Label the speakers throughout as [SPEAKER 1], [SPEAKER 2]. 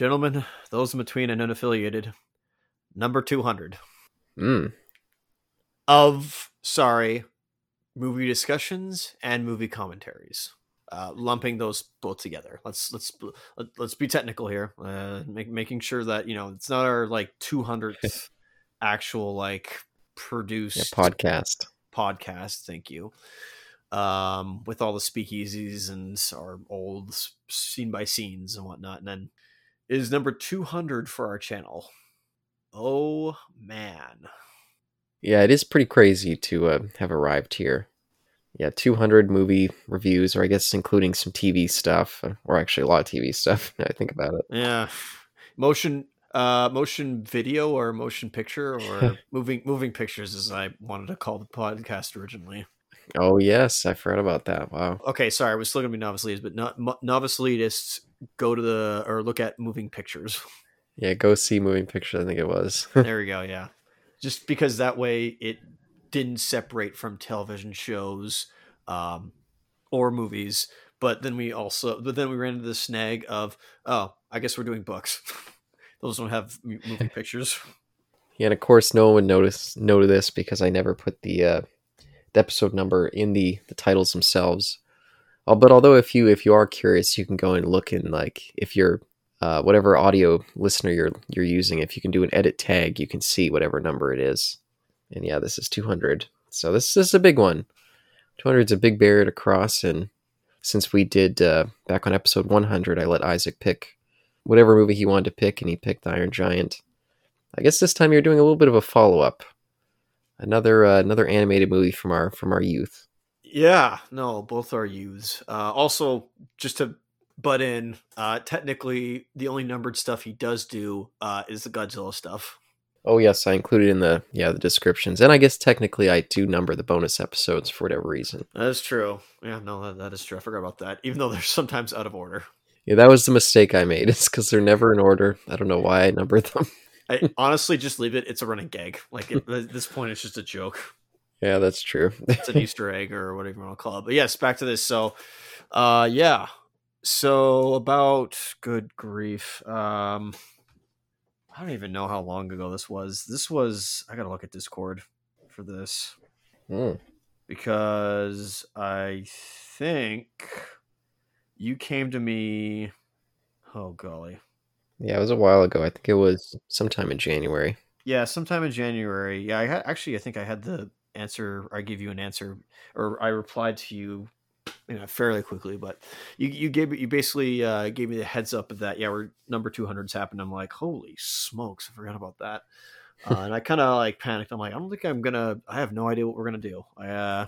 [SPEAKER 1] Gentlemen, those in between and unaffiliated, number 200
[SPEAKER 2] Mm.
[SPEAKER 1] of, sorry, movie discussions and movie commentaries. Uh, lumping those both together. Let's let's let, let's be technical here. Uh, make, making sure that you know it's not our like 200th actual like produced
[SPEAKER 2] Yeah, podcast.
[SPEAKER 1] podcast. Thank you. Um, with all the speakeasies and our old scene by scenes and whatnot, and then is number two hundred for our channel. Oh man,
[SPEAKER 2] Yeah, it is pretty crazy to uh, have arrived here. Yeah, 200 movie reviews, or I guess including some TV stuff, uh, or actually a lot of TV stuff. Now I think about it.
[SPEAKER 1] yeah, motion, uh, motion video or motion picture or moving moving pictures, as I wanted to call the podcast originally.
[SPEAKER 2] Oh yes, I forgot about that. Wow.
[SPEAKER 1] Okay, sorry, I was still gonna be novice elitists, but not mo- novice elitists go to the or look at moving pictures.
[SPEAKER 2] Yeah, go see moving pictures. I think it was.
[SPEAKER 1] there we go yeah just because that way it didn't separate from television shows um, or movies but then we also but then we ran into the snag of oh i guess we're doing books those don't have m- movie pictures
[SPEAKER 2] yeah, and of course, no one would notice know this because I never put the uh, the episode number in the the titles themselves. Uh, but although if you if you are curious, you can go and look in like if you're uh, whatever audio listener you're you're using, if you can do an edit tag, you can see whatever number it is. And yeah, this is 200. So this, this is a big one. 200 is a big barrier to cross, and since we did uh, back on episode 100, I let Isaac pick whatever movie he wanted to pick, and he picked The Iron Giant. I guess this time you're doing a little bit of a follow up, another uh, another animated movie from our from our youth.
[SPEAKER 1] yeah no both are used uh, also just to butt in uh, technically the only numbered stuff he does do uh, is the godzilla stuff
[SPEAKER 2] Oh yes, I included in the yeah the descriptions, and I guess technically I do number the bonus episodes for whatever reason.
[SPEAKER 1] that is true yeah no that, that is true i forgot about that even though they're sometimes out of order
[SPEAKER 2] Yeah, that was the mistake I made. It's because they're never in order. I don't know why I numbered them.
[SPEAKER 1] I honestly just leave it. It's a running gag. Like it, at this point, it's just a joke.
[SPEAKER 2] Yeah, that's true.
[SPEAKER 1] It's an Easter egg or whatever you want to call it. But yes, back to this. So, uh, yeah. So about good grief. Um, I don't even know how long ago this was. This was. I gotta look at Discord for this
[SPEAKER 2] Hmm.
[SPEAKER 1] because I think you came to me. Oh golly.
[SPEAKER 2] Yeah, it was a while ago. I think it was sometime in January.
[SPEAKER 1] Yeah, sometime in January. Yeah, I actually I think I had the answer. I gave you an answer, or I replied to you, you know, fairly quickly. But you you gave you basically uh, gave me the heads up of that. Yeah, we're number two hundreds happened. I'm like, holy smokes, I forgot about that. Uh, and I kind of like panicked. I'm like, I don't think I'm gonna. I have no idea what we're gonna do. I uh,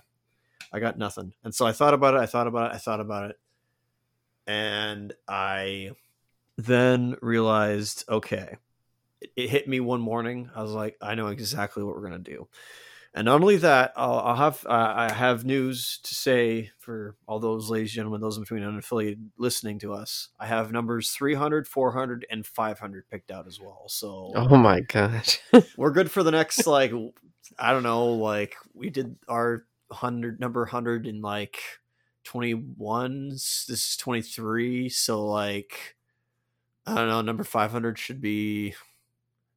[SPEAKER 1] I got nothing. And so I thought about it. I thought about it. I thought about it, and I then realized, okay, it, it hit me one morning. I was like, I know exactly what we're gonna do. And not only that, I'll, I'll have uh, I have news to say for all those ladies and gentlemen, those in between unaffiliated listening to us. I have numbers 300, 400, and 500 picked out as well. So
[SPEAKER 2] Oh my god.
[SPEAKER 1] we're good for the next like I don't know, like we did our hundred number hundred in like twenty one. This is twenty three, so like I don't know, number five hundred should be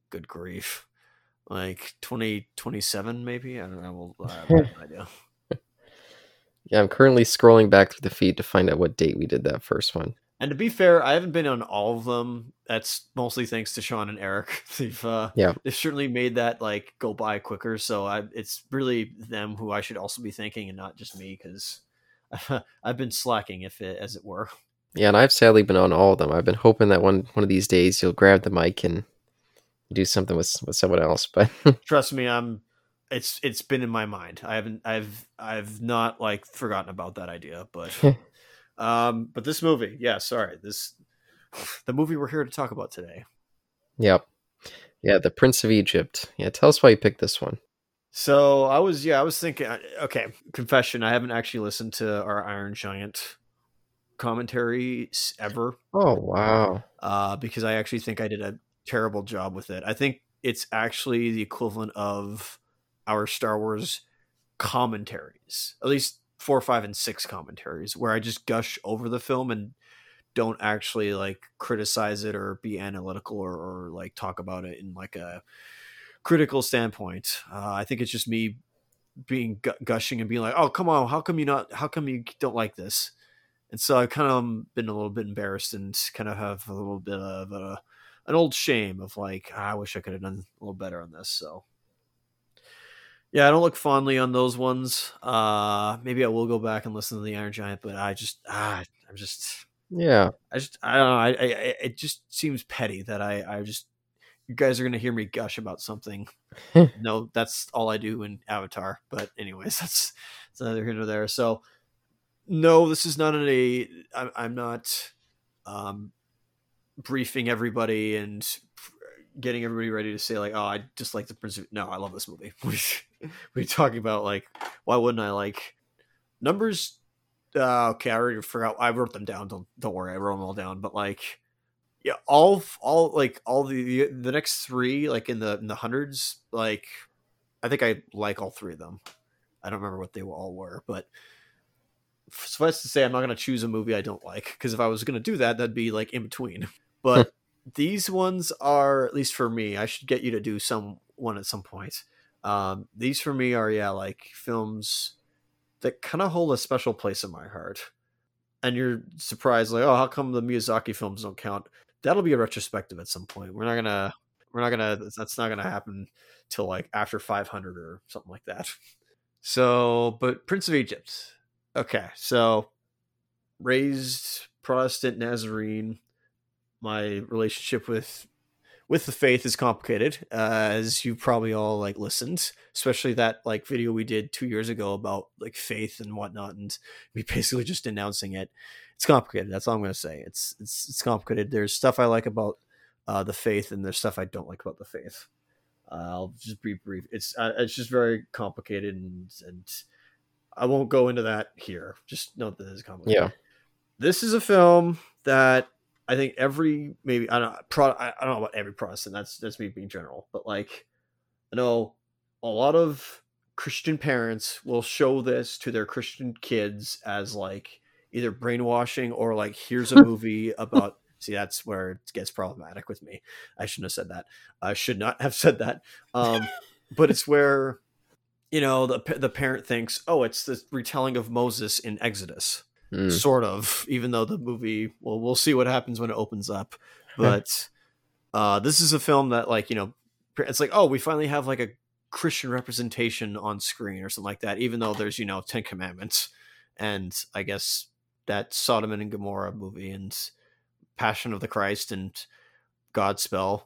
[SPEAKER 1] good grief. Like 20, maybe? I don't know. I have no idea.
[SPEAKER 2] yeah, I'm currently scrolling back through the feed to find out what date we did that first one.
[SPEAKER 1] And to be fair, I haven't been on all of them. That's mostly thanks to Sean and Eric. They've uh,
[SPEAKER 2] Yeah.
[SPEAKER 1] they've certainly made that like go by quicker. So I, it's really them who I should also be thanking, and not just me, because I've been slacking, if it, as it were.
[SPEAKER 2] Yeah, and I've sadly been on all of them. I've been hoping that one one of these days you'll grab the mic and do something with with someone else, but
[SPEAKER 1] Trust me, I'm. It's it's been in my mind. I haven't. I've I've not like forgotten about that idea, but um, but this movie, yeah. Sorry, this the movie we're here to talk about today.
[SPEAKER 2] yep. Yeah, the Prince of Egypt. Yeah, tell us why you picked this one.
[SPEAKER 1] So I was, yeah, I was thinking. Okay, confession: I haven't actually listened to our Iron Giant commentary s- ever,
[SPEAKER 2] Oh wow.
[SPEAKER 1] uh, because I actually think I did a terrible job with it. I think it's actually the equivalent of our Star Wars commentaries, at least four, five, and six commentaries, where I just gush over the film and don't actually like criticize it or be analytical or, or like talk about it in like a critical standpoint. Uh, I think it's just me being gushing and being like, "Oh, come on, how come you not? How come you don't like this?" And so I've kind of been a little bit embarrassed and kind of have a little bit of a, an old shame of like, ah, I wish I could have done a little better on this. So yeah, I don't look fondly on those ones. Uh, maybe I will go back and listen to the Iron Giant, but I just ah, I'm just
[SPEAKER 2] yeah,
[SPEAKER 1] I just I don't know. I, I it just seems petty that I I just you guys are gonna hear me gush about something. no, that's all I do in Avatar. But anyways, that's that's neither here nor there. So no, this is not a. I'm, I'm not um, briefing everybody and getting everybody ready to say like, oh, I just like the Prince. Of... No, I love this movie. we talking about like, why wouldn't I like numbers? Uh, okay, I already forgot. I wrote them down. Don't don't worry, I wrote them all down. But like, yeah, all all like all the the next three like in the in the hundreds. Like, I think I like all three of them. I don't remember what they all were, but suffice to say, I'm not going to choose a movie I don't like because if I was going to do that, that'd be like in between. But these ones are, at least for me, I should get you to do some one at some point. Um, these for me are, yeah, like films that kind of hold a special place in my heart. And you're surprised, like, oh, how come the Miyazaki films don't count? That'll be a retrospective at some point. We're not gonna, we're not gonna, that's not gonna happen till like after 500 or something like that. So, but Prince of Egypt, Okay, so raised Protestant Nazarene, my relationship with with the faith is complicated, uh, as you probably all like listened, especially that like video we did two years ago about like faith and whatnot, and we basically just announcing it. It's complicated. That's all I'm gonna say. It's it's it's complicated. There's stuff I like about uh, the faith, and there's stuff I don't like about the faith. Uh, I'll just be brief. It's uh, it's just very complicated and and I won't go into that here. Just note that it's complicated.
[SPEAKER 2] Yeah.
[SPEAKER 1] This is a film that I think every maybe I don't pro, I don't know about every Protestant. That's that's me being general, but like I know a lot of Christian parents will show this to their Christian kids as like either brainwashing or like here's a movie about see that's where it gets problematic with me. I shouldn't have said that. I should not have said that. Um but it's where you know the the parent thinks oh it's the retelling of Moses in Exodus mm. sort of even though the movie well we'll see what happens when it opens up but uh this is a film that like you know it's like oh we finally have like a Christian representation on screen or something like that even though there's you know 10 commandments and I guess that Sodom and Gomorrah movie and Passion of the Christ and Godspell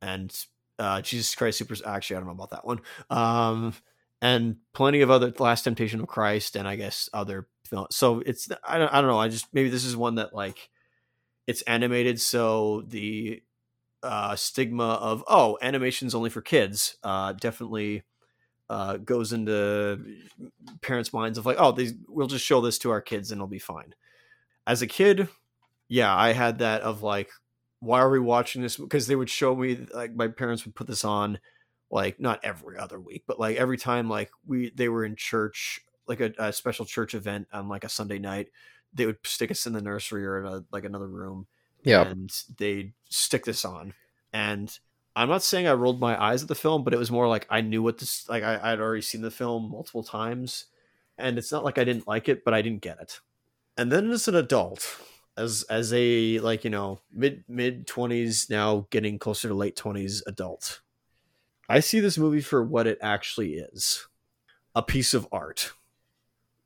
[SPEAKER 1] and uh, Jesus Christ Super. Actually, I don't know about that one. Um, and plenty of other Last Temptation of Christ, and I guess other. So it's I don't I don't know. I just maybe this is one that like it's animated, so the uh, stigma of oh animation's only for kids uh, definitely uh, goes into parents' minds of like oh these, we'll just show this to our kids and it'll be fine. As a kid, yeah, I had that of like why are we watching this because they would show me like my parents would put this on like not every other week, but like every time like we they were in church, like a, a special church event on like a Sunday night, they would stick us in the nursery or in a, like another room.
[SPEAKER 2] Yeah,
[SPEAKER 1] and they'd stick this on, and I'm not saying I rolled my eyes at the film, but it was more like I knew what this like I, I'd already seen the film multiple times, and it's not like I didn't like it, but I didn't get it. And then as an adult, as as a like you know mid mid twenties now getting closer to late twenties adult, I see this movie for what it actually is a piece of art.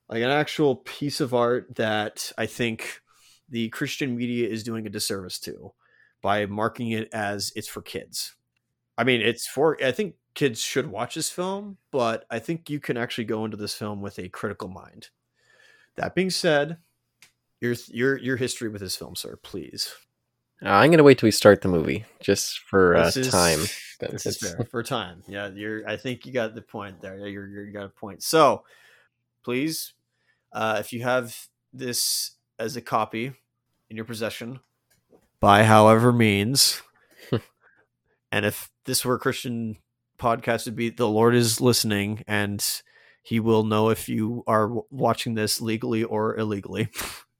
[SPEAKER 1] Like an actual piece of art that I think the Christian media is doing a disservice to by marking it as it's for kids. I mean, it's for, I think kids should watch this film, but I think you can actually go into this film with a critical mind. That being said, your your your history with this film, sir, please.
[SPEAKER 2] Uh, I'm gonna wait till we start the movie just for uh, is, time.
[SPEAKER 1] This is fair for time. Yeah, you're. I think you got the point there. Yeah, you're, you got a point. So, please, uh, if you have this as a copy in your possession, by however means, and if this were a Christian podcast, would be the Lord is listening, and He will know if you are watching this legally or illegally.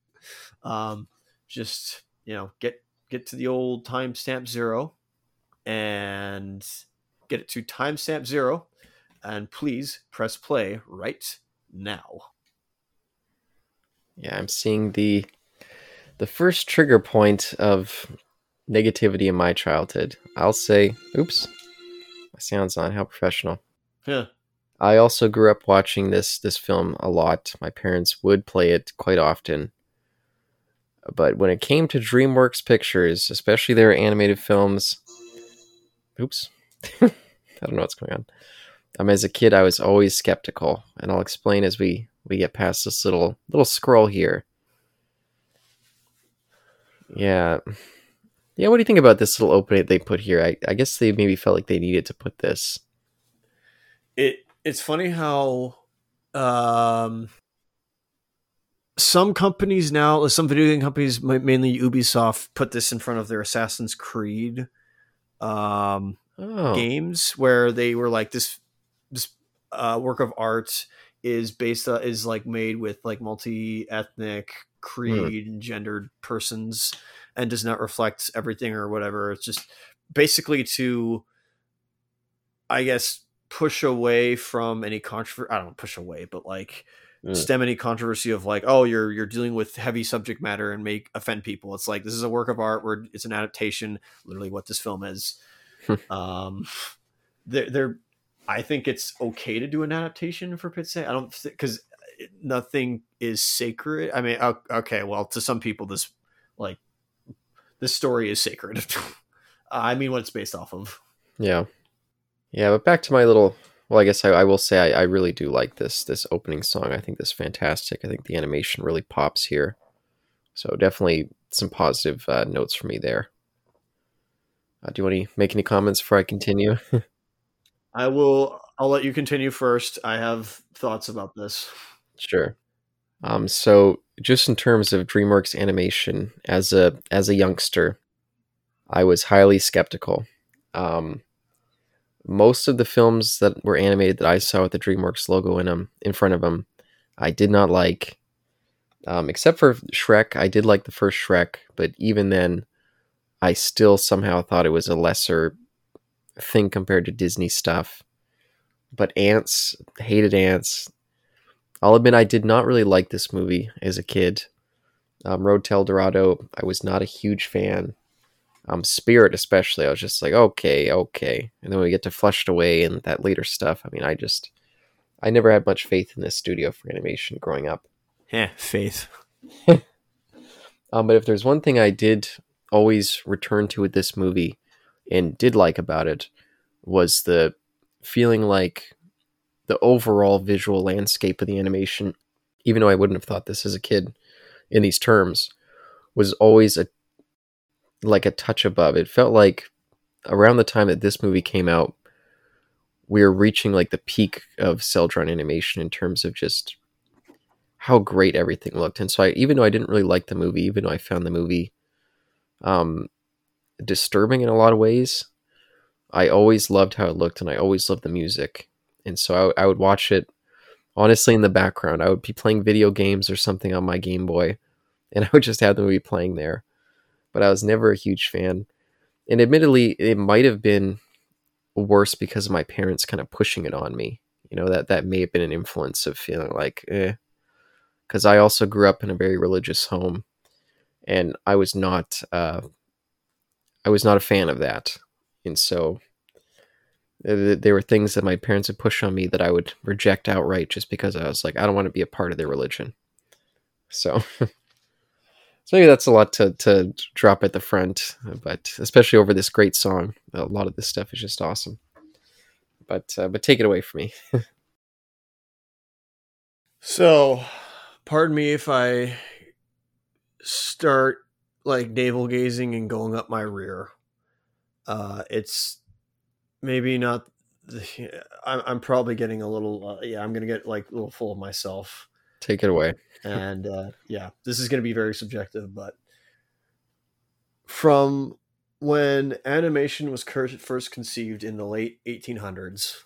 [SPEAKER 1] um, just you know get get to the old timestamp zero and get it to timestamp zero and please press play right now
[SPEAKER 2] Yeah, I'm seeing the the first trigger point of negativity in my childhood. I'll say, oops, my sound's on. How professional.
[SPEAKER 1] yeah
[SPEAKER 2] I also grew up watching this this film a lot. My parents would play it quite often. But when it came to DreamWorks Pictures, especially their animated films, oops, I don't know what's going on. Um, as a kid, I was always skeptical, and I'll explain as we we get past this little little scroll here. Yeah, yeah. What do you think about this little opening they put here? I, I guess they maybe felt like they needed to put this.
[SPEAKER 1] it it's funny how um some companies now some video game companies mainly ubisoft put this in front of their assassin's creed um
[SPEAKER 2] Oh,
[SPEAKER 1] games where they were like this this uh, work of art is based uh, is like made with like multi-ethnic creed and gendered persons and does not reflect everything or whatever. It's just basically to i guess push away from any controversy i don't know push away but like
[SPEAKER 2] Mm.
[SPEAKER 1] stem any controversy of like oh you're you're dealing with heavy subject matter and make offend people. It's like this is a work of art. Where it's an adaptation. Literally what this film is. Um they're, they're i think it's okay to do an adaptation for pit's sake. I don't because nothing is sacred. I mean okay well to some people this like this story is sacred. I mean what it's based off of.
[SPEAKER 2] Yeah, yeah. But back to my little. Well, I guess I, I will say I, I really do like this this opening song. I think this is fantastic. I think the animation really pops here. So definitely some positive uh, notes for me there. Uh, do you want to make any comments before I continue?
[SPEAKER 1] i will i'll let you continue first i have thoughts about this
[SPEAKER 2] Sure. Um, so just in terms of DreamWorks animation, as a as a youngster, I was highly skeptical. Um, most of the films that were animated that I saw with the DreamWorks logo in them in front of them, I did not like. Um, except for Shrek, I did like the first Shrek, but even then, I still somehow thought it was a lesser thing compared to Disney stuff. But Antz, hated Antz. I'll admit I did not really like this movie as a kid. Um, Road to El Dorado, I was not a huge fan. Um, Spirit, especially, I was just like, okay, okay. And then we get to Flushed Away and that later stuff. I mean, I just, I never had much faith in this studio for animation growing up.
[SPEAKER 1] yeah faith
[SPEAKER 2] Um, but if there's one thing I did always return to with this movie and did like about it was the feeling like the overall visual landscape of the animation, even though I wouldn't have thought this as a kid in these terms, was always a like a touch above. It felt like around the time that this movie came out, we were reaching like the peak of cel drawn animation in terms of just how great everything looked. And so I even though I didn't really like the movie, even though I found the movie um disturbing in a lot of ways, I always loved how it looked and I always loved the music. And so I, I would watch it honestly in the background. I would be playing video games or something on my Game Boy and I would just have the movie playing there. But I was never a huge fan. And admittedly, it might have been worse because of my parents kind of pushing it on me. You know, that that may have been an influence of feeling like, eh, because I also grew up in a very religious home, and I was not uh, I was not a fan of that, and so there were things that my parents would push on me that I would reject outright just because I was like I don't want to be a part of their religion. So, so maybe that's a lot to to drop at the front, but especially over this great song, a lot of this stuff is just awesome. But uh, but take it away from me.
[SPEAKER 1] So, pardon me if I start like navel gazing and going up my rear. Uh, it's maybe not. The, I'm, I'm probably getting a little. Uh, yeah, I'm gonna get like a little full of myself,
[SPEAKER 2] take it away.
[SPEAKER 1] and uh, yeah, this is gonna be very subjective. But from when animation was cur- first conceived in the late 1800s,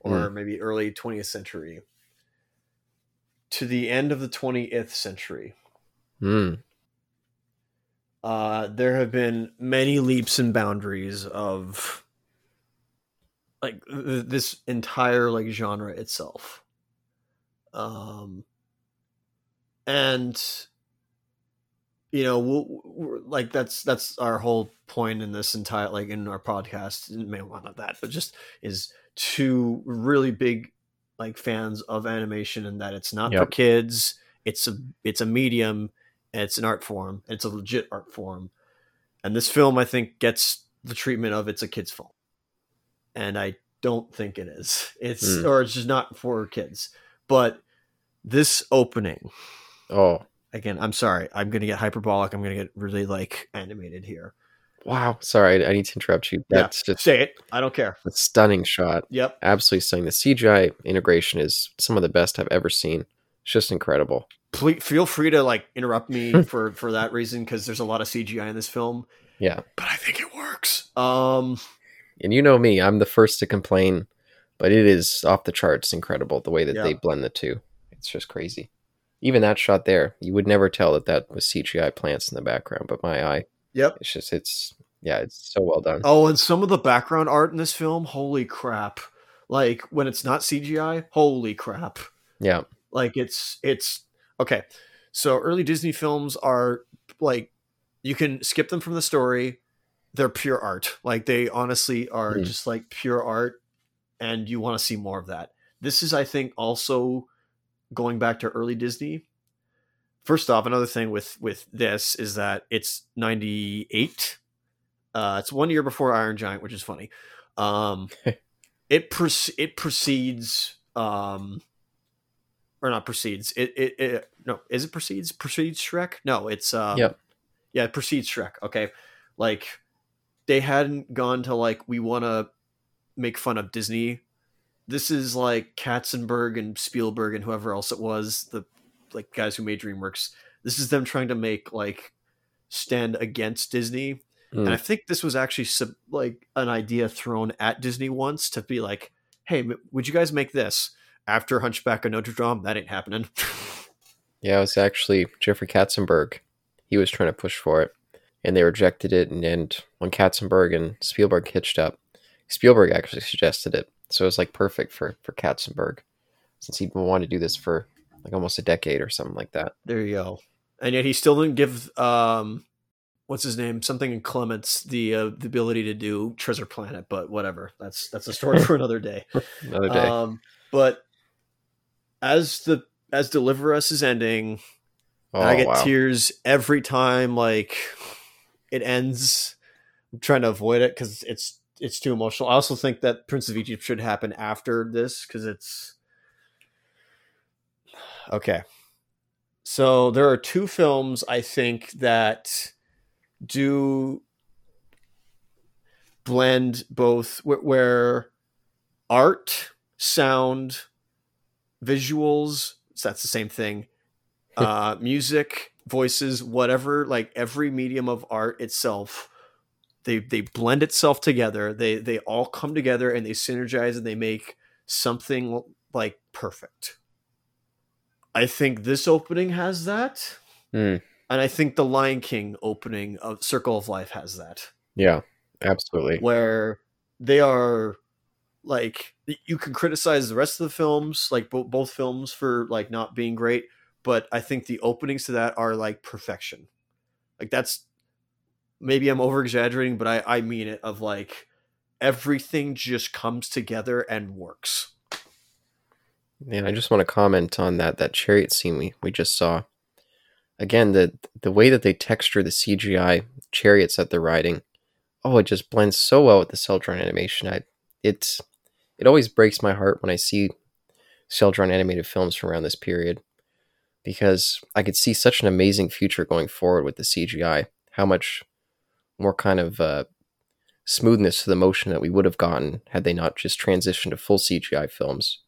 [SPEAKER 1] or maybe early 20th century, to the end of the 20th century,
[SPEAKER 2] Mm,
[SPEAKER 1] uh, there have been many leaps and boundaries of like th- this entire like genre itself um and you know we'll, like that's that's our whole point in this entire like in our podcast maybe not that but just is two really big like fans of animation and that it's not for kids it's a it's a medium and it's an art form and it's a legit art form. And this film i think gets the treatment of it's a kids film and i don't think it is. It's
[SPEAKER 2] Mm.
[SPEAKER 1] or it's just not for kids. But this opening
[SPEAKER 2] Oh,
[SPEAKER 1] again i'm sorry i'm gonna get hyperbolic i'm gonna get really like animated here
[SPEAKER 2] wow. Sorry, I, I need to interrupt you.
[SPEAKER 1] Yeah.
[SPEAKER 2] That's just
[SPEAKER 1] say it i don't care
[SPEAKER 2] a stunning shot.
[SPEAKER 1] yep
[SPEAKER 2] Absolutely stunning. The CGI integration is some of the best I've ever seen. It's just incredible.
[SPEAKER 1] Please, feel free to like interrupt me for for that reason because there's a lot of cgi in this film
[SPEAKER 2] Yeah.
[SPEAKER 1] but i think it works um
[SPEAKER 2] And you know me, I'm the first to complain, but it is off the charts incredible the way that
[SPEAKER 1] Yeah.
[SPEAKER 2] they blend the two. It's just crazy. Even that shot there, you would never tell that that was CGI plants in the background, but my eye,
[SPEAKER 1] yep.
[SPEAKER 2] it's just, it's, yeah, it's so well done.
[SPEAKER 1] oh and some of the background art in this film holy crap. Like when it's not cgi holy crap.
[SPEAKER 2] Yeah.
[SPEAKER 1] like it's it's okay. So early disney films are like you can skip them from the story. They're pure art. Like they honestly are
[SPEAKER 2] Hmm.
[SPEAKER 1] just like pure art and you want to see more of that. This is i think also going back to early disney first off another thing with with this is that it's 98 uh it's one year before iron giant which is funny. Um it proce- it precedes um or not precedes it, it it no is it precedes precedes shrek? No it's um
[SPEAKER 2] Yep.
[SPEAKER 1] yeah it precedes shrek okay? Like they hadn't gone to like we want to make fun of disney this is like katzenberg and spielberg and whoever else it was the like guys who made dreamworks this is them trying to make like stand against disney
[SPEAKER 2] Mm.
[SPEAKER 1] and I think this was actually sub, like an idea thrown at Disney once to be like, "Hey, would you guys make this after Hunchback of Notre Dame? That ain't happening."
[SPEAKER 2] Yeah, it was actually Jeffrey Katzenberg. He was trying to push for it, and they rejected it. And, and when Katzenberg and Spielberg hitched up, Spielberg actually suggested it. So it was like perfect for for Katzenberg, since he'd been wanting to do this for like almost a decade or something like that.
[SPEAKER 1] there you go. And yet he still didn't give um, what's his name, something in Clements, the uh, the ability to do Treasure Planet. But whatever, that's that's a story for another day.
[SPEAKER 2] Another day.
[SPEAKER 1] Um, but as the as Deliver Us is ending,
[SPEAKER 2] oh
[SPEAKER 1] I get
[SPEAKER 2] wow!
[SPEAKER 1] tears every time like it ends. I'm trying to avoid it because it's it's too emotional. I also think that Prince of Egypt should happen after this because it's okay. So there are two films I think that do blend both wh- where art, sound, visuals, so that's the same thing uh, music, voices, whatever, like every medium of art itself, they they blend itself together. They they all come together and they synergize and they make something like perfect. I think this opening has that,
[SPEAKER 2] Hmm.
[SPEAKER 1] and I think the Lion King opening of Circle of Life has that
[SPEAKER 2] Yeah, absolutely.
[SPEAKER 1] where they are like you can criticize the rest of the films like bo- both films for like not being great but i think the openings to that are like perfection like that's maybe i'm over exaggerating but i i mean it of like everything just comes together and works
[SPEAKER 2] And I just want to comment on that that chariot scene we, we just saw. Again, the the way that they texture the CGI chariots that they're riding, oh, it just blends so well with the cel drawn animation. I it's it always breaks my heart when I see cel drawn animated films from around this period because I could see such an amazing future going forward with the CGI. How much more kind of uh, smoothness to the motion that we would have gotten had they not just transitioned to full CGI films.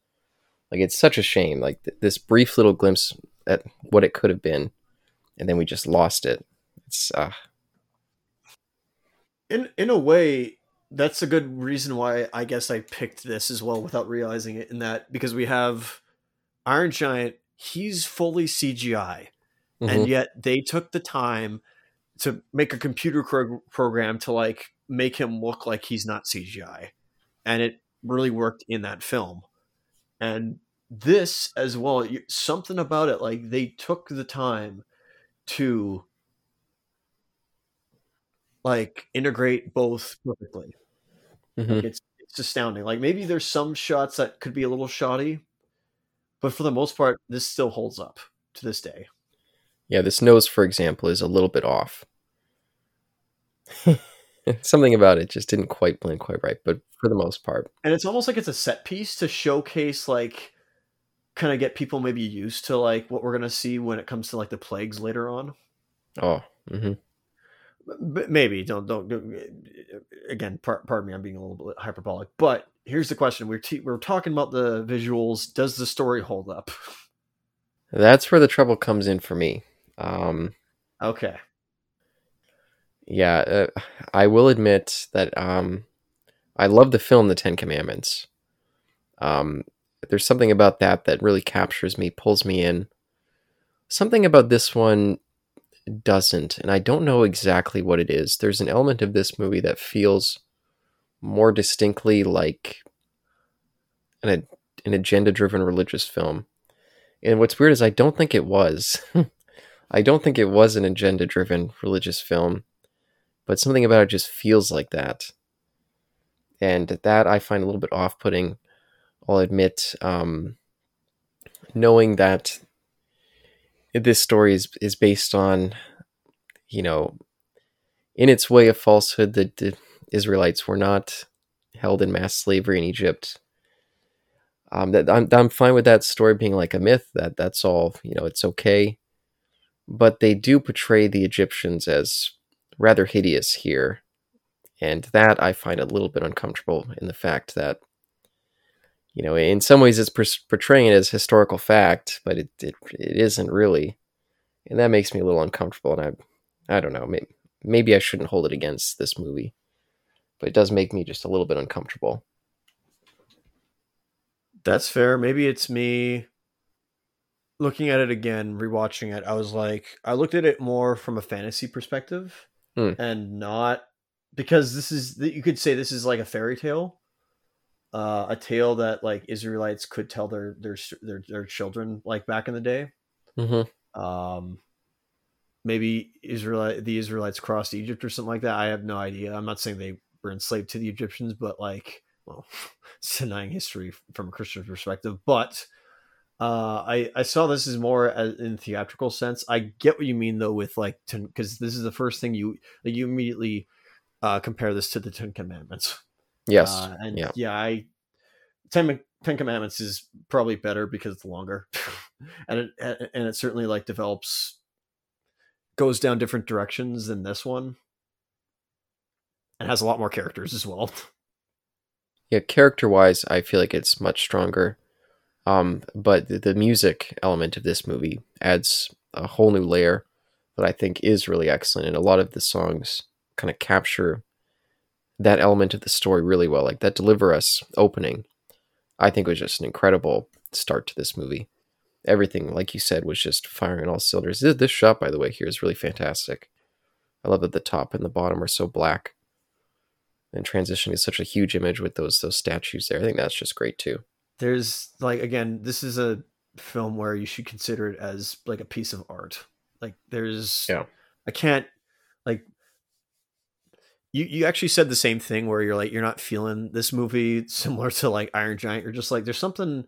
[SPEAKER 2] Like it's such a shame. Like th- this brief little glimpse at what it could have been, and then we just lost it. It's uh,
[SPEAKER 1] in in a way that's a good reason why i guess i picked this as well without realizing it in that because we have iron giant he's fully cgi
[SPEAKER 2] mhm.
[SPEAKER 1] and yet they took the time to make a computer cro- program to like make him look like he's not CGI, and it really worked in that film. And this as well, something about it like they took the time to like integrate both perfectly.
[SPEAKER 2] Mm-hmm.
[SPEAKER 1] Like, it's it's astounding. Like maybe there's some shots that could be a little shoddy, but for the most part, this still holds up to this day.
[SPEAKER 2] Yeah, this nose, for example, is a little bit off. Something about it just didn't quite blend quite right, but for the most part.
[SPEAKER 1] And it's almost like it's a set piece to showcase like kind of get people maybe used to like what we're gonna see when it comes to like the plagues later on.
[SPEAKER 2] Oh, mm-hmm.
[SPEAKER 1] But maybe don't don't, don't again. Par- pardon me, I'm being a little bit hyperbolic. But here's the question: we're t- we're talking about the visuals. Does the story hold up?
[SPEAKER 2] That's where the trouble comes in for me. Um,
[SPEAKER 1] okay.
[SPEAKER 2] Yeah, uh, I will admit that um, I love the film The Ten Commandments. Um, there's something about that that really captures me, pulls me in. Something about this one doesn't, and I don't know exactly what it is. There's an element of this movie that feels more distinctly like an, an agenda driven religious film. And what's weird is I don't think it was. I don't think it was an agenda driven religious film, but something about it just feels like that. And that I find a little bit off putting, I'll admit. Um, knowing that this story is, is based on, you know, in its way of falsehood that the Israelites were not held in mass slavery in Egypt. Um, that I'm, I'm fine with that story being like a myth. That that's all. You know, it's okay. But they do portray the Egyptians as rather hideous here, and that I find a little bit uncomfortable in the fact that you know, in some ways it's portraying it as historical fact, but it, it, it isn't really. And that makes me a little uncomfortable. And I, I don't know, maybe, maybe I shouldn't hold it against this movie, but it does make me just a little bit uncomfortable.
[SPEAKER 1] That's fair. Maybe it's me looking at it again, rewatching it. I was like, I looked at it more from a fantasy perspective
[SPEAKER 2] hmm.
[SPEAKER 1] and not because this is, you could say this is like a fairy tale uh, a tale that like Israelites could tell their their their, their children like back in the day.
[SPEAKER 2] Mm-hmm.
[SPEAKER 1] Um, maybe israel the Israelites crossed Egypt or something like that. I have no idea. I'm not saying they were enslaved to the Egyptians, but like, well, it's denying history from a Christian perspective. But uh, I I saw this as more as, in theatrical sense. I get what you mean though with like because this is the first thing you like you immediately uh, compare this to the Ten Commandments
[SPEAKER 2] Yes.
[SPEAKER 1] Uh, and
[SPEAKER 2] yeah.
[SPEAKER 1] yeah, I Ten Ten Commandments is probably better because it's longer, and it and it certainly like develops goes down different directions than this one, and has a lot more characters as well.
[SPEAKER 2] Yeah, character wise, I feel like it's much stronger. Um, but the, the music element of this movie adds a whole new layer that I think is really excellent, and a lot of the songs kind of capture that element of the story really well. Like that Deliver Us opening, I think was just an incredible start to this movie. Everything, like you said, was just firing all cylinders. This, this shot, by the way, here is really fantastic. I love that the top and the bottom are so black. And transitioning is such a huge image with those those statues there. I think that's just great too.
[SPEAKER 1] There's like again, this is a film where you should consider it as like a piece of art. Like there's
[SPEAKER 2] yeah.
[SPEAKER 1] I can't like you you actually said the same thing where you're like you're not feeling this movie similar to like Iron Giant. You're just like there's something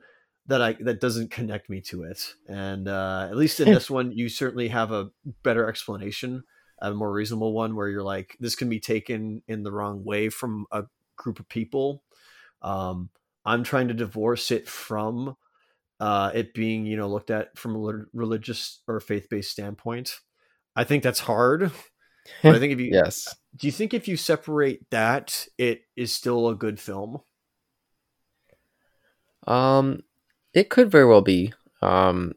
[SPEAKER 1] that I that doesn't connect me to it. And uh, at least in this one, you certainly have a better explanation, a more reasonable one, where you're like this can be taken in the wrong way from a group of people. Um, I'm trying to divorce it from uh, it being you know looked at from a religious or faith based standpoint. I think that's hard. But I think if you
[SPEAKER 2] yes
[SPEAKER 1] do you think if you separate that, it is still a good film?
[SPEAKER 2] Um, it could very well be. Um,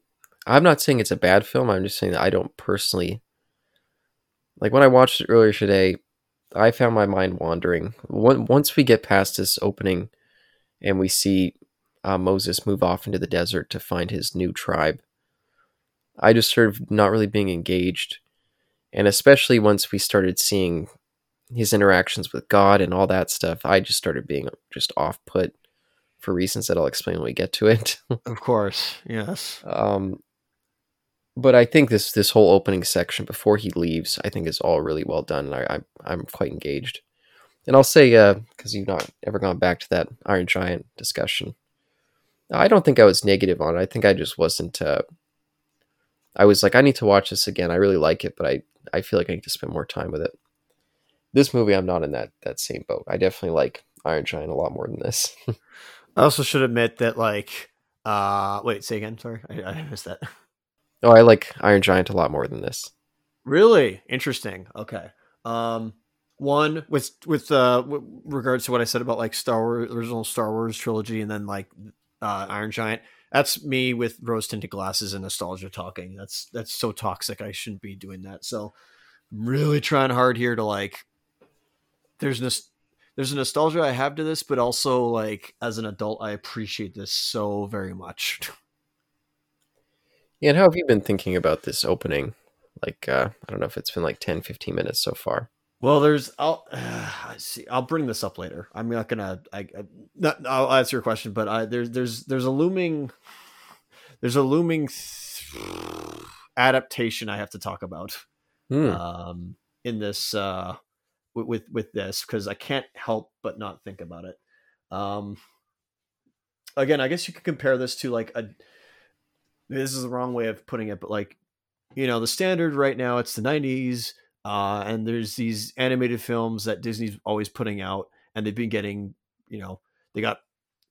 [SPEAKER 2] I'm not saying it's a bad film. I'm just saying that I don't personally like when I watched it earlier today. I found my mind wandering. Once we get past this opening, and we see uh, Moses move off into the desert to find his new tribe, I just sort of not really being engaged and especially once we started seeing his interactions with God and all that stuff, I just started being just off put for reasons that I'll explain when we get to it.
[SPEAKER 1] of course, yes.
[SPEAKER 2] Um, but I think this this whole opening section before he leaves, I think is all really well done. I, I I'm quite engaged, and I'll say because uh, you've not ever gone back to that Iron Giant discussion, I don't think I was negative on it. I think I just wasn't. Uh, I was like, I need to watch this again. I really like it, but I I feel like I need to spend more time with it. This movie, I'm not in that that same boat. I definitely like Iron Giant a lot more than this.
[SPEAKER 1] I also should admit that, like, uh, wait, say again. Sorry, I, I missed that.
[SPEAKER 2] Oh, I like Iron Giant a lot more than this.
[SPEAKER 1] Really interesting. Okay. Um, one with with uh with regards to what I said about like Star Wars original Star Wars trilogy, and then like uh, Iron Giant. That's me with rose tinted glasses and nostalgia talking. That's that's so toxic. I shouldn't be doing that. So, I'm really trying hard here to like. There's this there's a nostalgia I have to this, but also like as an adult, I appreciate this so very much.
[SPEAKER 2] Yeah, and how have you been thinking about this opening? Like, uh, I don't know if it's been like 10, 15 minutes so far.
[SPEAKER 1] Well, there's I'll uh, see. I'll bring this up later. I'm not gonna. I, I not, I'll answer your question, but I, there's there's there's a looming there's a looming th- adaptation I have to talk about
[SPEAKER 2] Hmm.
[SPEAKER 1] um, in this uh, with with, with this because I can't help but not think about it. Um, again, I guess you could compare this to like a. This is the wrong way of putting it, but like, you know, the standard right now it's the '90s, uh, and there's these animated films that Disney's always putting out, and they've been getting, you know, they got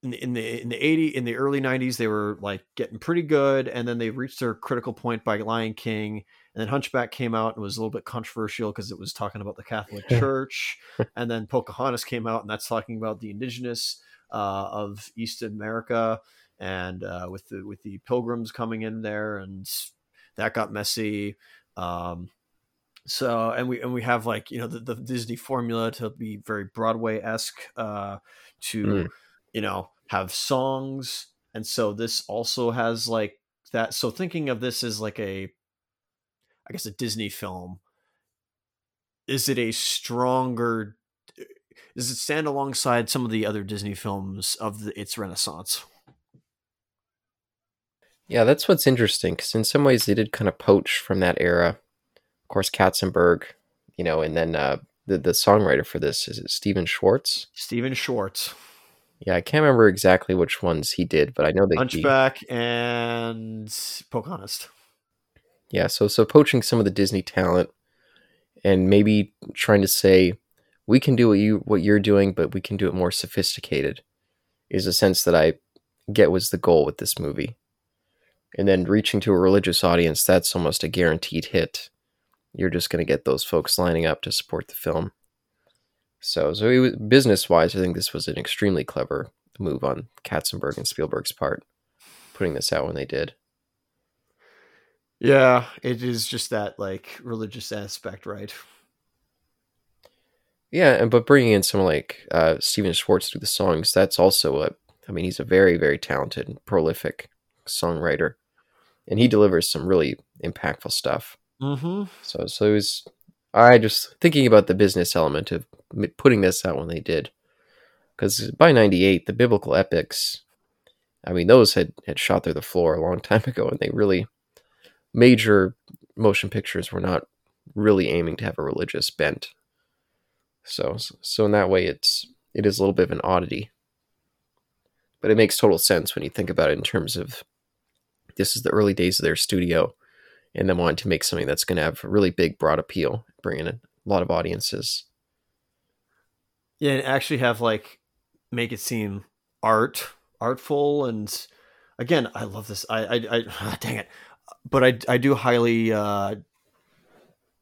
[SPEAKER 1] in the in the in the 80 in the early 90s they were like getting pretty good and then they reached their critical point by lion king and then hunchback came out and was a little bit controversial because it was talking about the catholic church and then pocahontas came out and that's talking about the indigenous uh, of east america and uh, with the with the pilgrims coming in there and that got messy. Um, so and we and we have like you know the, the disney formula to be very broadway-esque uh, to
[SPEAKER 2] Mm.
[SPEAKER 1] you know have songs and so this also has like that so thinking of this as like a i guess a disney film is it a stronger does it stand alongside some of the other disney films of the, its renaissance
[SPEAKER 2] Yeah, that's what's interesting because in some ways they did kind of poach from that era. Of course, Katzenberg, you know, and then uh, the the songwriter for this is it Stephen Schwartz.
[SPEAKER 1] stephen schwartz
[SPEAKER 2] Yeah, I can't remember exactly which ones he did, but I know he,
[SPEAKER 1] hunchback and pocahontas
[SPEAKER 2] yeah. So so poaching some of the Disney talent and maybe trying to say we can do what you what you're doing, but we can do it more sophisticated is a sense that I get was the goal with this movie. And then reaching to a religious audience, that's almost a guaranteed hit. You're just going to get those folks lining up to support the film. So, so it was, business-wise, I think this was an extremely clever move on Katzenberg and Spielberg's part, putting this out when they did.
[SPEAKER 1] yeah it is just that like religious aspect right
[SPEAKER 2] Yeah, and but bringing in someone like uh, Stephen Schwartz through the songs, that's also a. I mean, he's a very, very talented, and prolific songwriter, and he delivers some really impactful stuff.
[SPEAKER 1] Mm-hmm
[SPEAKER 2] So, so it was. I just thinking about the business element of putting this out when they did, because by '98, the biblical epics, I mean, those had had shot through the floor a long time ago, and they really major motion pictures were not really aiming to have a religious bent. So, so in that way, it's it is a little bit of an oddity, but it makes total sense when you think about it in terms of this is the early days of their studio, and then wanting to make something that's going to have really big, broad appeal, bring in a lot of audiences.
[SPEAKER 1] Yeah, and actually have like make it seem art artful and again, I love this. I I, I dang it. But I I do highly uh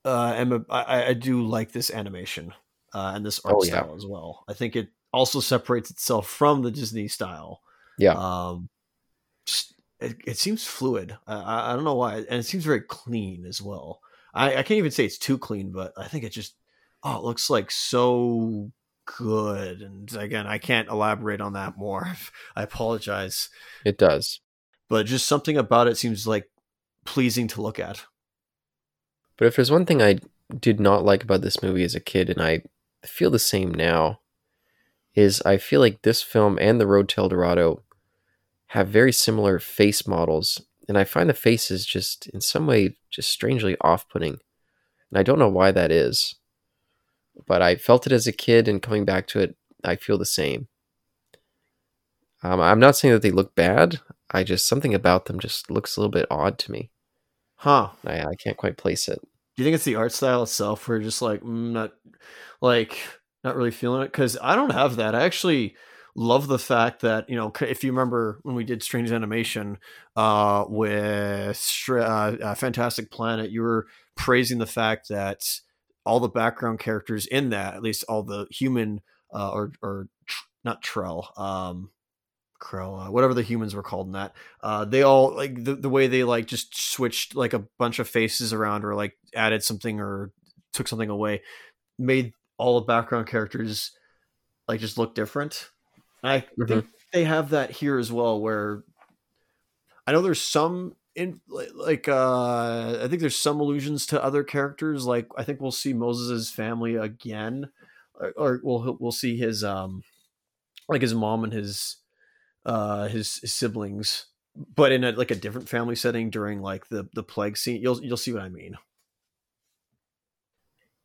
[SPEAKER 1] uh am a, I, I do like this animation uh and this art
[SPEAKER 2] Oh, yeah.
[SPEAKER 1] style as well. I think it also separates itself from the Disney style.
[SPEAKER 2] Yeah,
[SPEAKER 1] Um it, it seems fluid. I- I, don't know why, and it seems very clean as well. I, I can't even say it's too clean, but I think it just oh, it looks like so good. And again, I can't elaborate on that more. I apologize,
[SPEAKER 2] it does.
[SPEAKER 1] but just something about it seems like pleasing to look at.
[SPEAKER 2] But if there's one thing I did not like about this movie as a kid, and I feel the same now, is I feel like this film and The Road to El Dorado have very similar face models, and I find the faces just in some way just strangely off-putting, and I don't know why that is. But I felt it as a kid, and coming back to it, I feel the same. Um, I'm not saying that they look bad. I just something about them just looks a little bit odd to me.
[SPEAKER 1] Huh.
[SPEAKER 2] I, I can't quite place it.
[SPEAKER 1] Do you think it's the art style itself? Where you're just like mm, not like not really feeling it because I don't have that. I actually love the fact that you know if you remember when we did strange animation uh with uh, uh, fantastic planet you were praising the fact that all the background characters in that at least all the human uh, or or tr- not Trell um Krell, uh, whatever the humans were called in that. Uh, they all like the, the way they like just switched like a bunch of faces around or like added something or took something away, made all the background characters like just look different. I
[SPEAKER 2] Mhm.
[SPEAKER 1] think they have that here as well, where I know there's some in like, like uh I think there's some allusions to other characters. Like I think we'll see Moses's family again, or, or we'll we'll see his um like his mom and his uh his, his siblings but in a like a different family setting during like the the plague scene you'll you'll see what i mean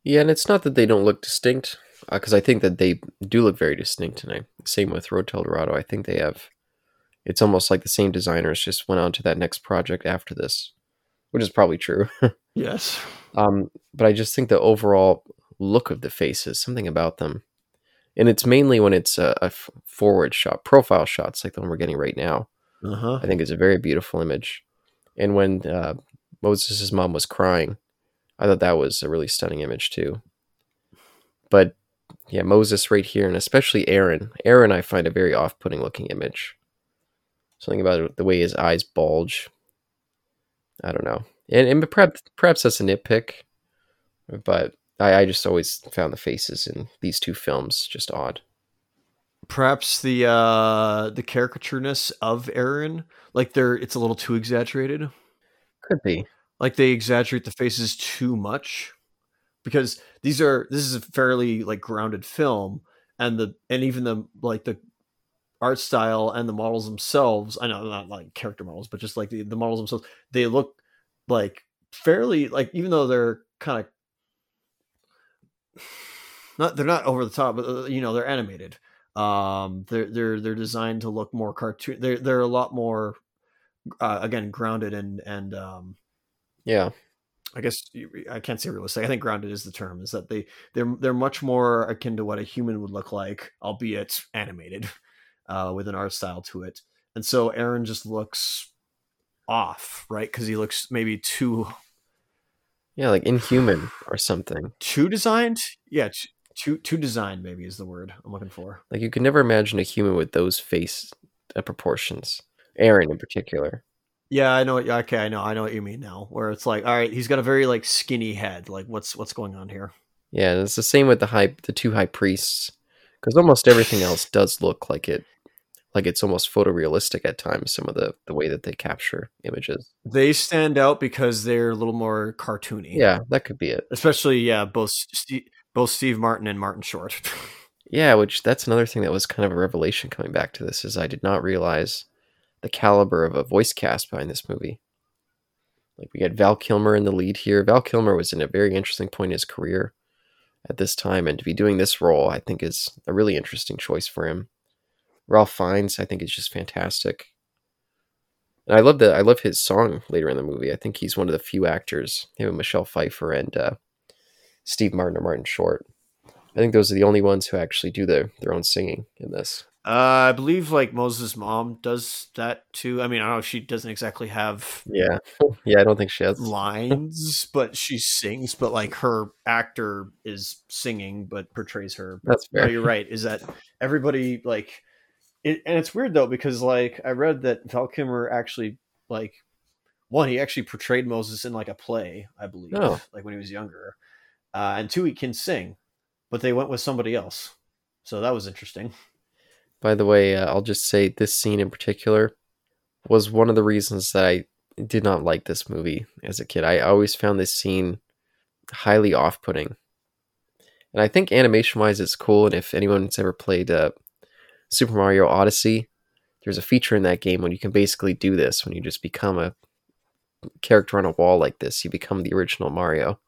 [SPEAKER 2] Yeah, and it's not that they don't look distinct, because I think that they do look very distinct. I same with Road to El Dorado. I think they have. It's almost like the same designers just went on to that next project after this, which is probably true.
[SPEAKER 1] yes
[SPEAKER 2] um, but I just think the overall look of the faces, something about them, and it's mainly when it's a forward shot, profile shots like the one we're getting right now.
[SPEAKER 1] uh-huh
[SPEAKER 2] I think it's a very beautiful image. And when uh, Moses' mom was crying, I thought that was a really stunning image too. But yeah, Moses right here, and especially Aaron. Aaron, I find a very off-putting looking image. Something about the way his eyes bulge. I don't know, and, and perhaps perhaps that's a nitpick, but I, I just always found the faces in these two films just odd.
[SPEAKER 1] perhaps the uh the caricatureness of aaron like they're it's a little too exaggerated
[SPEAKER 2] Could be.
[SPEAKER 1] like they exaggerate the faces too much because these are this is a fairly like grounded film and the and even the like the art style and the models themselves i know not like character models but just like the, the models themselves they look like fairly like even though they're kind of not they're not over the top but uh, you know they're animated um they're they're they're designed to look more cartoon they're they're a lot more uh, again grounded and and um
[SPEAKER 2] Yeah.
[SPEAKER 1] I guess you- I can't say realistic. I think grounded is the term. Is that they they're they're much more akin to what a human would look like, albeit animated, uh, with an art style to it. And so Aaron just looks off, right? Because he looks maybe too
[SPEAKER 2] Yeah, like inhuman or something.
[SPEAKER 1] too designed. Yeah, too too designed maybe is the word I'm looking for.
[SPEAKER 2] Like you could never imagine a human with those face uh, proportions. Aaron in particular.
[SPEAKER 1] Yeah, I know. what- Okay, I know. I know what you mean now. Where it's like, all right, he's got a very like skinny head. Like, what's what's going on here?
[SPEAKER 2] Yeah, and it's the same with the high the two high priests because almost everything else does look like it like it's almost photorealistic at times some of the the way that they capture images.
[SPEAKER 1] They stand out because they're a little more cartoony.
[SPEAKER 2] Yeah, that could be it.
[SPEAKER 1] especially yeah both Steve, both Steve Martin and Martin Short.
[SPEAKER 2] Yeah, which that's another thing that was kind of a revelation coming back to this is I did not realize the caliber of a voice cast behind this movie. Like we had Val Kilmer in the lead here. Val Kilmer was in a very interesting point in his career at this time, and to be doing this role, I think is a really interesting choice for him. Ralph Fiennes, I think, is just fantastic. And I love the I love his song later in the movie. I think he's one of the few actors, him and Michelle Pfeiffer and uh, Steve Martin or Martin Short. I think those are the only ones who actually do their their own singing in this.
[SPEAKER 1] Uh, I believe like Moses' mom does that too. I mean, I don't know if she doesn't exactly have
[SPEAKER 2] Yeah, yeah. I don't think she has.
[SPEAKER 1] lines, but she sings. But like her actor is singing, but portrays her.
[SPEAKER 2] That's
[SPEAKER 1] No, you're right. Is that everybody like? It, and it's weird though because like I read that Val Kilmer actually like one he actually portrayed Moses in like a play, I believe,
[SPEAKER 2] Oh.
[SPEAKER 1] like when he was younger, uh, and two he can sing, but they went with somebody else, so that was interesting.
[SPEAKER 2] By the way, uh, I'll just say this scene in particular was one of the reasons that I did not like this movie as a kid. I always found this scene highly off-putting. And I think animation-wise, it's cool. And if anyone's ever played uh, Super Mario Odyssey, there's a feature in that game when you can basically do this when you just become a character on a wall like this. You become the original Mario.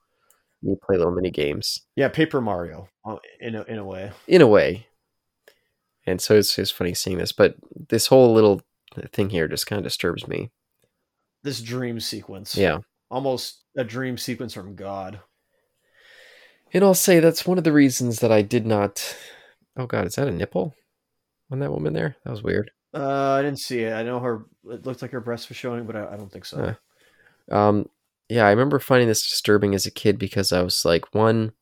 [SPEAKER 2] You play little mini games.
[SPEAKER 1] Yeah, Paper Mario, uh, in a, in a way.
[SPEAKER 2] In a way. And so it's just funny seeing this, but this whole little thing here just kind of disturbs me.
[SPEAKER 1] This dream sequence.
[SPEAKER 2] Yeah.
[SPEAKER 1] Almost a dream sequence from God.
[SPEAKER 2] And I'll say that's one of the reasons that I did not. Oh God, is that a nipple on that woman there? That was weird.
[SPEAKER 1] Uh, I didn't see it. I know her. It looked like her breast was showing, but I, I don't think so.
[SPEAKER 2] Uh, um, yeah, I remember finding this disturbing as a kid because I was like, one,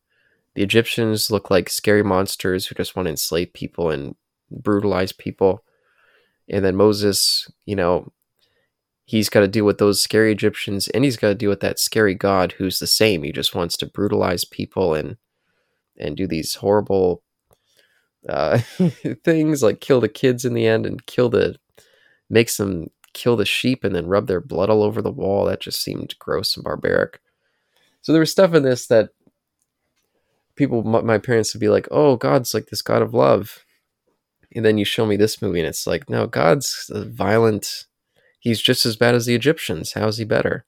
[SPEAKER 2] the Egyptians look like scary monsters who just want to enslave people and brutalize people, and then Moses, you know, he's got to deal with those scary Egyptians, and he's got to deal with that scary God who's the same. He just wants to brutalize people and and do these horrible uh, things like kill the kids in the end and kill the makes them kill the sheep and then rub their blood all over the wall. That just seemed gross and barbaric. So there was stuff in this that people, my parents would be like, "Oh, God's like this God of love," and then you show me this movie and it's like, "No, God's violent. He's just as bad as the Egyptians. How's he better?"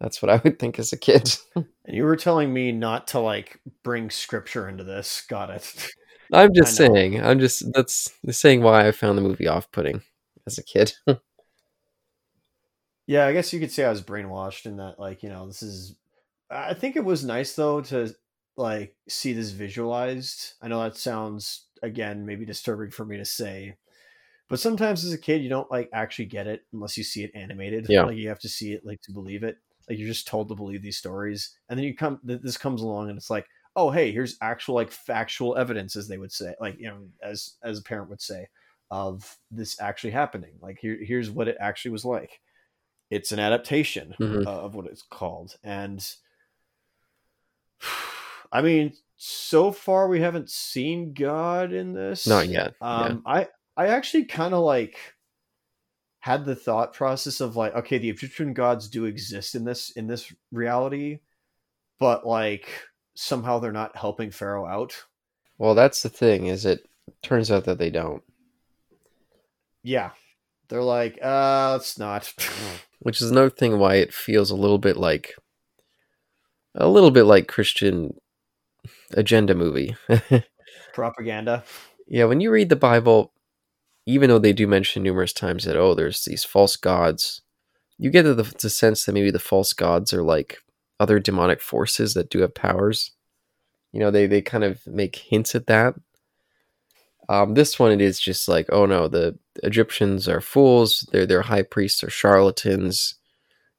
[SPEAKER 2] That's what I would think as a kid.
[SPEAKER 1] and you were telling me not to like bring scripture into this. Got it.
[SPEAKER 2] I'm just saying. I'm just that's saying why I found the movie off-putting as a kid.
[SPEAKER 1] yeah, I guess you could say I was brainwashed in that. Like, you know, this is. I think it was nice though to like see this visualized. I know that sounds again maybe disturbing for me to say, but sometimes as a kid you don't like actually get it unless you see it animated.
[SPEAKER 2] Yeah,
[SPEAKER 1] like you have to see it like to believe it. Like you're just told to believe these stories, and then you come. This comes along and it's like, oh hey here's actual like factual evidence as they would say like you know as as a parent would say of this actually happening like here here's what it actually was like it's an adaptation
[SPEAKER 2] mm-hmm.
[SPEAKER 1] of what it's called and i mean so far we haven't seen god in this
[SPEAKER 2] not yet
[SPEAKER 1] um yeah. i i actually kind of like had the thought process of like okay the egyptian gods do exist in this in this reality but like somehow they're not helping Pharaoh out.
[SPEAKER 2] Well, that's the thing. Is it turns out that they don't.
[SPEAKER 1] Yeah, they're like, uh, let's not.
[SPEAKER 2] Which is another thing why it feels a little bit like a little bit like Christian agenda movie.
[SPEAKER 1] Propaganda.
[SPEAKER 2] Yeah, when you read the Bible, even though they do mention numerous times that oh, there's these false gods, you get the, the sense that maybe the false gods are like other demonic forces that do have powers. You know, they they kind of make hints at that. Um, this one it is just like, oh no, the Egyptians are fools. Their their high priests are charlatans.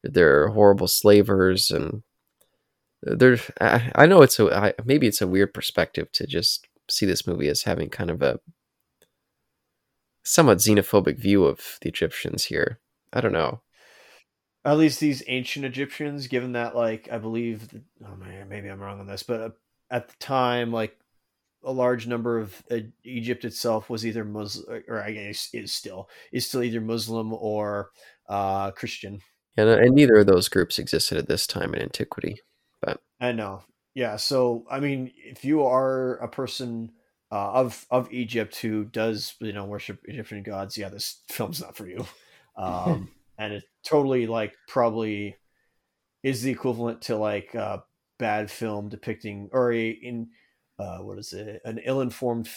[SPEAKER 2] They're horrible slavers, and they're. I, I know it's a I, maybe it's a weird perspective to just see this movie as having kind of a somewhat xenophobic view of the Egyptians here. I don't know
[SPEAKER 1] at least these ancient Egyptians, given that like I believe, oh man, maybe I'm wrong on this, but at the time, like a large number of uh, Egypt itself was either Muslim, or I guess is still is still either Muslim or uh, Christian.
[SPEAKER 2] And, and neither of those groups existed at this time in antiquity. But
[SPEAKER 1] I know, yeah. So I mean, if you are a person uh, of of Egypt who does you know worship Egyptian gods, yeah, this film's not for you. Um, and it totally like probably is the equivalent to like a bad film depicting or a in uh, what is it an ill-informed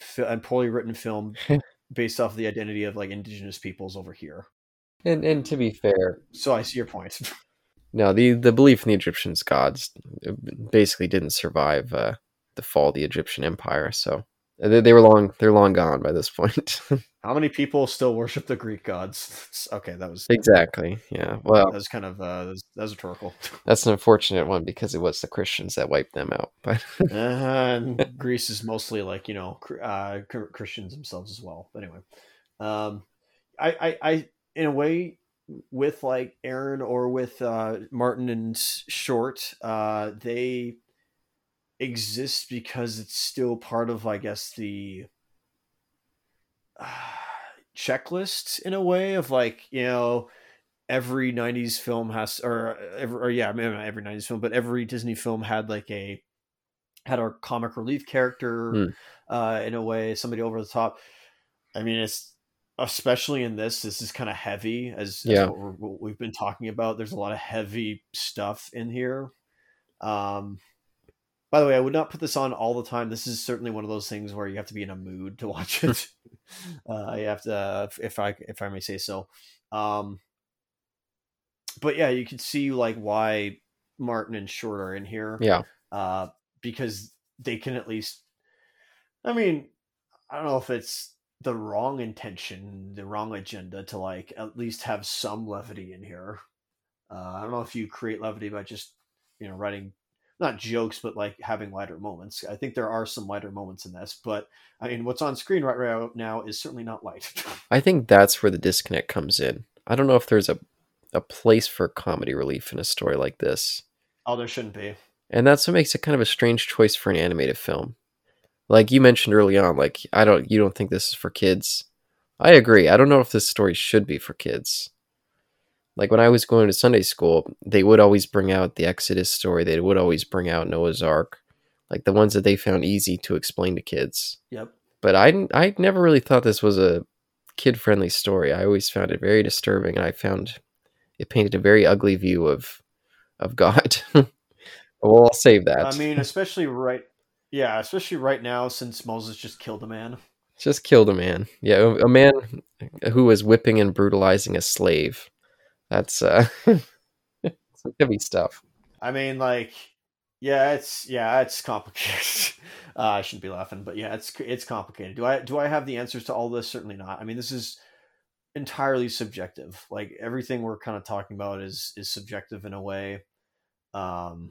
[SPEAKER 1] f- and poorly written film based off the identity of like indigenous peoples over here
[SPEAKER 2] and and to be fair
[SPEAKER 1] so i see your point
[SPEAKER 2] no the the belief in the egyptians gods basically didn't survive uh, the fall of the egyptian empire so they, they were long they're long gone by this point.
[SPEAKER 1] How many people still worship the greek gods? Okay that was
[SPEAKER 2] exactly yeah well
[SPEAKER 1] that was kind of uh that was, that rhetorical.
[SPEAKER 2] That's an unfortunate one because it was the christians that wiped them out but
[SPEAKER 1] uh, and greece is mostly like you know uh christians themselves as well but anyway. Um i i, I in a way with like aaron or with uh martin and short uh they exist because it's still part of, I guess, the uh, checklist in a way of like, you know, every 90s film has or every or yeah maybe not every 90s film but every disney film had like a had our comic relief character
[SPEAKER 2] Hmm.
[SPEAKER 1] uh in a way somebody over the top i mean it's especially in this this is kind of heavy as, as
[SPEAKER 2] Yeah.
[SPEAKER 1] what, we're, what we've been talking about there's a lot of heavy stuff in here um by the way i would not put this on all the time this is certainly one of those things where you have to be in a mood to watch it uh you have to if i if i may say so um but yeah you can see like why martin and short are in here
[SPEAKER 2] Yeah.
[SPEAKER 1] uh, because they can at least. I mean, I don't know if it's the wrong intention, the wrong agenda to like at least have some levity in here. Uh, I don't know if you create levity by just you know writing not jokes, but like having lighter moments. I think there are some lighter moments in this, but I mean, what's on screen right, right now is certainly not light.
[SPEAKER 2] I think that's where the disconnect comes in. I don't know if there's a a place for comedy relief in a story like this.
[SPEAKER 1] oh, there shouldn't be.
[SPEAKER 2] And that's what makes it kind of a strange choice for an animated film. Like you mentioned early on, like I don't you don't think this is for kids. I agree. I don't know if this story should be for kids. Like when I was going to Sunday school, they would always bring out the Exodus story. They would always bring out Noah's Ark, like the ones that they found easy to explain to kids.
[SPEAKER 1] Yep.
[SPEAKER 2] But I I never really thought this was a kid friendly story. I always found it very disturbing, and I found it painted a very ugly view of of God. well, I'll save that.
[SPEAKER 1] I mean, especially right. Yeah, especially right now since Moses just killed a man.
[SPEAKER 2] Just killed a man. Yeah, a man who was whipping and brutalizing a slave. That's uh some heavy stuff.
[SPEAKER 1] I mean, like, yeah, it's yeah, it's complicated. uh, I shouldn't be laughing, but yeah, it's it's complicated. Do I do I have the answers to all this? Certainly not. I mean, this is entirely subjective. Like everything we're kind of talking about is is subjective in a way. Um,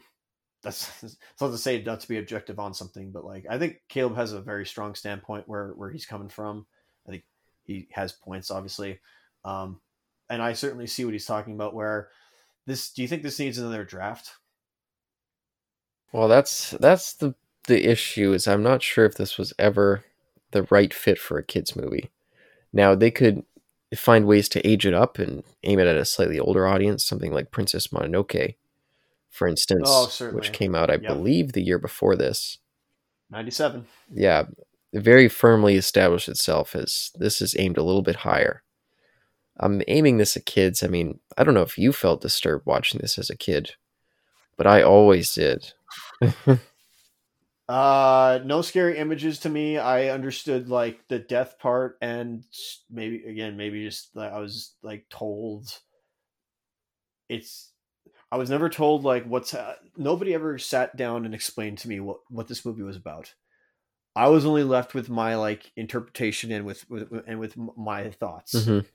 [SPEAKER 1] that's it's not to say not to be objective on something, but like I think Caleb has a very strong standpoint where where he's coming from. I think he has points, obviously, um, and I certainly see what he's talking about. Where this, do you think this needs another draft?
[SPEAKER 2] Well, that's that's the the issue is I'm not sure if this was ever the right fit for a kids movie. Now they could find ways to age it up and aim it at a slightly older audience, something like Princess Mononoke, for instance,
[SPEAKER 1] Oh,
[SPEAKER 2] which came out I
[SPEAKER 1] Yep.
[SPEAKER 2] believe the year before this.
[SPEAKER 1] Ninety-seven.
[SPEAKER 2] Yeah, very firmly established itself as this is aimed a little bit higher. I'm aiming this at kids. I mean, I don't know if you felt disturbed watching this as a kid, but I always did.
[SPEAKER 1] Uh, no scary images to me. I understood like the death part, and maybe again, maybe just like I was like told. It's. I was never told like what's. Uh, nobody ever sat down and explained to me what what this movie was about. I was only left with my like interpretation and with, with and with my thoughts.
[SPEAKER 2] Mhm.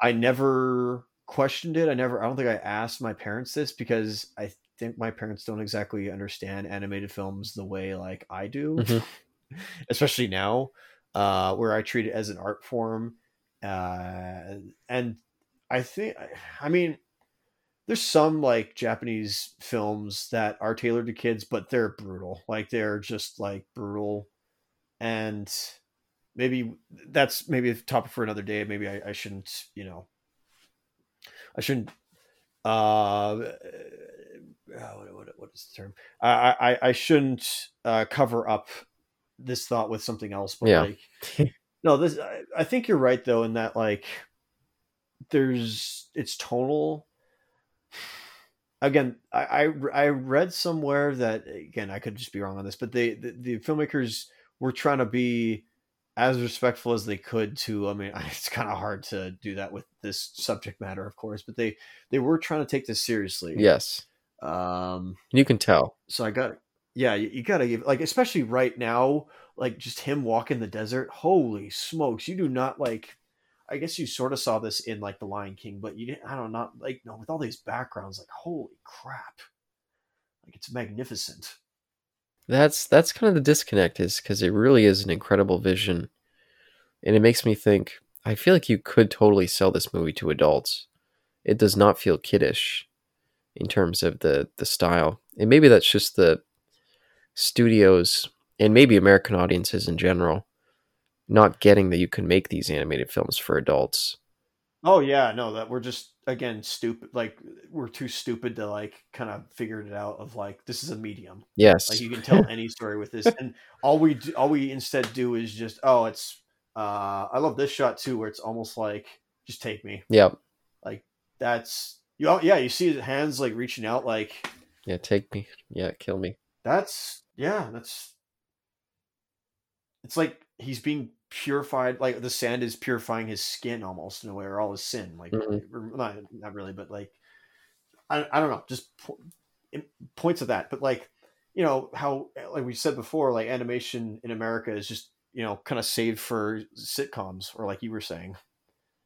[SPEAKER 1] I never questioned it. I never. I don't think I asked my parents this because I think my parents don't exactly understand animated films the way like I do,
[SPEAKER 2] Mhm.
[SPEAKER 1] especially now, uh, where I treat it as an art form. Uh, and I think, I mean, there's some like Japanese films that are tailored to kids, but they're brutal. Like they're just like brutal, and maybe that's maybe a topic for another day. Maybe I, I shouldn't, you know, I shouldn't. Uh, uh, what, what, what is the term? I I, I shouldn't uh, cover up this thought with something else. But
[SPEAKER 2] Yeah.
[SPEAKER 1] like, no, this I, I think you're right though in that like there's it's tonal. Again, I, I I read somewhere that again I could just be wrong on this, but they the, the filmmakers were trying to be as respectful as they could to i mean it's kind of hard to do that with this subject matter of course but they they were trying to take this seriously
[SPEAKER 2] Yes,
[SPEAKER 1] um
[SPEAKER 2] you can tell.
[SPEAKER 1] so i got yeah you, you gotta give like especially right now like just him walking the desert holy smokes you do not like i guess you sort of saw this in like the lion king but you didn't i don't know not like no with all these backgrounds like holy crap like it's magnificent
[SPEAKER 2] That's that's kind of the disconnect is because it really is an incredible vision, and it makes me think. I feel like you could totally sell this movie to adults. It does not feel kiddish in terms of the the style, and maybe that's just the studios and maybe American audiences in general not getting that you can make these animated films for adults.
[SPEAKER 1] Oh yeah, no, that we're just again stupid. Like we're too stupid to like kind of figure it out. Of like this is a medium.
[SPEAKER 2] Yes.
[SPEAKER 1] Like you can tell any story with this, and all we do, all we instead do is just oh, it's. uh I love this shot too, where it's almost like just take me.
[SPEAKER 2] Yep.
[SPEAKER 1] Like that's you. Yeah, you see his hands like reaching out. Like
[SPEAKER 2] Yeah, take me. Yeah, kill me.
[SPEAKER 1] that's yeah, that's. It's like he's being purified. Like the sand is purifying his skin almost in a way, or all his sin. Like
[SPEAKER 2] Mhm.
[SPEAKER 1] not not really, but like I I don't know, just po- points of that. But like you know how like we said before, like animation in America is just you know kind of saved for sitcoms, or like you were saying,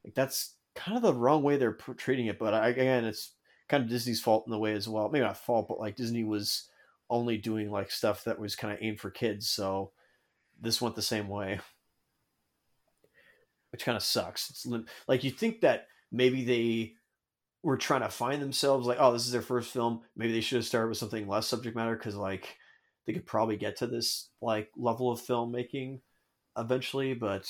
[SPEAKER 1] like that's kind of the wrong way they're treating it. But I, again, it's kind of Disney's fault in the way as well. Maybe not fault, but like Disney was only doing like stuff that was kind of aimed for kids, so this went the same way which kind of sucks. It's lim- like you think that maybe they were trying to find themselves like, oh, this is their first film. Maybe they should have started with something less subject matter because like they could probably get to this like level of filmmaking eventually. But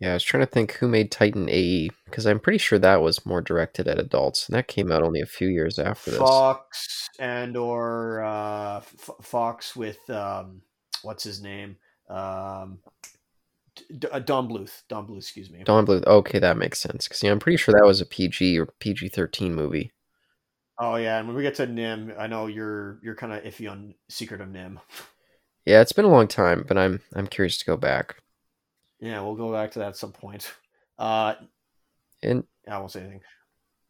[SPEAKER 2] Yeah, I was trying to think who made Titan AE because I'm pretty sure that was more directed at adults, and that came out only a few years after this.
[SPEAKER 1] Fox and or uh, F- Fox with um, what's his name, um, D- uh, Don Bluth. Don Bluth, excuse me.
[SPEAKER 2] Don Bluth. Okay, that makes sense because yeah, I'm pretty sure that was a PG or PG-13 movie.
[SPEAKER 1] Oh yeah, and when we get to NIMH, I know you're you're kind of iffy on Secret of NIMH.
[SPEAKER 2] Yeah, it's been a long time, but I'm I'm curious to go back.
[SPEAKER 1] Yeah, we'll go back to that at some point. Uh,
[SPEAKER 2] And
[SPEAKER 1] I won't say anything.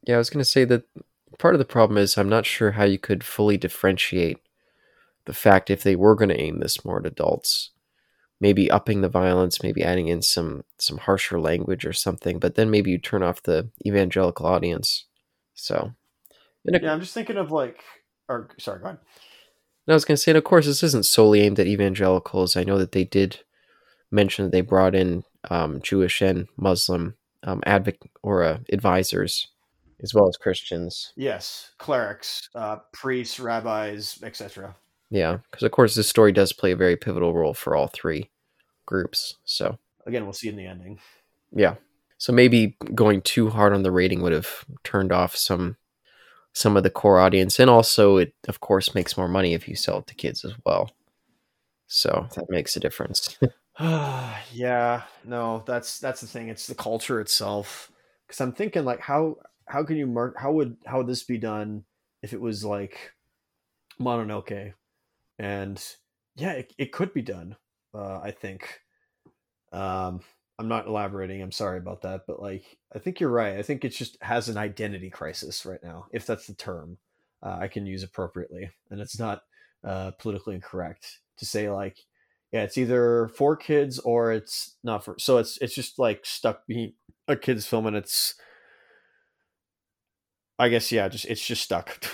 [SPEAKER 2] yeah, I was gonna say that part of the problem is I'm not sure how you could fully differentiate the fact if they were going to aim this more at adults, maybe upping the violence, maybe adding in some some harsher language or something, but then maybe you turn off the evangelical audience. So, and
[SPEAKER 1] Yeah, I'm just thinking of like, or sorry, go ahead.
[SPEAKER 2] And I was going to say, and of course, this isn't solely aimed at evangelicals. I know that they did mention that they brought in um, Jewish and Muslim um, advocate or uh, advisors, as well as Christians.
[SPEAKER 1] Yes, clerics, uh, priests, rabbis, etc.
[SPEAKER 2] Yeah, because of course, this story does play a very pivotal role for all three groups. So
[SPEAKER 1] Again, we'll see in the ending.
[SPEAKER 2] yeah, so maybe going too hard on the rating would have turned off some some of the core audience, and also it of course makes more money if you sell it to kids as well. So that makes a difference.
[SPEAKER 1] yeah, no, that's that's the thing. It's the culture itself. Because I'm thinking like, how how can you mark? How would how would this be done if it was like Mononoke? And yeah, it, it could be done. Uh, I think. Um, I'm not elaborating. I'm sorry about that, but like, I think you're right. I think it just has an identity crisis right now, if that's the term uh, I can use appropriately, and it's not uh, politically incorrect to say like, yeah, it's either for kids or it's not for. So it's it's just like stuck being a kids film, and it's, I guess, yeah, just it's just stuck.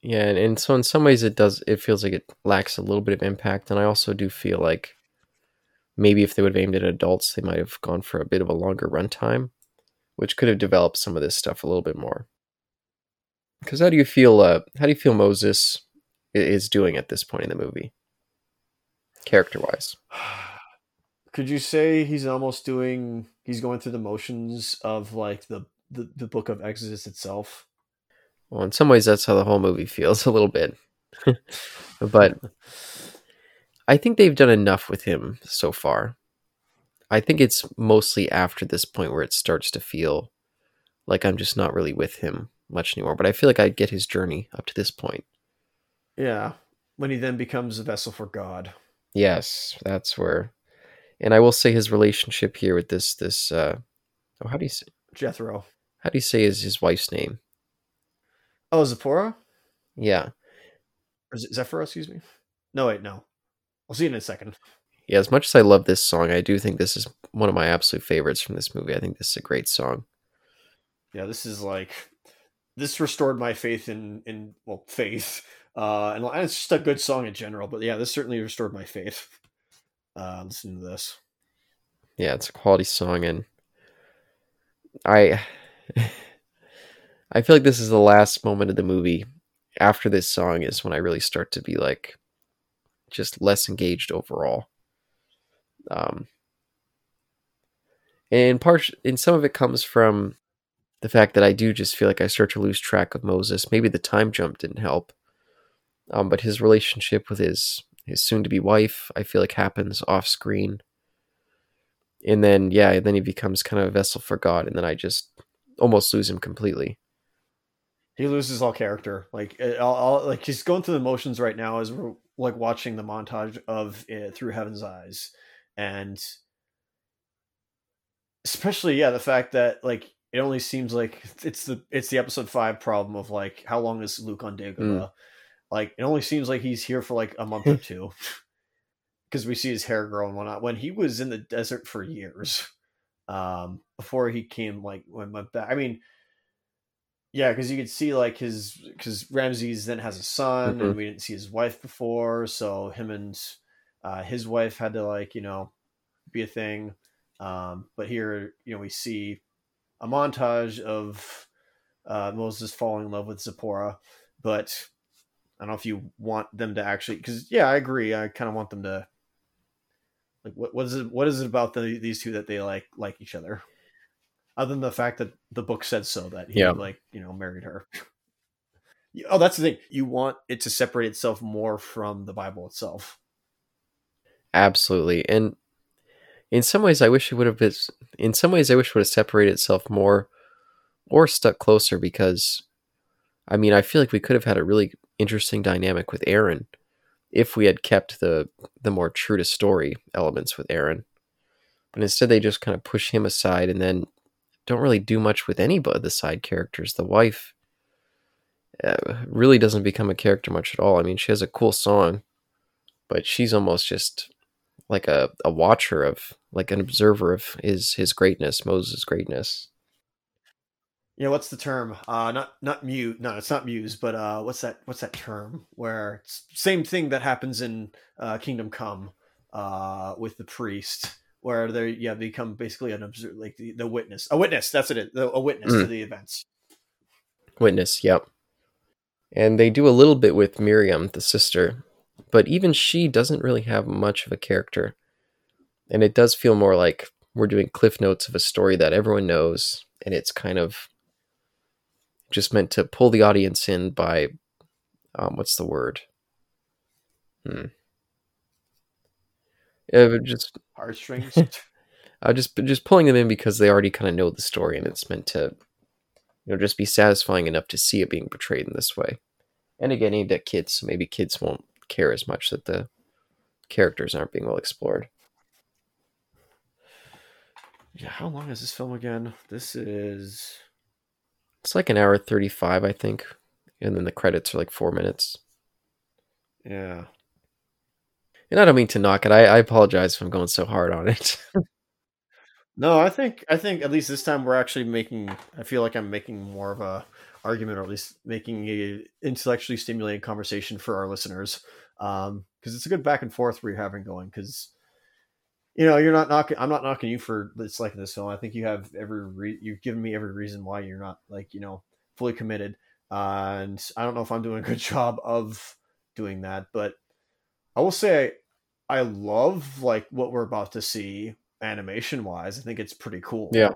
[SPEAKER 2] Yeah, and, and so in some ways it does it feels like it lacks a little bit of impact, and I also do feel like maybe if they would have aimed at adults, they might have gone for a bit of a longer runtime, which could have developed some of this stuff a little bit more. Because how do you feel? Uh, how do you feel Moses is doing at this point in the movie, character wise?
[SPEAKER 1] Could you say he's almost doing? He's going through the motions of like the the, the book of Exodus itself.
[SPEAKER 2] Well, in some ways, that's how the whole movie feels a little bit. but I think they've done enough with him so far. I think it's mostly after this point where it starts to feel like I'm just not really with him much anymore. But I feel like I get his journey up to this point.
[SPEAKER 1] Yeah, when he then becomes a vessel for God.
[SPEAKER 2] Yes, that's where. And I will say his relationship here with this this uh oh how do you say
[SPEAKER 1] Jethro.
[SPEAKER 2] how do you say is his wife's name?
[SPEAKER 1] Oh, Zipporah
[SPEAKER 2] Yeah.
[SPEAKER 1] or is it Zephyra? Excuse me. No, wait, no. I'll see you in a second.
[SPEAKER 2] Yeah, as much as I love this song, I do think this is one of my absolute favorites from this movie. I think this is a great song.
[SPEAKER 1] Yeah, this is like this restored my faith in in well faith, uh, and, it's just a good song in general. But yeah, this certainly restored my faith. Uh, listening to this.
[SPEAKER 2] Yeah, it's a quality song and I I feel like this is the last moment of the movie. After this song is when I really start to be like just less engaged overall. Um and part and some of it comes from the fact that I do just feel like I start to lose track of Moses. Maybe the time jump didn't help. Um, but his relationship with his his soon to be wife, I feel like happens off screen. And then yeah, then he becomes kind of a vessel for God, and then I just almost lose him completely.
[SPEAKER 1] He loses all character. Like all, like he's going through the motions right now as we're like watching the montage of it through Heaven's Eyes, and especially yeah the fact that like it only seems like it's the it's the episode five problem of like how long is Luke on Dagobah? Mm. Like it only seems like he's here for like a month or two because we see his hair grow and whatnot. When he was in the desert for years, um, before he came like when went back. I mean, yeah, because you could see like his because Ramses then has a son, mm-hmm. and we didn't see his wife before, so him and uh, his wife had to like you know be a thing. Um, but here, you know, we see a montage of uh, Moses falling in love with Zipporah, but I don't know if you want them to actually, because yeah, I agree. I kind of want them to like what what is it what is it about the, these two that they like like each other, other than the fact that the book said so that he yeah. like you know married her. oh, that's the thing. You want it to separate itself more from the Bible itself.
[SPEAKER 2] Absolutely, and in some ways, I wish it would have been. In some ways, I wish it would have separated itself more, or stuck closer. Because, I mean, I feel like we could have had a really interesting dynamic with Aaron, if we had kept the the more true to story elements with Aaron. But instead, they just kind of push him aside, and then don't really do much with any of the side characters. The wife uh, really doesn't become a character much at all. I mean, she has a cool song, but she's almost just like a, a watcher of like an observer of his his greatness moses greatness
[SPEAKER 1] yeah what's the term uh not not mute no it's not muse but uh what's that what's that term where same thing that happens in uh kingdom come uh with the priest where they yeah become basically an observer like the, the witness a witness that's it a witness mm. to the events
[SPEAKER 2] witness yep and they do a little bit with miriam the sister but even she doesn't really have much of a character. And it does feel more like we're doing cliff notes of a story that everyone knows, and it's kind of just meant to pull the audience in by um, what's the word? Hmm. Yeah, just
[SPEAKER 1] heartstrings.
[SPEAKER 2] uh, just just pulling them in because they already kind of know the story, and it's meant to, you know, just be satisfying enough to see it being portrayed in this way. And again, aimed at kids, so maybe kids won't care as much that the characters aren't being well explored.
[SPEAKER 1] Yeah, how long is this film again? This is
[SPEAKER 2] it's like an hour 35, I think. And then the credits are like four minutes.
[SPEAKER 1] Yeah.
[SPEAKER 2] And I don't mean to knock it. I, I apologize if I'm going so hard on it.
[SPEAKER 1] no, I think I think at least this time we're actually making I feel like I'm making more of a argument, or at least making a intellectually stimulating conversation for our listeners. Because um, it's a good back and forth we're having going. Because you know, you're not knocking. I'm not knocking you for disliking this film. I think you have every re- you've given me every reason why you're not like you know fully committed. Uh, and I don't know if I'm doing a good job of doing that, but I will say I love like what we're about to see animation wise. I think it's pretty cool.
[SPEAKER 2] Yeah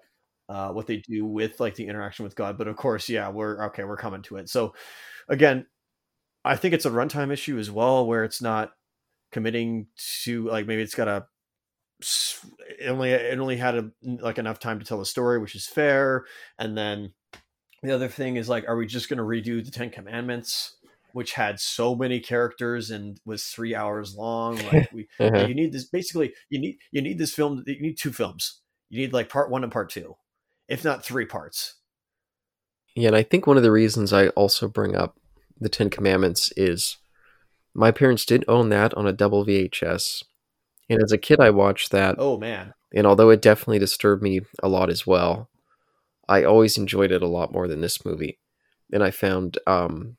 [SPEAKER 1] uh, what they do with like the interaction with God. But of course, yeah, we're okay. We're coming to it. So again, I think it's a runtime issue as well, where it's not committing to like maybe it's got a it only it only had a, like enough time to tell the story, which is fair. And then the other thing is like, are we just going to redo the Ten Commandments? Which had so many characters and was three hours long. Like we, uh-huh. you need this. Basically, you need you need this film. You need two films. You need like part one and part two if not three parts.
[SPEAKER 2] Yeah, and I think one of the reasons I also bring up the Ten Commandments is my parents did own that on a double VHS. And as a kid, I watched that.
[SPEAKER 1] Oh, man.
[SPEAKER 2] And although it definitely disturbed me a lot as well, I always enjoyed it a lot more than this movie. And I found um,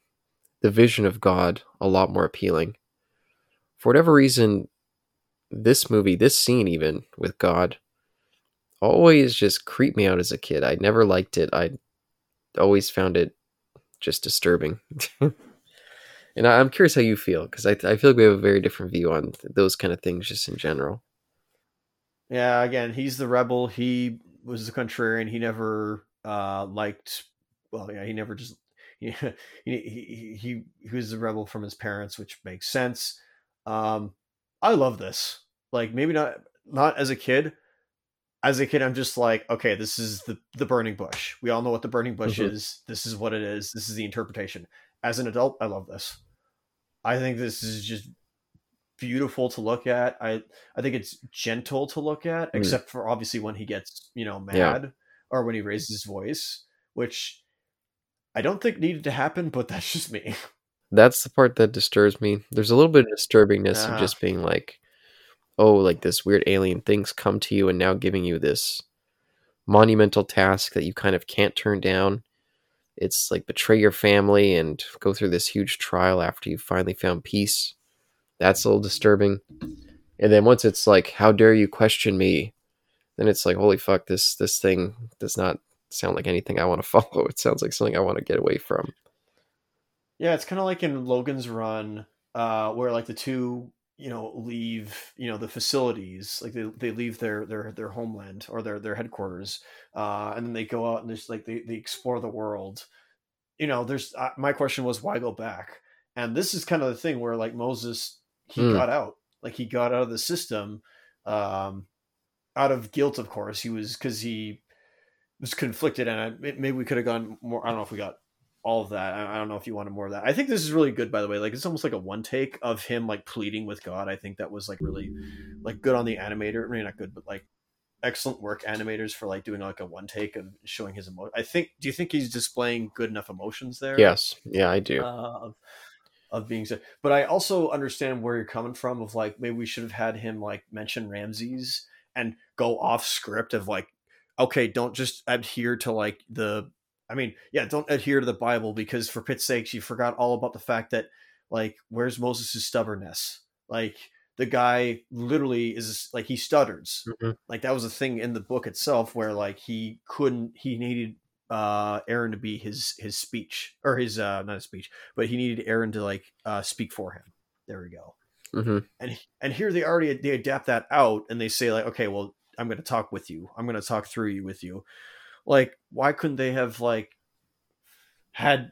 [SPEAKER 2] the vision of God a lot more appealing. For whatever reason, this movie, this scene even with God, always just creeped me out as a kid. I never liked it. I always found it just disturbing. and I, am curious how you feel because I, I feel like we have a very different view on those kind of things just in general.
[SPEAKER 1] Yeah, again, he's the rebel. He was the contrarian. He never uh, liked. Well, yeah, he never just he he he, he was a rebel from his parents, which makes sense. Um, I love this. Like maybe not not as a kid. As a kid, I'm just like, okay, this is the the burning bush. We all know what the burning bush mm-hmm. is. This is what it is. This is the interpretation. As an adult, I love this. I think this is just beautiful to look at. I I think it's gentle to look at, mm. except for obviously when he gets you know mad yeah. or when he raises his voice, which I don't think needed to happen, but that's just me.
[SPEAKER 2] That's the part that disturbs me. There's a little bit of disturbingness uh, of just being like, oh, like this weird alien thing's come to you and now giving you this monumental task that you kind of can't turn down. It's like betray your family and go through this huge trial after you finally found peace. That's a little disturbing. And then once it's like, how dare you question me? Then it's like, holy fuck, this this thing does not sound like anything I want to follow. It sounds like something I want to get away from.
[SPEAKER 1] Yeah, it's kind of like in Logan's Run, uh, where like the two, you know, leave, you know, the facilities, like they, they leave their their their homeland or their their headquarters, uh, and then they go out and just like they they explore the world. You know, there's uh, my question was why go back, and this is kind of the thing where like Moses he mm. got out, like he got out of the system, um, out of guilt, of course. He was because he was conflicted, and I, maybe we could have gone more. I don't know if we got all of that. I don't know if you wanted more of that. I think this is really good, by the way. Like it's almost like a one take of him like pleading with God. I think that was like really like good on the animator. I mean, not good, but like excellent work animators for like doing like a one take of showing his emotion. I think. Do you think he's displaying good enough emotions there?
[SPEAKER 2] Yes. Yeah, I do.
[SPEAKER 1] Uh, of, of being said, but I also understand where you're coming from. Of like maybe we should have had him like mention Ramses and go off script of like okay, don't just adhere to like the I mean, yeah, don't adhere to the Bible because for pit's sakes, you forgot all about the fact that like where's Moses' stubbornness? Like the guy literally is like he stutters. Mm-hmm. Like that was a thing in the book itself where like he couldn't he needed uh Aaron to be his his speech or his uh not a speech, but he needed Aaron to like uh speak for him. There we go. Mm-hmm. And and here they already they adapt that out and they say like okay well I'm going to talk with you. I'm going to talk through you with you. Like, why couldn't they have like had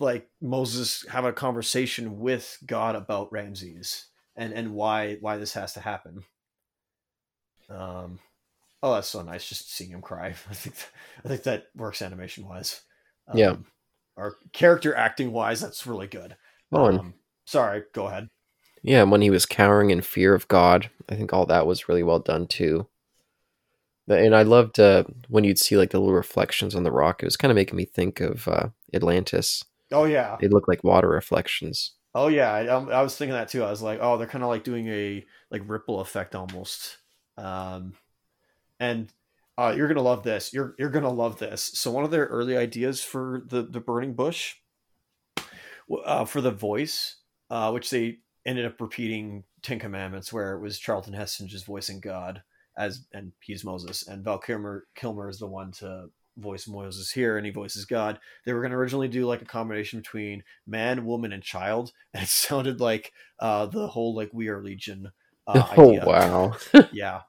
[SPEAKER 1] like Moses have a conversation with God about Ramses and and why why this has to happen? Um, oh, that's so nice just seeing him cry. I think I think that works animation wise. Um,
[SPEAKER 2] yeah,
[SPEAKER 1] or character acting wise, that's really good. Um, sorry, go ahead.
[SPEAKER 2] Yeah, when he was cowering in fear of God, I think all that was really well done too. And I loved uh, when you'd see like the little reflections on the rock. It was kind of making me think of uh, Atlantis.
[SPEAKER 1] Oh yeah,
[SPEAKER 2] they look like water reflections.
[SPEAKER 1] Oh yeah, I, um, I was thinking that too. I was like, oh, they're kind of like doing a like ripple effect almost. Um, and uh, you're gonna love this. You're you're gonna love this. So one of their early ideas for the the burning bush, uh, for the voice, uh, which they ended up repeating Ten Commandments, where it was Charlton Heston just voicing God as, and he's Moses, and Val Kilmer Kilmer is the one to voice Moses here, and he voices God. They were going to originally do like a combination between man, woman, and child, and it sounded like uh, the whole like We Are Legion. Uh,
[SPEAKER 2] oh wow!
[SPEAKER 1] yeah,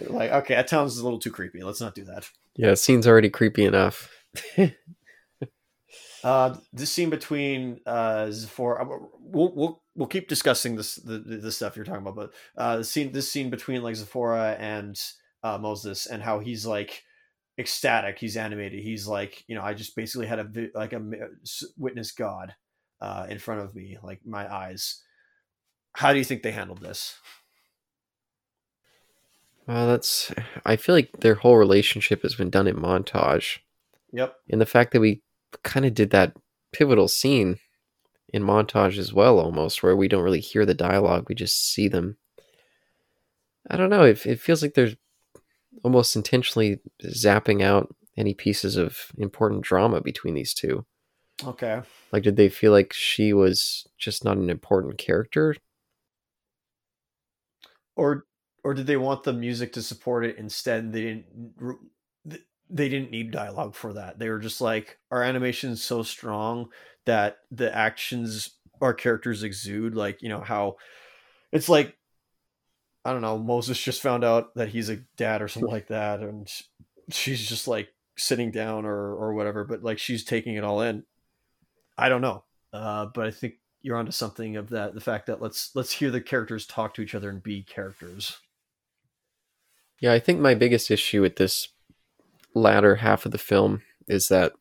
[SPEAKER 1] like okay, that sounds a little too creepy. Let's not do that.
[SPEAKER 2] Yeah, scene's already creepy enough.
[SPEAKER 1] Uh, this scene between uh, Zipporah, uh, we'll, we'll we'll keep discussing this the, the stuff you're talking about, but uh, the scene this scene between like Zipporah and uh, Moses and how he's like ecstatic, he's animated, he's like you know I just basically had a like a witness God uh, in front of me, like my eyes. How do you think they handled this?
[SPEAKER 2] Well, that's. I feel like their whole relationship has been done in montage.
[SPEAKER 1] Yep.
[SPEAKER 2] And the fact that we kind of did that pivotal scene in montage as well, almost, where we don't really hear the dialogue, we just see them. I don't know. It, it feels like they're almost intentionally zapping out any pieces of important drama between these two.
[SPEAKER 1] Okay.
[SPEAKER 2] Like, did they feel like she was just not an important character?
[SPEAKER 1] Or, or did they want the music to support it instead? They didn't they didn't need dialogue for that. They were just like, our animation is so strong that the actions our characters exude, like, you know, how it's like, I don't know, Moses just found out that he's a dad or something like that. And she's just like sitting down or or whatever, but like she's taking it all in. I don't know, uh, but I think you're onto something of that. The fact that let's let's hear the characters talk to each other and be characters.
[SPEAKER 2] Yeah, I think my biggest issue with this latter half of the film is that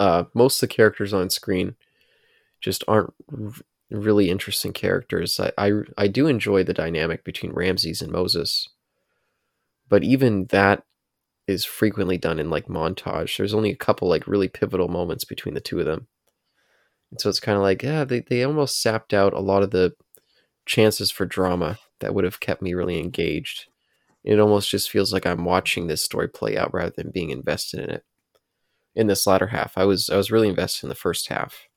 [SPEAKER 2] uh, most of the characters on screen just aren't r- really interesting characters. I, I I do enjoy the dynamic between Ramses and Moses, but even that is frequently done in like montage. There's only a couple like really pivotal moments between the two of them. And so it's kind of like, yeah, they, they almost sapped out a lot of the chances for drama that would have kept me really engaged. It almost just feels like I'm watching this story play out rather than being invested in it. In this latter half, I was I was really invested in the first half,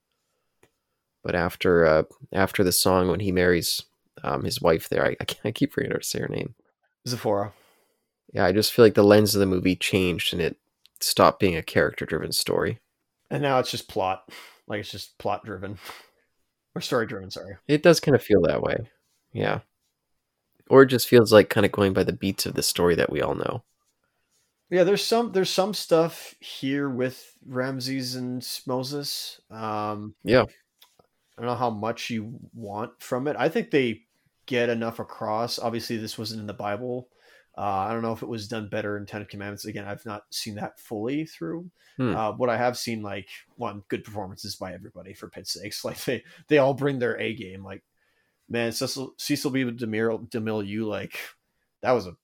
[SPEAKER 2] but after uh, after the song when he marries um, his wife, there, I, I, I keep forgetting to say her name.
[SPEAKER 1] Tzipporah.
[SPEAKER 2] Yeah, I just feel like the lens of the movie changed and it stopped being a character driven story.
[SPEAKER 1] And now it's just plot. Like it's just plot driven. or story driven, sorry.
[SPEAKER 2] It does kind of feel that way. Yeah. Or it just feels like kind of going by the beats of the story that we all know.
[SPEAKER 1] Yeah, there's some there's some stuff here with Ramses and Moses. Um
[SPEAKER 2] Yeah.
[SPEAKER 1] I don't know how much you want from it. I think they get enough across. Obviously, this wasn't in the Bible. Uh, I don't know if it was done better in Ten Commandments. Again, I've not seen that fully through.
[SPEAKER 2] Hmm.
[SPEAKER 1] Uh, what I have seen, like one good performances by everybody for pit's sakes. Like they they all bring their A game. Like man, Cecil Cecil B. DeMille, DeMille, you like that was an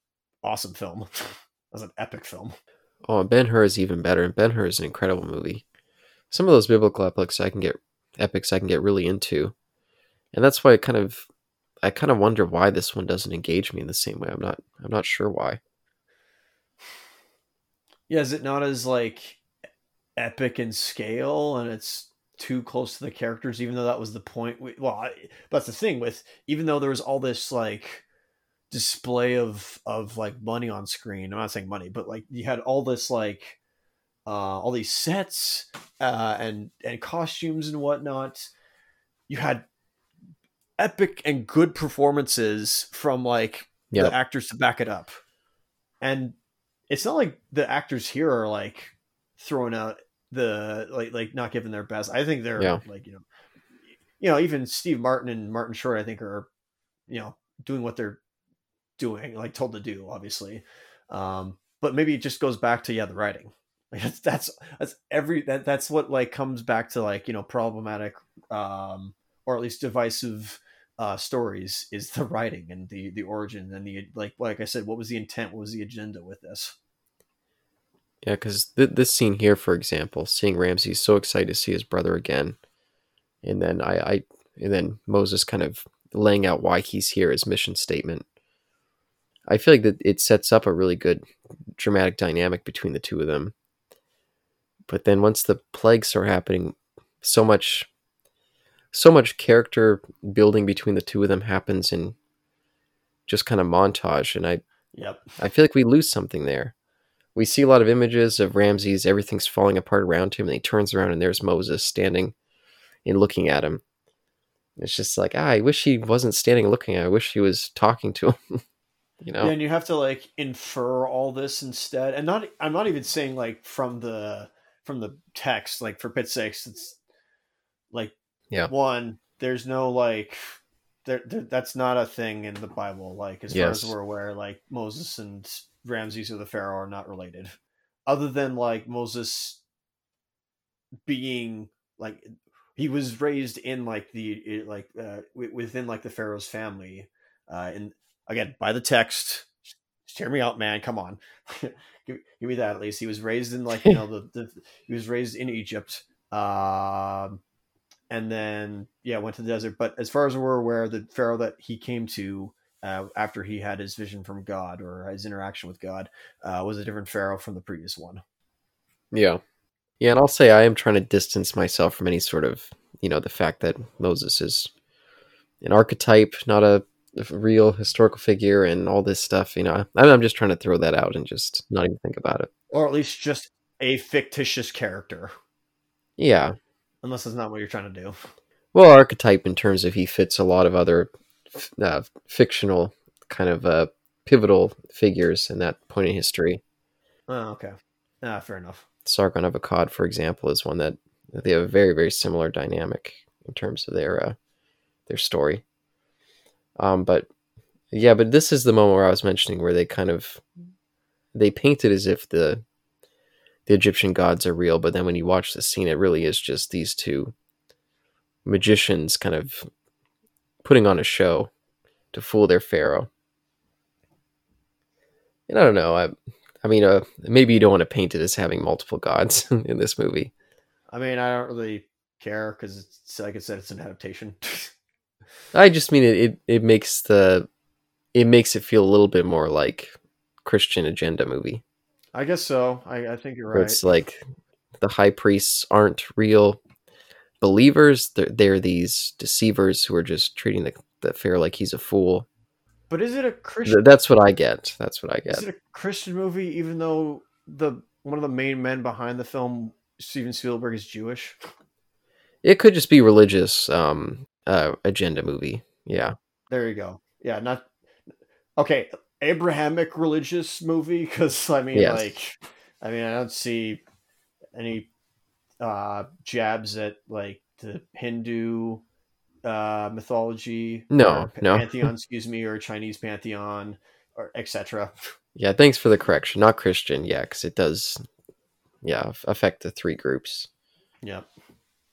[SPEAKER 1] awesome film. was an epic film.
[SPEAKER 2] Oh, Ben Hur is even better, and Ben Hur is an incredible movie. Some of those biblical epics I can get epics I can get really into, and that's why I kind of I kind of wonder why this one doesn't engage me in the same way. I'm not I'm not sure why.
[SPEAKER 1] Yeah, is it not as like epic in scale, and it's too close to the characters? Even though that was the point. We, well, I, that's the thing with even though there was all this like display of of like money on screen. I'm not saying money, but like you had all this like uh, all these sets uh, and and costumes and whatnot. You had epic and good performances from like
[SPEAKER 2] Yep.
[SPEAKER 1] the actors to back it up, and it's not like the actors here are like throwing out the like like not giving their best. I think they're
[SPEAKER 2] Yeah.
[SPEAKER 1] like you know, you know even Steve Martin and Martin Short I think are you know doing what they're doing like told to do obviously, um, but maybe it just goes back to yeah the writing. Like that's that's that's every that that's what like comes back to like you know problematic um or at least divisive uh stories is the writing and the the origin and the like like I said what was the intent what was the agenda with this
[SPEAKER 2] Yeah, because th- this scene here, for example, seeing Ramses so excited to see his brother again, and then I, I and then Moses kind of laying out why he's here, his mission statement. I feel like that it sets up a really good dramatic dynamic between the two of them. But then once the plagues are happening, so much, so much character building between the two of them happens in just kind of montage, and I
[SPEAKER 1] yep
[SPEAKER 2] I feel like we lose something there. We see a lot of images of Ramses, everything's falling apart around him, and he turns around and there's Moses standing and looking at him. It's just like, ah, I wish he wasn't standing looking at him. I wish he was talking to him. you know?
[SPEAKER 1] Yeah, and you have to like infer all this instead, and not. I'm not even saying like from the from the text, like for sakes, it's like
[SPEAKER 2] Yeah.
[SPEAKER 1] one. There's no like, there, there that's not a thing in the Bible. Like as far as we're aware, like Moses and Ramses or the Pharaoh are not related, other than like Moses being like he was raised in like the like uh, within like the Pharaoh's family, uh, and again by the text. Hear me out, man. Come on, give, give me that at least. He was raised in like you know the, the he was raised in Egypt, um, and then yeah went to the desert. But as far as we're aware, the Pharaoh that he came to uh, after he had his vision from God or his interaction with God uh, was a different Pharaoh from the previous one.
[SPEAKER 2] Yeah. Yeah, and I'll say I am trying to distance myself from any sort of, you know, the fact that Moses is an archetype, not a real historical figure, and all this stuff. You know, I'm I'm just trying to throw that out and just not even think about it.
[SPEAKER 1] or at least just a fictitious character,
[SPEAKER 2] Yeah,
[SPEAKER 1] unless that's not what you're trying to do.
[SPEAKER 2] Well, archetype in terms of he fits a lot of other uh, fictional kind of uh, pivotal figures in that point in history.
[SPEAKER 1] Oh, okay. Ah, fair enough.
[SPEAKER 2] Sargon of Akkad, for example, is one that they have a very very similar dynamic in terms of their uh, their story. Um, but yeah, but this is the moment where I was mentioning where they kind of they paint it as if the the Egyptian gods are real, but then when you watch the scene, it really is just these two magicians kind of putting on a show to fool their pharaoh. And I don't know. I, I mean, uh, maybe you don't want to paint it as having multiple gods in this movie.
[SPEAKER 1] I mean, I don't really care because it's like I said, it's an adaptation.
[SPEAKER 2] I just mean it, it. It makes the it makes it feel a little bit more like Christian agenda movie.
[SPEAKER 1] I guess so. I, I think you're right.
[SPEAKER 2] it's like the high priests aren't real believers; they're, they're these deceivers who are just treating the the pharaoh like he's a fool.
[SPEAKER 1] But is it a Christian?
[SPEAKER 2] Th- That's what I get. That's what I get.
[SPEAKER 1] Is it a Christian movie? Even though the one of the main men behind the film, Steven Spielberg, is Jewish.
[SPEAKER 2] It could just be religious um uh agenda movie. Yeah.
[SPEAKER 1] There you go. Yeah, not okay. Abrahamic religious movie because I mean,
[SPEAKER 2] Yes.
[SPEAKER 1] like, I mean, I don't see any uh jabs at like the Hindu uh mythology.
[SPEAKER 2] No, no.
[SPEAKER 1] pantheon. Excuse me, or Chinese pantheon, or etc.
[SPEAKER 2] Yeah, thanks for the correction. Not Christian, yeah, cuz it does yeah, affect the three groups.
[SPEAKER 1] Yeah,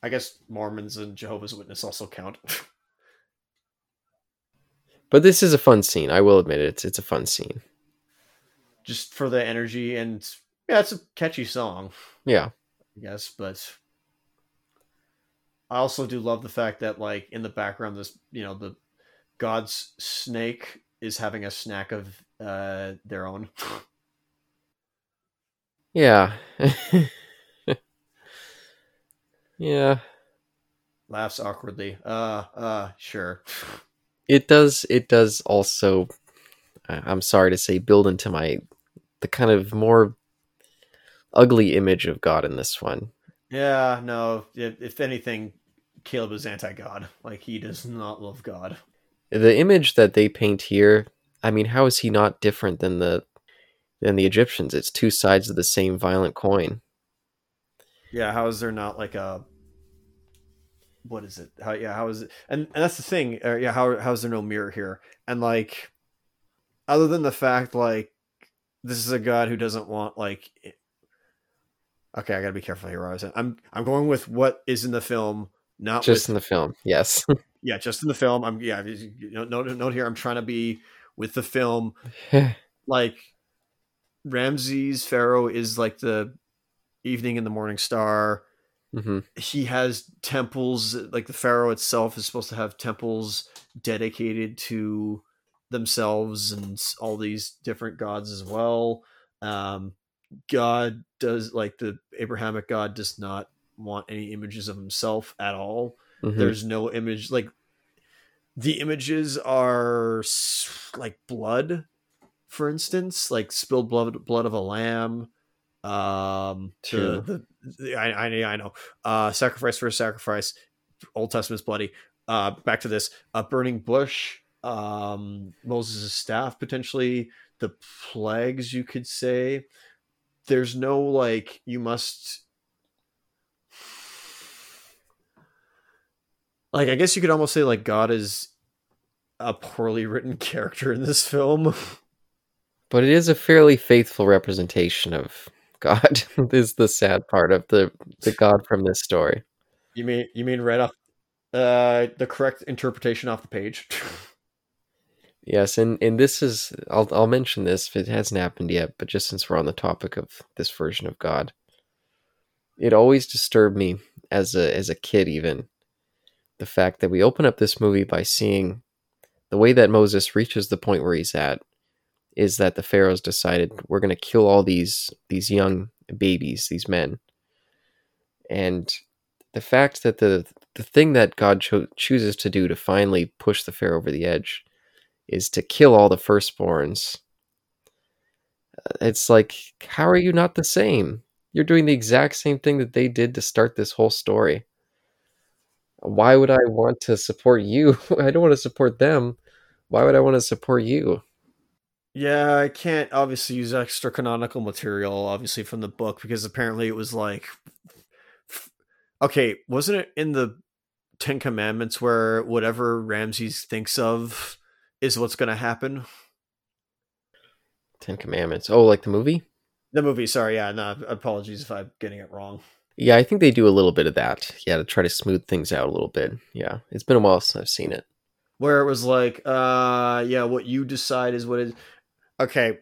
[SPEAKER 1] I guess Mormons and Jehovah's Witness also count.
[SPEAKER 2] But this is a fun scene. I will admit it. It's it's a fun scene.
[SPEAKER 1] just for the energy and yeah, it's a catchy song.
[SPEAKER 2] Yeah.
[SPEAKER 1] I guess, but I also do love the fact that like in the background this you know the god's snake is having a snack of uh their own.
[SPEAKER 2] Yeah. yeah.
[SPEAKER 1] Laughs awkwardly. Uh uh sure.
[SPEAKER 2] It does it does also I'm sorry to say build into my the kind of more ugly image of God in this one.
[SPEAKER 1] Yeah, no, if, if anything Caleb is anti-god. Like he does not love God.
[SPEAKER 2] The image that they paint here, I mean, how is he not different than the than the Egyptians? It's two sides of the same violent coin.
[SPEAKER 1] Yeah, how is there not like a what is it? How yeah, how is it? And, and that's the thing. Uh, yeah, how how is there no mirror here? And like, other than the fact like this is a god who doesn't want like. it- Okay, I gotta be careful here. I was I'm I'm going with what is in the film, not
[SPEAKER 2] Just in the film. Yes.
[SPEAKER 1] yeah, just in the film. I'm yeah, you know, note note here. I'm trying to be with the film like Ramses Pharaoh is like the evening and the morning star
[SPEAKER 2] hmm
[SPEAKER 1] he has temples like the pharaoh itself is supposed to have temples dedicated to themselves and all these different gods as well. Um god does like the abrahamic god does not want any images of himself at all.
[SPEAKER 2] Hmm
[SPEAKER 1] there's no image like the images are like blood for instance like spilled blood blood of a lamb um
[SPEAKER 2] True.
[SPEAKER 1] the, the I, I i know. Uh sacrifice for a sacrifice old testament's bloody. Uh back to this uh burning bush um moses' staff potentially the plagues you could say. There's no like you must like i guess you could almost say like god is a poorly written character in this film.
[SPEAKER 2] But it is a fairly faithful representation of God. is the sad part of the the God from this story.
[SPEAKER 1] you mean you mean right off uh the correct interpretation off the page
[SPEAKER 2] Yes, and and this is I'll I'll mention this if it hasn't happened yet, but just since we're on the topic of this version of God, it always disturbed me as a as a kid even the fact that we open up this movie by seeing the way that Moses reaches the point where he's at is that the pharaohs decided we're going to kill all these these young babies, these men. And the fact that the the thing that God cho- chooses to do to finally push the pharaoh over the edge is to kill all the firstborns. Uh, It's like, how are you not the same? You're doing the exact same thing that they did to start this whole story. Why would I want to support you? I don't want to support them. Why would I want to support you?
[SPEAKER 1] Yeah, I can't obviously use extra canonical material, obviously from the book, because apparently it was like, okay, wasn't it in the Ten Commandments where whatever Ramses thinks of is what's going to happen?
[SPEAKER 2] Ten Commandments. Oh, like the movie?
[SPEAKER 1] The movie. Sorry, yeah. No, apologies if I'm getting it wrong.
[SPEAKER 2] Yeah, I think they do a little bit of that. Yeah, to try to smooth things out a little bit. Yeah, it's been a while since I've seen it.
[SPEAKER 1] Where it was like, uh, yeah, what you decide is what is. Okay,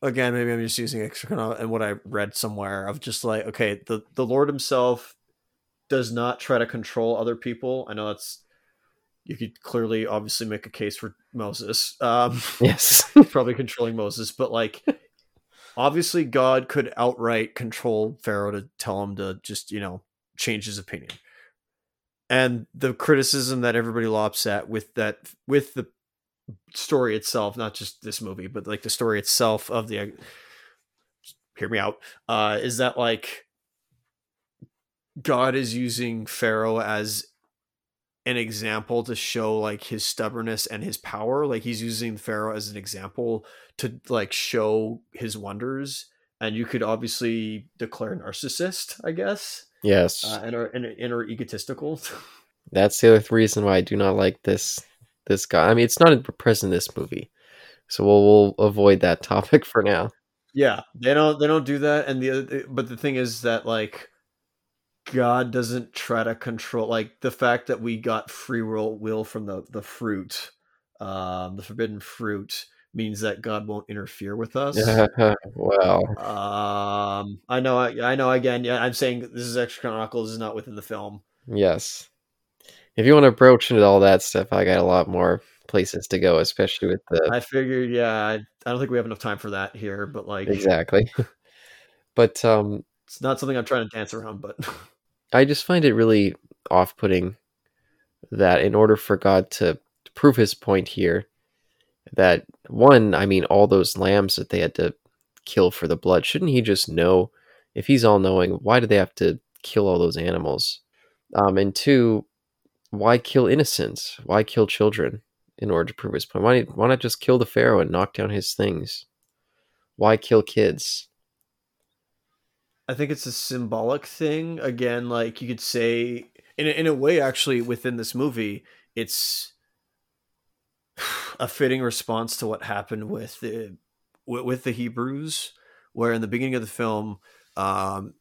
[SPEAKER 1] again, maybe I'm just using extra and what I read somewhere of just like, okay, the the Lord Himself does not try to control other people. I know that's you could clearly obviously make a case for Moses. Um,
[SPEAKER 2] yes,
[SPEAKER 1] probably controlling Moses, but like obviously God could outright control Pharaoh to tell him to just you know change his opinion. And the criticism that everybody lops at with that with the story itself, not just this movie, but like the story itself of the hear me out, uh, is that like God is using Pharaoh as an example to show like his stubbornness and his power. Like he's using Pharaoh as an example to like show his wonders. And you could obviously declare narcissist, I guess.
[SPEAKER 2] Yes.
[SPEAKER 1] Uh, and, are, and, and are egotistical.
[SPEAKER 2] That's the other reason why I do not like this this guy. I mean, it's not present in this movie, so we'll we'll avoid that topic for now.
[SPEAKER 1] Yeah, they don't they don't do that. And the other, but the thing is that like God doesn't try to control like the fact that we got free will will from the the fruit, um, the forbidden fruit means that God won't interfere with us.
[SPEAKER 2] well,
[SPEAKER 1] um, I know, I, I know. Again, yeah, I'm saying this is extra canonical. This is not within the film.
[SPEAKER 2] Yes, if you want to broach into all that stuff, I got a lot more places to go, especially with the.
[SPEAKER 1] I figured, yeah, I, I don't think we have enough time for that here, but like
[SPEAKER 2] exactly. but um,
[SPEAKER 1] it's not something I'm trying to dance around, but
[SPEAKER 2] I just find it really off-putting that in order for God to, to prove His point here, that one, I mean, all those lambs that they had to kill for the blood, shouldn't He just know? If He's all-knowing, why do they have to kill all those animals? Um, and two, why kill innocents? Why kill children in order to prove his point? Why, why not just kill the pharaoh and knock down his things? Why kill kids?
[SPEAKER 1] I think it's a symbolic thing. Again, like you could say, in a, in a way, actually, within this movie, it's a fitting response to what happened with the with the Hebrews, where in the beginning of the film, um,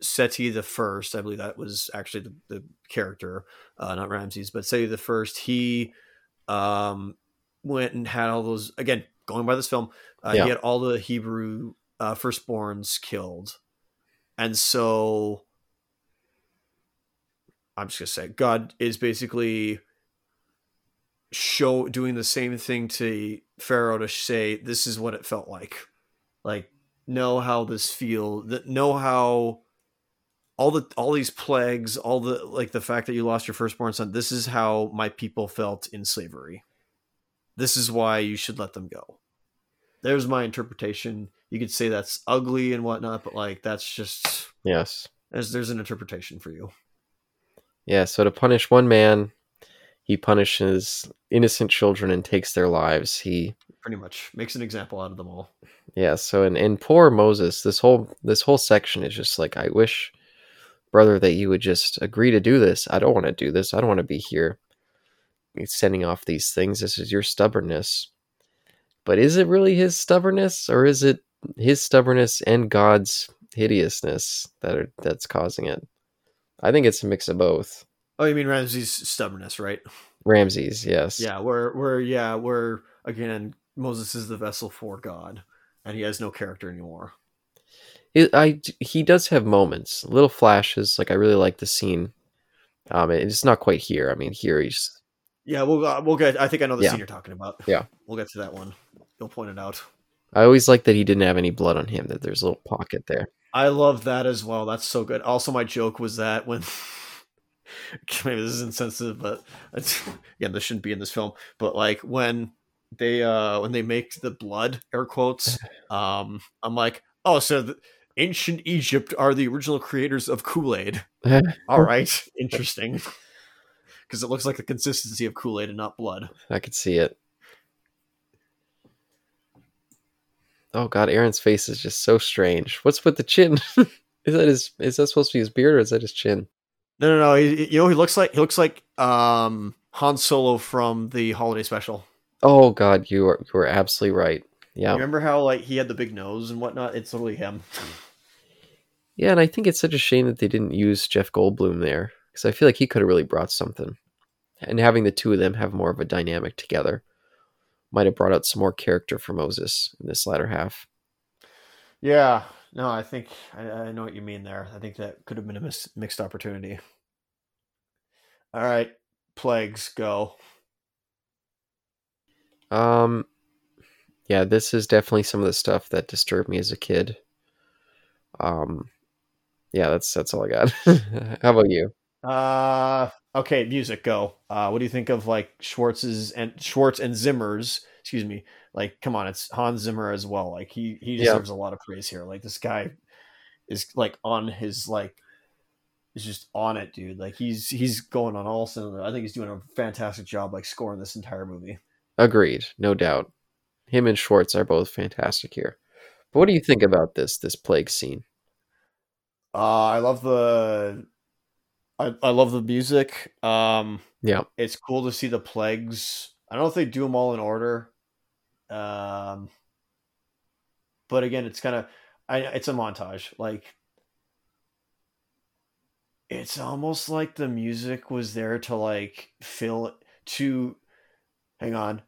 [SPEAKER 1] Seti the first, I believe that was actually the, the character, uh, not Ramses, but Seti the first, he um, went and had all those, again, going by this film, uh, yeah. he had all the Hebrew uh, firstborns killed. And so I'm just going to say, God is basically show doing the same thing to Pharaoh to say, this is what it felt like. Like, know how this feel, that know how all the all these plagues, all the like the fact that you lost your firstborn son, this is how my people felt in slavery. This is why you should let them go. There's my interpretation. You could say that's ugly and whatnot, but like that's just
[SPEAKER 2] yes.
[SPEAKER 1] There's there's an interpretation for you.
[SPEAKER 2] Yeah. So to punish one man, he punishes innocent children and takes their lives. He
[SPEAKER 1] pretty much makes an example out of them all.
[SPEAKER 2] Yeah. So in in poor Moses, this whole this whole section is just like I wish brother, that you would just agree to do this. I don't want to do this. I don't want to be here sending off these things. This is your stubbornness. But is it really his stubbornness or is it his stubbornness and God's hideousness that are that's causing it? I think it's a mix of both.
[SPEAKER 1] Oh, you mean Ramses' stubbornness, right?
[SPEAKER 2] Ramses, yes.
[SPEAKER 1] Yeah, we're we're yeah, we're again Moses is the vessel for God and he has no character anymore.
[SPEAKER 2] It, I he does have moments, little flashes. Like I really like the scene. Um, it's not quite here. I mean, here he's.
[SPEAKER 1] Yeah, we'll uh, we'll get. I think I know the yeah. scene you're talking about.
[SPEAKER 2] Yeah,
[SPEAKER 1] we'll get to that one. You'll point it out.
[SPEAKER 2] I always like that he didn't have any blood on him. That there's a little pocket there.
[SPEAKER 1] I love that as well. That's so good. Also, my joke was that when maybe this is insensitive, but again, this shouldn't be in this film. But like when they uh when they make the blood air quotes, um, I'm like, oh, so. The, ancient Egypt are the original creators of Kool Aid. All right, interesting. Because it looks like the consistency of Kool Aid and not blood.
[SPEAKER 2] I could see it. Oh god, Aaron's face is just so strange. What's with the chin? is that his? Is that supposed to be his beard or is that his chin?
[SPEAKER 1] No, no, no. He, you know, he looks like he looks like um, Han Solo from the holiday special.
[SPEAKER 2] Oh god, you are you are absolutely right. Yeah.
[SPEAKER 1] Remember how like he had the big nose and whatnot? It's totally him.
[SPEAKER 2] Yeah, and I think it's such a shame that they didn't use Jeff Goldblum there because I feel like he could have really brought something. And having the two of them have more of a dynamic together might have brought out some more character for Moses in this latter half.
[SPEAKER 1] Yeah, no, I think I, I know what you mean there. I think that could have been a mis- mixed opportunity. All right, plagues go.
[SPEAKER 2] Um, yeah, this is definitely some of the stuff that disturbed me as a kid. Um, yeah, that's that's all I got. How about you?
[SPEAKER 1] Uh, okay, music go. Uh, what do you think of like Schwartz's and Schwartz and Zimmer's? Excuse me. Like, come on, it's Hans Zimmer as well. Like, he he
[SPEAKER 2] Yeah.
[SPEAKER 1] deserves a lot of praise here. Like, this guy is like on his like is just on it, dude. Like, he's he's going on all cylinders. I think he's doing a fantastic job like scoring this entire movie.
[SPEAKER 2] Agreed, no doubt. Him and Schwartz are both fantastic here. But what do you think about this this plague scene?
[SPEAKER 1] Uh, I love the I, I love the music. Um,
[SPEAKER 2] Yeah,
[SPEAKER 1] it's cool to see the plagues. I don't know if they do them all in order. Um, but again, it's kind of I it's a montage. Like it's almost like the music was there to like fill to hang on.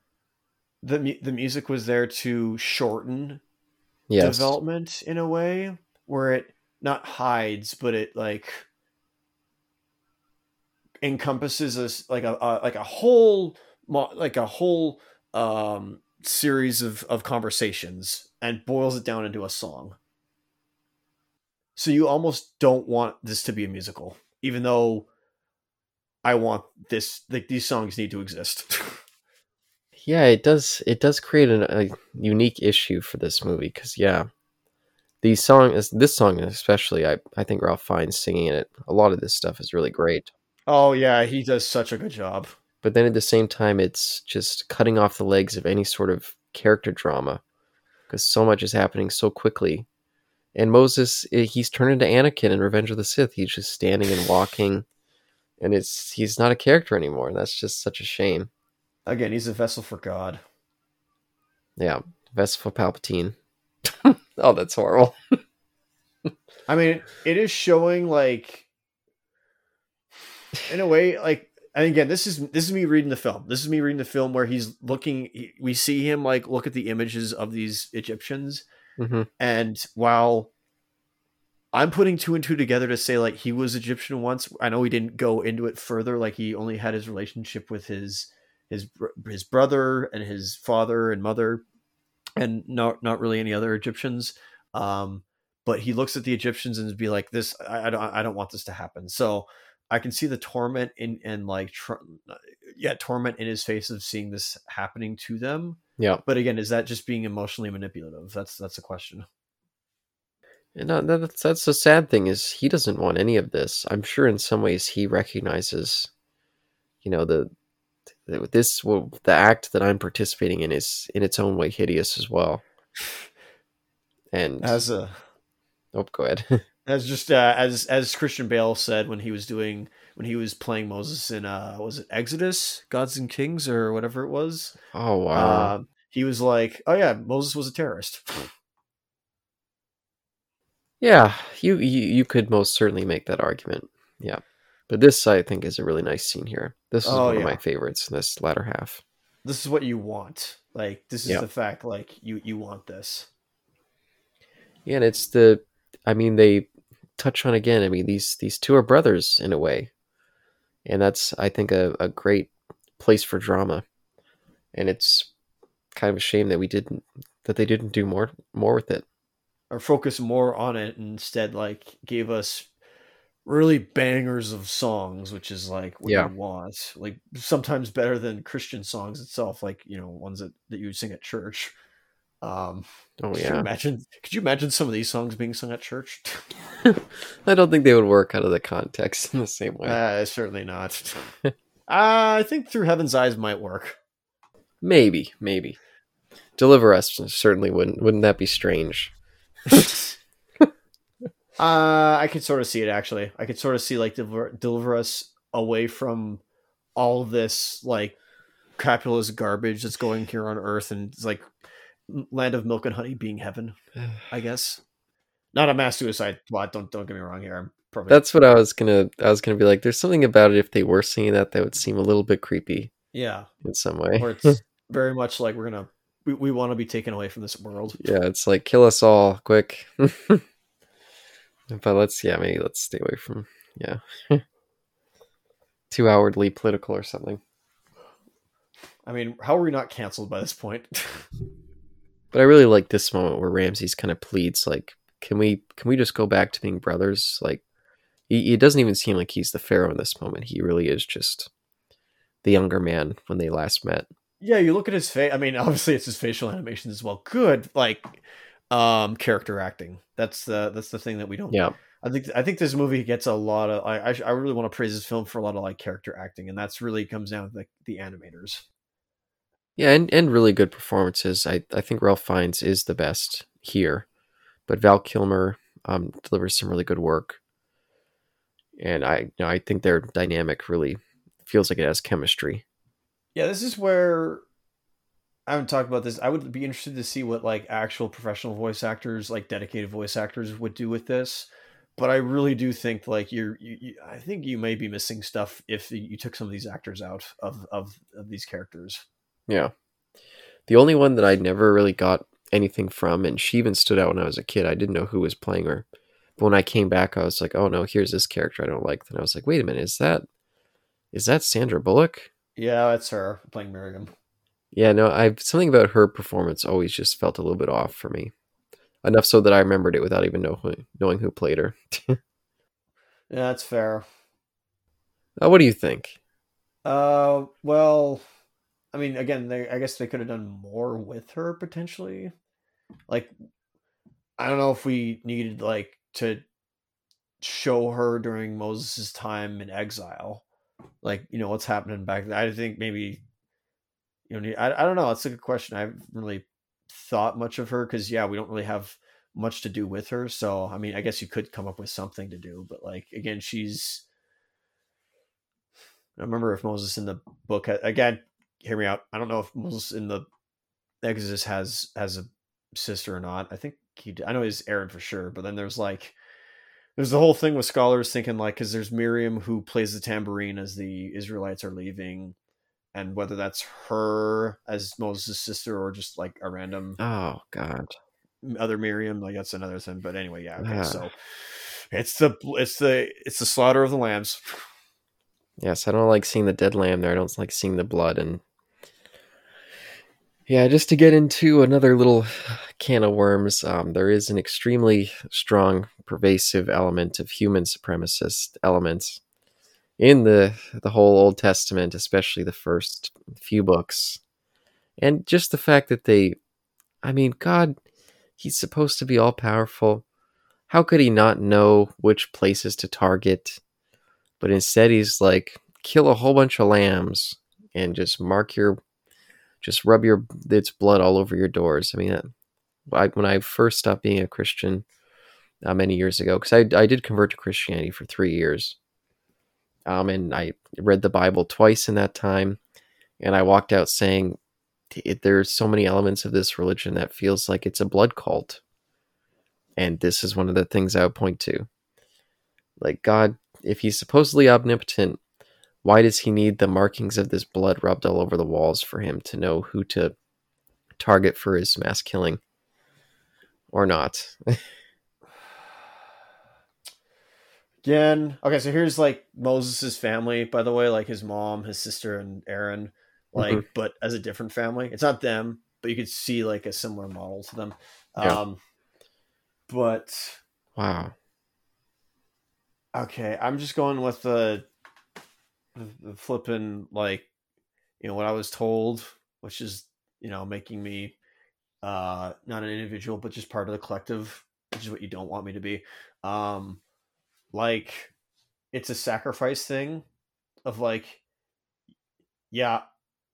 [SPEAKER 1] The the music was there to shorten
[SPEAKER 2] yes,
[SPEAKER 1] development in a way where it not hides but it like encompasses us like a, a like a whole like a whole um series of of conversations and boils it down into a song so you almost don't want this to be a musical even though i want this like these songs need to exist
[SPEAKER 2] yeah. It does it does create an, a unique issue for this movie because yeah, these is this song especially I I think Ralph Fiennes singing in it. A lot of this stuff is really great.
[SPEAKER 1] oh yeah he does such a good job.
[SPEAKER 2] But then at the same time it's just cutting off the legs of any sort of character drama because so much is happening so quickly. And moses eh, he's turned into anakin in revenge of the sith. He's just standing and walking and it's he's not a character anymore. That's just such a shame.
[SPEAKER 1] Again he's a vessel for god.
[SPEAKER 2] Yeah vessel for palpatine oh that's horrible.
[SPEAKER 1] I mean, it is showing like in a way like and again this is this is me reading the film. This is me reading the film where he's looking he- we see him like look at the images of these egyptians.
[SPEAKER 2] Hmm
[SPEAKER 1] and while i'm putting two and two together to say like he was egyptian once i know he didn't go into it further. Like he only had his relationship with his his his brother and his father and mother and not not really any other egyptians um but he looks at the egyptians and be like this i, I don't i don't want this to happen. So i can see the torment in and like tr- yeah torment in his face of seeing this happening to them.
[SPEAKER 2] Yeah.
[SPEAKER 1] But again is that just being emotionally manipulative? That's that's a question.
[SPEAKER 2] And uh, that's that's the sad thing is he doesn't want any of this. I'm sure in some ways he recognizes you know the this well, the act that i'm participating in is in its own way hideous as well. And
[SPEAKER 1] as a
[SPEAKER 2] oh go ahead.
[SPEAKER 1] As just uh, as as Christian Bale said when he was doing when he was playing Moses in uh was it Exodus? Gods and Kings or whatever it was?
[SPEAKER 2] Oh wow.
[SPEAKER 1] Um he was like oh yeah Moses was a terrorist.
[SPEAKER 2] Yeah you, you you could most certainly make that argument. Yeah but this i think is a really nice scene here. This is
[SPEAKER 1] Oh,
[SPEAKER 2] one of my favorites in this latter half.
[SPEAKER 1] This is what you want. Like this is
[SPEAKER 2] Yeah.
[SPEAKER 1] the fact like you you want this.
[SPEAKER 2] Yeah and it's the i mean they touch on again i mean these these two are brothers in a way. And that's i think a, a great place for drama. And it's kind of a shame that we didn't that they didn't do more more with it.
[SPEAKER 1] Or focus more on it and instead like gave us really bangers of songs which is like what
[SPEAKER 2] Yeah.
[SPEAKER 1] you want like sometimes better than christian songs itself like you know ones that, that you sing at church um
[SPEAKER 2] oh
[SPEAKER 1] could
[SPEAKER 2] yeah
[SPEAKER 1] imagine could you imagine some of these songs being sung at church
[SPEAKER 2] i don't think they would work out of the context in the same way
[SPEAKER 1] uh, certainly not uh, i think through heaven's eyes might work
[SPEAKER 2] maybe maybe Deliver us certainly wouldn't. Wouldn't that be strange?
[SPEAKER 1] uh, I could sort of see it actually. I could sort of see like deliver, deliver us away from all this like capitalist garbage that's going here on Earth, and it's like land of milk and honey being heaven. I guess not a mass suicide plot. Don't don't get me wrong here. I'm
[SPEAKER 2] probably that's what I was gonna. I was gonna be like, there's something about it. If they were seeing that, that would seem a little bit creepy.
[SPEAKER 1] Yeah,
[SPEAKER 2] in some way.
[SPEAKER 1] Or it's very much like we're gonna we, we want to be taken away from this world.
[SPEAKER 2] Yeah, it's like kill us all quick. but let's yeah, maybe let's stay away from yeah. Too outwardly political or something.
[SPEAKER 1] I mean, how are we not canceled by this point?
[SPEAKER 2] but I really like this moment where Ramses kind of pleads like can we can we just go back to being brothers? Like, it doesn't even seem like he's the pharaoh in this moment. He really is just the younger man when they last met.
[SPEAKER 1] Yeah, you look at his face. I mean, obviously it's his facial animations as well. Good, like um character acting. That's the that's the thing that we don't.
[SPEAKER 2] Yeah.
[SPEAKER 1] I think I think this movie gets a lot of. I I, I really want to praise this film for a lot of like character acting, and that's really comes down to the, the animators.
[SPEAKER 2] Yeah, and, and really good performances. I, I think Ralph Fiennes is the best here but Val Kilmer um, delivers some really good work, and I you know, I think their dynamic really feels like it has chemistry.
[SPEAKER 1] Yeah, this is where I haven't talked about this. I would be interested to see what like actual professional voice actors, like dedicated voice actors, would do with this. But I really do think like you're, you, you, I think you may be missing stuff if you took some of these actors out of, of of these characters.
[SPEAKER 2] Yeah, the only one that I never really got anything from, and she even stood out when I was a kid. I didn't know who was playing her. But when I came back, I was like, oh no, here's this character I don't like. Then I was like, wait a minute, is that is that Sandra Bullock?
[SPEAKER 1] Yeah, it's her playing Miriam.
[SPEAKER 2] Yeah, no, I've something about her performance always just felt a little bit off for me. Enough so that I remembered it without even know who, knowing who played her.
[SPEAKER 1] yeah, that's fair.
[SPEAKER 2] Uh, what do you think?
[SPEAKER 1] Uh, well, I mean, again, they I guess they could have done more with her potentially. Like, I don't know if we needed like to show her during Moses' time in exile, like you know what's happening back. Then. I think maybe you know I I don't know. That's a good question. I haven't really thought much of her because yeah, we don't really have much to do with her. So I mean, I guess you could come up with something to do, but like again, she's. I remember if Moses in the book again hear me out. I don't know if Moses in the Exodus has has a sister or not. I think he. I know he's Aaron for sure. But then there's like there's the whole thing with scholars thinking like because there's Miriam who plays the tambourine as the Israelites are leaving, and whether that's her as Moses' sister or just like a random
[SPEAKER 2] oh god
[SPEAKER 1] other Miriam like that's another thing. But anyway, yeah. Okay, so it's the it's the it's the slaughter of the lambs.
[SPEAKER 2] Yes, I don't like seeing the dead lamb there. I don't like seeing the blood and yeah, just to get into another little can of worms, um, there is an extremely strong, pervasive element of human supremacist elements in the the whole Old Testament, especially the first few books, and just the fact that they, I mean, God, He's supposed to be all powerful. How could He not know which places to target? But instead, He's like, kill a whole bunch of lambs and just mark your just rub your its blood all over your doors. I mean, I, when I first stopped being a Christian uh, many years ago, because I I did convert to Christianity for three years, um, and I read the Bible twice in that time, and I walked out saying, "There's so many elements of this religion that feels like it's a blood cult," and this is one of the things I would point to. Like God, if He's supposedly omnipotent, why does he need the markings of this blood rubbed all over the walls for him to know who to target for his mass killing or not?
[SPEAKER 1] Again, okay, so here's like Moses's family, by the way, like his mom, his sister, and Aaron, like, mm-hmm. but as a different family. It's not them, but you could see like a similar model to them. Yeah. Um, but
[SPEAKER 2] wow.
[SPEAKER 1] Okay, I'm just going with the the, flipping like you know what I was told, which is you know making me uh not an individual but just part of the collective, which is what you don't want me to be. Um like it's a sacrifice thing of like yeah,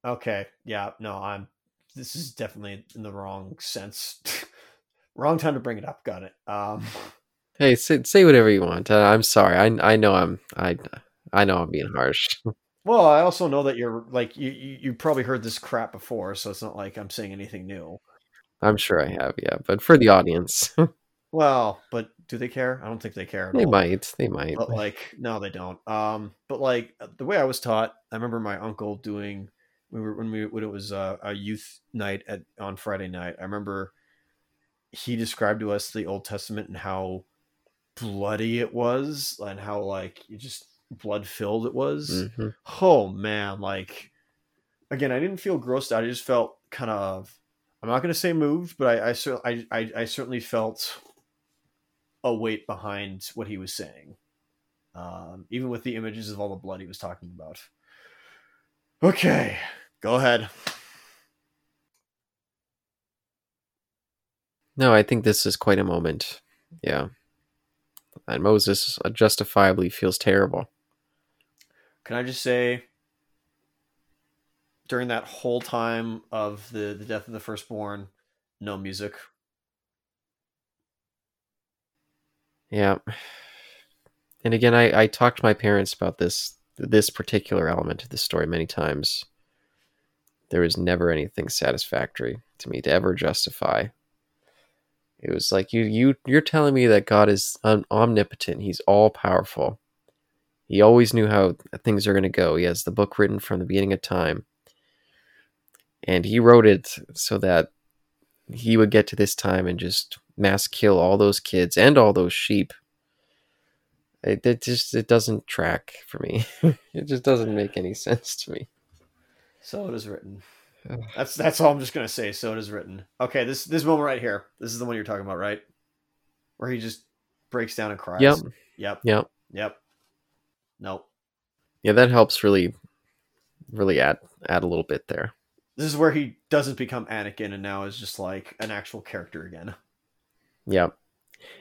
[SPEAKER 1] okay, yeah, no, I'm this is definitely in the wrong sense. wrong time to bring it up. Got it. Um,
[SPEAKER 2] Hey, say, say whatever you want. Uh, I'm sorry. I I know I'm I I know I'm being harsh.
[SPEAKER 1] well, I also know that you're like you, you you probably heard this crap before, so it's not like I'm saying anything new.
[SPEAKER 2] I'm sure I have, yeah. But for the audience,
[SPEAKER 1] Well, but do they care? I don't think they care.
[SPEAKER 2] They
[SPEAKER 1] all.
[SPEAKER 2] might. They might.
[SPEAKER 1] But like, no, they don't. Um, but like the way I was taught, I remember my uncle doing we were when we when it was uh, a youth night at on Friday night. I remember he described to us the Old Testament and how bloody it was and how like you just blood filled it was.
[SPEAKER 2] Mhm.
[SPEAKER 1] Oh man, like again, I didn't feel grossed out. I just felt kind of I'm not going to say moved, but I I, I I I certainly felt a weight behind what he was saying. Um, even with the images of all the blood he was talking about. Okay, go ahead.
[SPEAKER 2] No, I think this is quite a moment. Yeah. And Moses justifiably feels terrible.
[SPEAKER 1] Can I just say, during that whole time of the the death of the firstborn, no music.
[SPEAKER 2] Yeah. And again, I, I talked to my parents about this this particular element of the story many times. There was never anything satisfactory to me to ever justify. It was like you you you're telling me that God is omnipotent. He's all powerful. He always knew how things are going to go. He has the book written from the beginning of time. And he wrote it so that he would get to this time and just mass kill all those kids and all those sheep. It, it just it doesn't track for me. it just doesn't make any sense to me.
[SPEAKER 1] So it is written. That's that's all I'm just gonna say. So it is written. Okay, this this moment right here. This is the one you're talking about, right? Where he just breaks down and cries.
[SPEAKER 2] Yep.
[SPEAKER 1] Yep.
[SPEAKER 2] Yep.
[SPEAKER 1] Yep. Nope.
[SPEAKER 2] Yeah, that helps really really add add a little bit there.
[SPEAKER 1] This is where he doesn't become Anakin and now is just like an actual character again.
[SPEAKER 2] Yeah.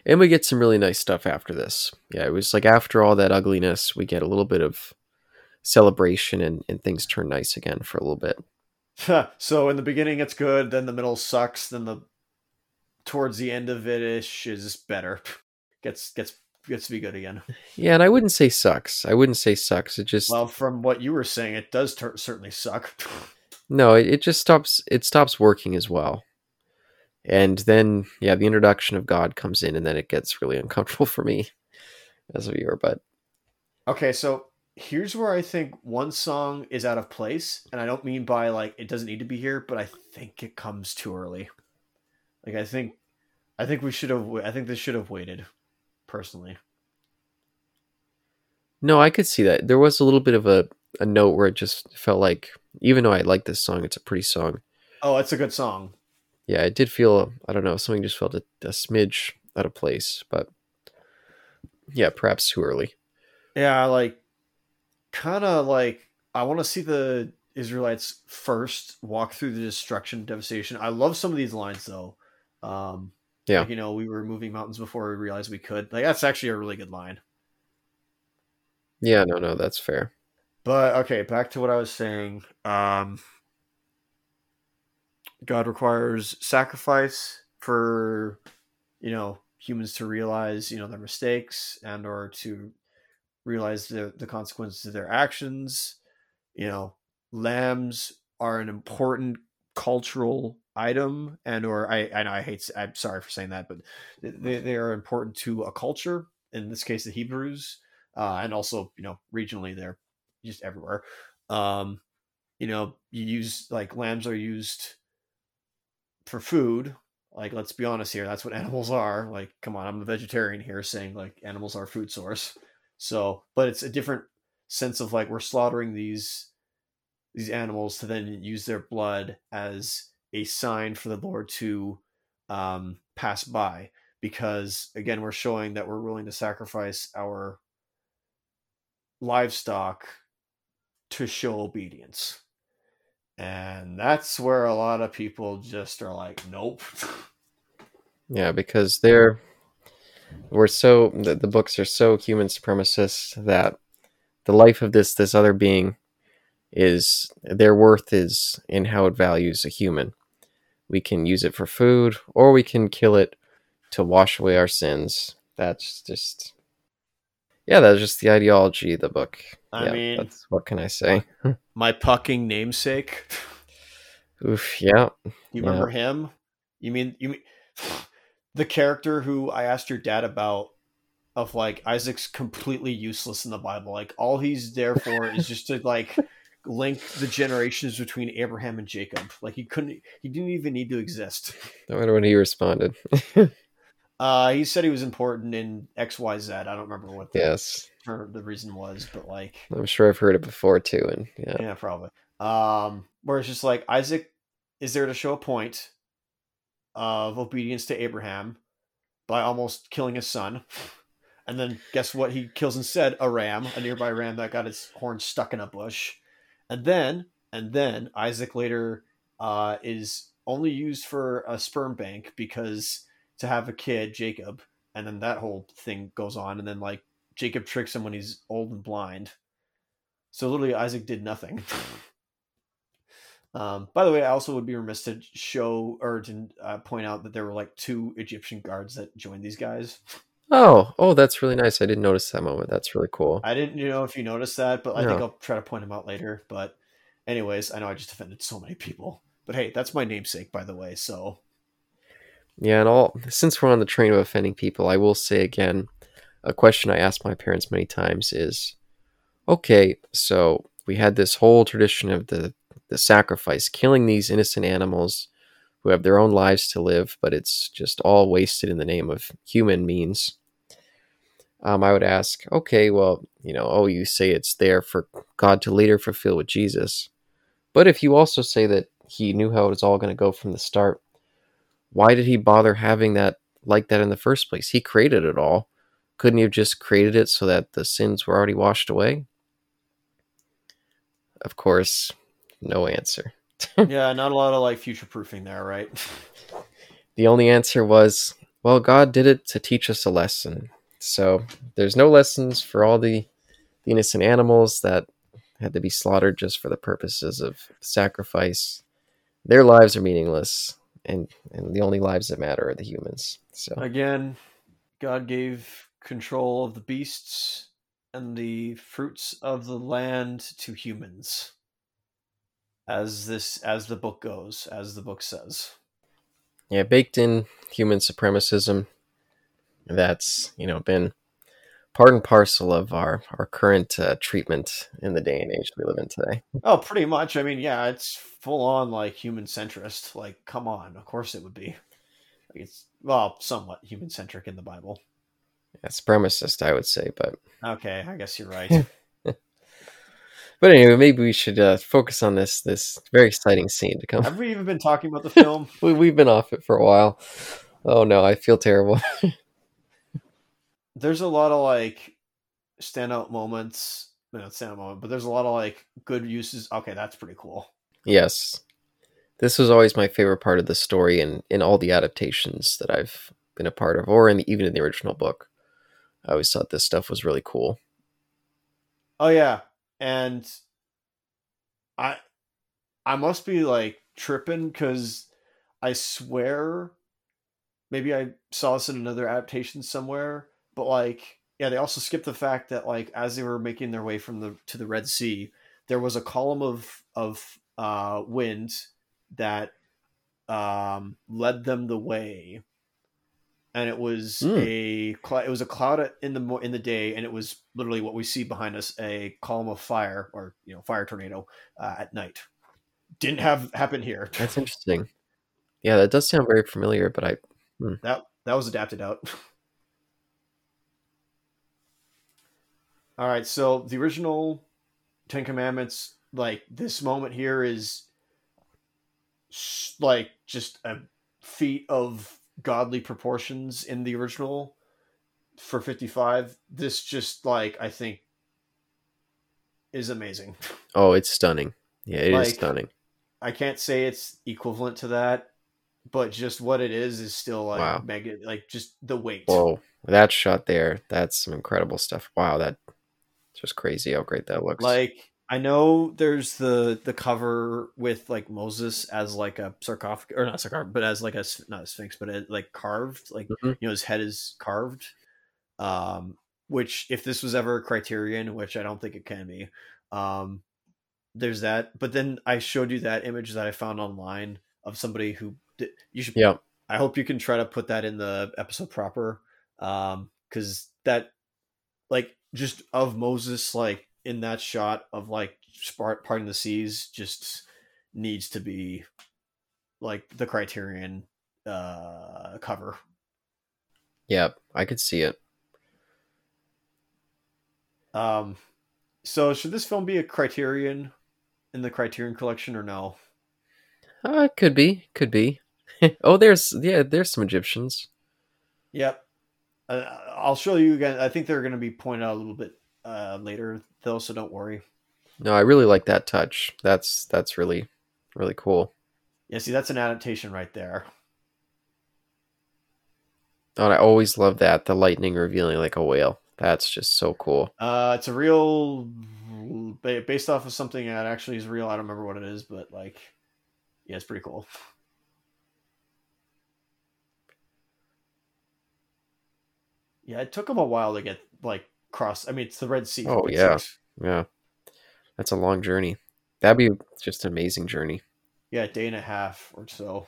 [SPEAKER 2] And we get some really nice stuff after this. Yeah, it was like after all that ugliness, we get a little bit of celebration and, and things turn nice again for a little bit.
[SPEAKER 1] so in the beginning it's good, then the middle sucks, then the towards the end of it ish is better. Gets gets gets to be good again.
[SPEAKER 2] Yeah, and I wouldn't say sucks. I wouldn't say sucks. It just
[SPEAKER 1] Well, from what you were saying, it does ter- certainly suck.
[SPEAKER 2] No, it, it just stops it stops working as well. And then yeah, the introduction of God comes in and then it gets really uncomfortable for me as a viewer, but
[SPEAKER 1] Okay, so here's where I think one song is out of place, and I don't mean by like it doesn't need to be here, but I think it comes too early. Like I think, I think we should have. I think this should have waited. Personally,
[SPEAKER 2] no, I could see that. There was a little bit of a, a note where it just felt like even though I like this song, it's a pretty song.
[SPEAKER 1] oh, it's a good song.
[SPEAKER 2] yeah, it did feel I don't know something just felt a, a smidge out of place, but yeah, perhaps too early.
[SPEAKER 1] Yeah, like kind of like I want to see the Israelites first walk through the destruction, devastation. I love some of these lines though. Um,
[SPEAKER 2] Yeah.
[SPEAKER 1] like, you know, we were moving mountains before we realized we could. Like that's actually a really good line.
[SPEAKER 2] Yeah, no, no, that's fair.
[SPEAKER 1] But okay, back to what I was saying. Um, God requires sacrifice for you know humans to realize you know their mistakes and or to realize the the consequences of their actions. You know, lambs are an important cultural item and or I I know I hate I'm sorry for saying that, but they they are important to a culture. In this case, the Hebrews, uh, and also you know regionally they're just everywhere. Um, you know, you use like lambs are used for food. Like, let's be honest here, that's what animals are. Like, come on, I'm a vegetarian here saying like animals are food source. So, but it's a different sense of like we're slaughtering these these animals to then use their blood as a sign for the Lord to um, pass by. Because again, we're showing that we're willing to sacrifice our livestock to show obedience. And that's where a lot of people just are like, nope.
[SPEAKER 2] Yeah, because they're we're so the, the books are so human supremacist that the life of this this other being is their worth is in how it values a human. we can use it for food, or we can kill it to wash away our sins. That's just yeah, that's just the ideology of the book.
[SPEAKER 1] I
[SPEAKER 2] yeah,
[SPEAKER 1] mean-
[SPEAKER 2] that's, what can I say?
[SPEAKER 1] My pucking namesake.
[SPEAKER 2] Oof, yeah,
[SPEAKER 1] You
[SPEAKER 2] Yeah.
[SPEAKER 1] remember him? You mean you mean the character who I asked your dad about of like Isaac's completely useless in the Bible. Like all he's there for is just to like link the generations between Abraham and Jacob. Like he couldn't he didn't even need to exist.
[SPEAKER 2] I wonder when he responded.
[SPEAKER 1] Uh he said he was important in XYZ. I don't remember what the,
[SPEAKER 2] yes,
[SPEAKER 1] the reason was, but like
[SPEAKER 2] I'm sure I've heard it before too, and yeah,
[SPEAKER 1] yeah, probably. Um, where it's just like Isaac is there to show a point of obedience to Abraham by almost killing his son. And then guess what? He kills instead a ram, a nearby ram that got its horn stuck in a bush. And then, and then Isaac later uh, is only used for a sperm bank because to have a kid, Jacob. And then that whole thing goes on. And then like Jacob tricks him when he's old and blind. So literally, Isaac did nothing. um, by the way, I also would be remiss to show or to uh, point out that there were like two Egyptian guards that joined these guys.
[SPEAKER 2] Oh, oh, that's really nice. I didn't notice that moment. That's really cool.
[SPEAKER 1] I didn't you know if you noticed that, but I think I'll try to point them out later. But, anyways, I know I just offended so many people. But hey, that's my namesake, by the way. So
[SPEAKER 2] Yeah, and all since we're on the train of offending people, I will say again, a question I asked my parents many times is, okay, so we had this whole tradition of the the sacrifice, killing these innocent animals who have their own lives to live, but it's just all wasted in the name of human means. Um, I would ask, okay, well, you know, oh, you say it's there for God to later fulfill with Jesus, but if you also say that He knew how it was all going to go from the start, why did he bother having that like that in the first place? He created it all. Couldn't he have just created it so that the sins were already washed away? Of course, no answer.
[SPEAKER 1] yeah, not a lot of like future proofing there, right?
[SPEAKER 2] The only answer was, well, God did it to teach us a lesson. So there's no lessons for all the, the innocent animals that had to be slaughtered just for the purposes of sacrifice. Their lives are meaningless, and, and the only lives that matter are the humans. So
[SPEAKER 1] Again, God gave control of the beasts and the fruits of the land to humans. As this as the book goes, as the book says.
[SPEAKER 2] yeah, baked in human supremacism. That's you know been part and parcel of our our current uh, treatment in the day and age we live in today.
[SPEAKER 1] Oh, pretty much. I mean, yeah, it's full on like human centrist. Like, come on, of course it would be. Like, it's well, somewhat human centric in the Bible.
[SPEAKER 2] Yeah, supremacist, I would say, but
[SPEAKER 1] Okay, I guess you're right.
[SPEAKER 2] but anyway, maybe we should uh, focus on this this very exciting scene to come.
[SPEAKER 1] Have we even been talking about the film?
[SPEAKER 2] We, we've been off it for a while. Oh no, I feel terrible.
[SPEAKER 1] There's a lot of like standout moments. No, not standout moment, but there's a lot of like good uses. Okay, that's pretty cool.
[SPEAKER 2] yes, this was always my favorite part of the story, and in all the adaptations that I've been a part of, or in the, even in the original book. I always thought this stuff was really cool.
[SPEAKER 1] Oh yeah, and I I must be like tripping because I swear maybe I saw this in another adaptation somewhere, but like yeah, they also skipped the fact that like as they were making their way from the to the Red Sea, there was a column of of uh, wind that um, led them the way, and it was
[SPEAKER 2] Hmm.
[SPEAKER 1] a it was a cloud in the mo- in the day, and it was literally what we see behind us a column of fire or you know fire tornado uh, at night. Didn't have happen here.
[SPEAKER 2] That's interesting. Yeah, that does sound very familiar, but I
[SPEAKER 1] That that was adapted out. All right, so the original Ten Commandments, like this moment here, is like just a feat of godly proportions in the original for 55 this just like i think is amazing
[SPEAKER 2] oh, it's stunning. Yeah, it is
[SPEAKER 1] Like-
[SPEAKER 2] stunning.
[SPEAKER 1] i can't say it's equivalent to that but just what it is is still like
[SPEAKER 2] Wow.
[SPEAKER 1] mega like just the weight
[SPEAKER 2] Whoa, that shot there, that's some incredible stuff. Wow, that's just crazy how great that looks.
[SPEAKER 1] like I know there's the the cover with like Moses as like a sarcophagus or not sarcophagus, but as like a not a sphinx, but a, like carved, like
[SPEAKER 2] Mhm.
[SPEAKER 1] you know his head is carved. Um, which if this was ever a criterion, which I don't think it can be, um, there's that. But then I showed you that image that I found online of somebody who did, you should.
[SPEAKER 2] Yeah.
[SPEAKER 1] I hope you can try to put that in the episode proper, um, because that like just of Moses like in that shot of like Spart parting the seas just needs to be like the criterion uh cover
[SPEAKER 2] Yeah, I could see it.
[SPEAKER 1] um so should this film be a criterion in the criterion collection or no
[SPEAKER 2] Uh, could be, could be. oh, there's yeah, there's some Egyptians.
[SPEAKER 1] yep uh, i'll show you again i think they're going to be pointed out a little bit uh later though so don't worry
[SPEAKER 2] No, I really like that touch. That's that's really really cool.
[SPEAKER 1] yeah see that's an adaptation right there
[SPEAKER 2] Oh, I always love that the lightning revealing like a whale. That's just so cool.
[SPEAKER 1] Uh, it's a real based off of something that actually is real. I don't remember what it is, but like, yeah, it's pretty cool. Yeah, it took them a while to get like cross. I mean, it's the Red Sea.
[SPEAKER 2] Oh, yeah. Yeah, that's a long journey. That'd be just an amazing journey.
[SPEAKER 1] yeah, a day and a half or so.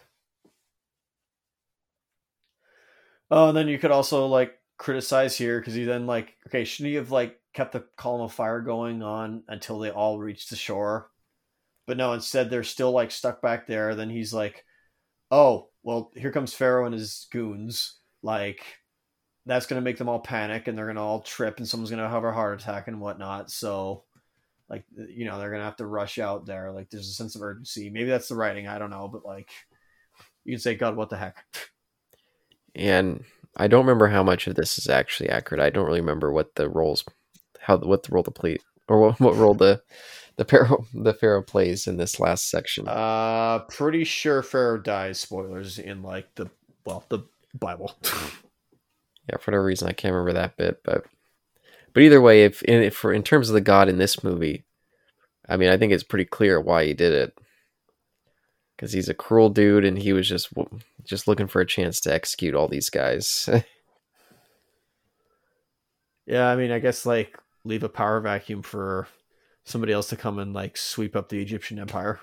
[SPEAKER 1] Oh, and then you could also like criticize here because you then like, okay, shouldn't you have like kept the column of fire going on until they all reached the shore? But no, instead they're still like stuck back there. Then he's like, oh, well, here comes Pharaoh and his goons. Like, that's gonna make them all panic and they're gonna all trip and someone's gonna have a heart attack and whatnot. So, like, you know, they're gonna have to rush out there. Like, there's a sense of urgency. Maybe that's the writing. I don't know, but like, you can say, God, what the heck?
[SPEAKER 2] And I don't remember how much of this is actually accurate. I don't really remember what the roles, how what the role the play or what, what role the the pharaoh the pharaoh plays in this last section.
[SPEAKER 1] Uh, pretty sure Pharaoh dies. Spoilers in like the well, the Bible.
[SPEAKER 2] yeah, for no reason I can't remember that bit, but but either way, if in if for in terms of the god in this movie, I mean, I think it's pretty clear why he did it. Because he's a cruel dude, and he was just just looking for a chance to execute all these guys.
[SPEAKER 1] yeah, I mean, I guess like leave a power vacuum for somebody else to come and like sweep up the Egyptian empire.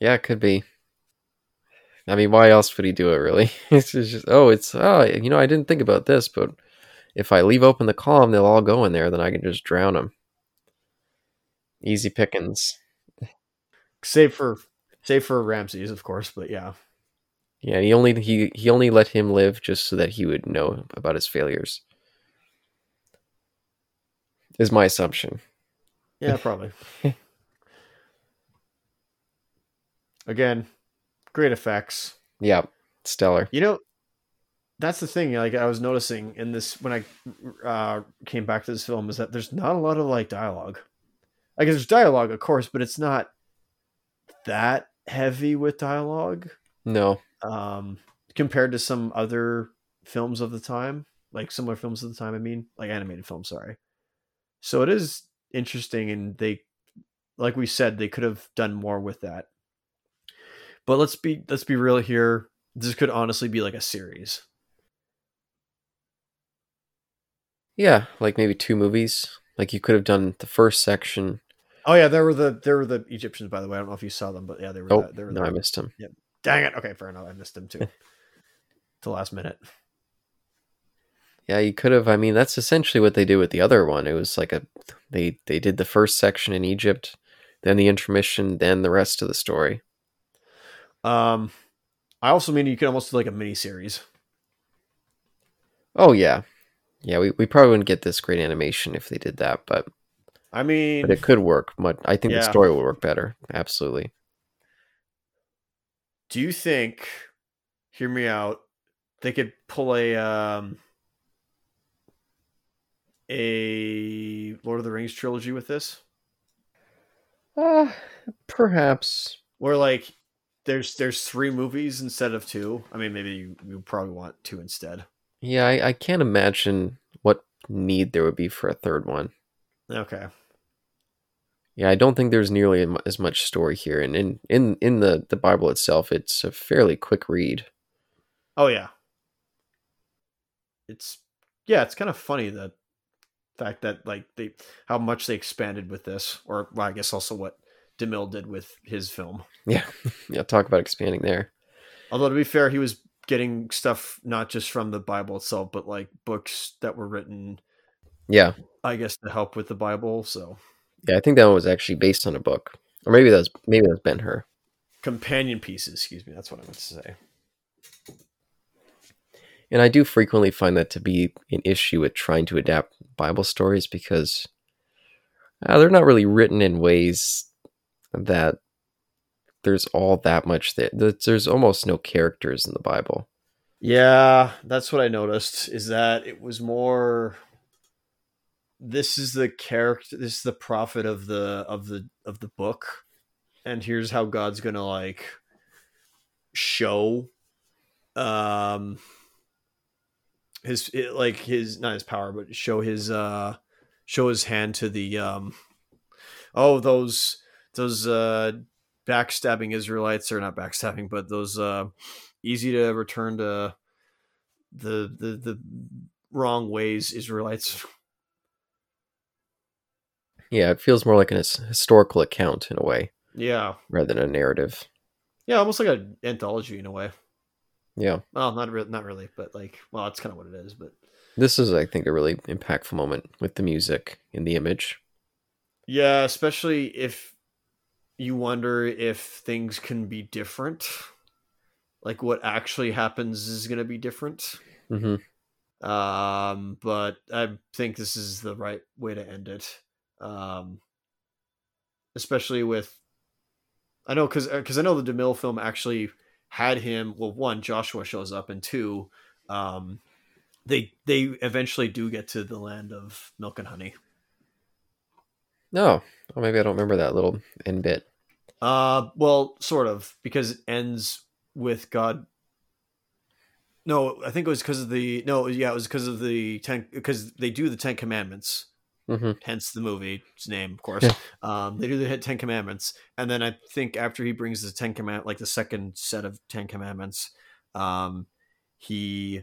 [SPEAKER 2] yeah, it could be. I mean, why else would he do it? Really? It's just oh, it's oh, you know, I didn't think about this, but if I leave open the column, they'll all go in there. Then I can just drown them. Easy pickings.
[SPEAKER 1] Save for save for Ramses, of course, but yeah.
[SPEAKER 2] Yeah, he only he he only let him live just so that he would know about his failures. Is my assumption.
[SPEAKER 1] Yeah, probably. Again, great effects.
[SPEAKER 2] Yeah, stellar.
[SPEAKER 1] You know, that's the thing. Like I was noticing in this when I uh, came back to this film is that there's not a lot of like dialogue. Like there's dialogue, of course, but it's not that heavy with dialogue
[SPEAKER 2] No,
[SPEAKER 1] um, compared to some other films of the time, like similar films of the time. I mean, like animated films. Sorry. So it is interesting, and they, like we said, they could have done more with that. But let's be let's be real here. This could honestly be like a series.
[SPEAKER 2] yeah, like maybe two movies. Like you could have done the first section.
[SPEAKER 1] Oh yeah, there were the there were the Egyptians by the way. I don't know if you saw them, but yeah, they were.
[SPEAKER 2] Oh,
[SPEAKER 1] the, they were
[SPEAKER 2] no,
[SPEAKER 1] the,
[SPEAKER 2] I missed him.
[SPEAKER 1] Dang it! Okay, fair enough. I missed them too. the last minute.
[SPEAKER 2] Yeah, you could have. I mean, that's essentially what they did with the other one. It was like a they they did the first section in Egypt, then the intermission, then the rest of the story.
[SPEAKER 1] Um, I also mean you could almost do like a mini series.
[SPEAKER 2] Oh yeah, yeah. We, we probably wouldn't get this great animation if they did that, but
[SPEAKER 1] I mean,
[SPEAKER 2] but it could work. But I think the story would work better. Absolutely.
[SPEAKER 1] do you think? Hear me out. They could pull a um a Lord of the Rings trilogy with this,
[SPEAKER 2] Uh, perhaps.
[SPEAKER 1] where like there's there's three movies instead of two. I mean, maybe you, you probably want two instead.
[SPEAKER 2] Yeah, I, I can't imagine what need there would be for a third one.
[SPEAKER 1] Okay.
[SPEAKER 2] Yeah, I don't think there's nearly as much story here, and in in in the the Bible itself, it's a fairly quick read.
[SPEAKER 1] Oh yeah. It's yeah, it's kind of funny that fact that like they how much they expanded with this, or well, I guess also what DeMille did with his film.
[SPEAKER 2] Yeah, yeah. Talk about expanding there.
[SPEAKER 1] Although to be fair, he was getting stuff not just from the Bible itself, but like books that were written,
[SPEAKER 2] Yeah,
[SPEAKER 1] I guess, to help with the Bible. So
[SPEAKER 2] yeah. I think that one was actually based on a book, or maybe that's maybe that's Ben Hur.
[SPEAKER 1] companion pieces, excuse me, that's what I meant to say.
[SPEAKER 2] And I do frequently find that to be an issue with trying to adapt Bible stories because uh, they're not really written in ways that there's all that much that that there's almost no characters in the Bible.
[SPEAKER 1] Yeah, that's what I noticed. Is that it was more. This is the character. This is the prophet of the of the of the book, and here's how God's gonna like show, um, his it, like his not his power, but show his uh show his hand to the um oh those those uh backstabbing Israelites or not backstabbing, but those uh easy to return to the the the wrong ways Israelites.
[SPEAKER 2] Yeah, it feels more like an historical account in a way
[SPEAKER 1] Yeah,
[SPEAKER 2] rather than a narrative.
[SPEAKER 1] yeah, almost like an anthology in a way.
[SPEAKER 2] Yeah,
[SPEAKER 1] Well, not re- not really, but like, well, that's kind of what it is. But
[SPEAKER 2] this is, I think, a really impactful moment with the music and the image.
[SPEAKER 1] yeah, especially if you wonder if things can be different, like what actually happens is going to be different.
[SPEAKER 2] hmm
[SPEAKER 1] um but i think this is the right way to end it um especially with i know because because i know the demille film actually had him well one joshua shows up and two um they they eventually do get to the land of milk and honey
[SPEAKER 2] No, oh, maybe I don't remember that little end bit.
[SPEAKER 1] Uh well sort of because it ends with god. No i think it was because of the no yeah it was because of the ten because they do the ten commandments.
[SPEAKER 2] Hmm
[SPEAKER 1] hence the movie's name, of course.
[SPEAKER 2] Yeah.
[SPEAKER 1] Um, they do the Ten Commandments, and then I think after he brings the Ten Command, like the second set of Ten Commandments, um, he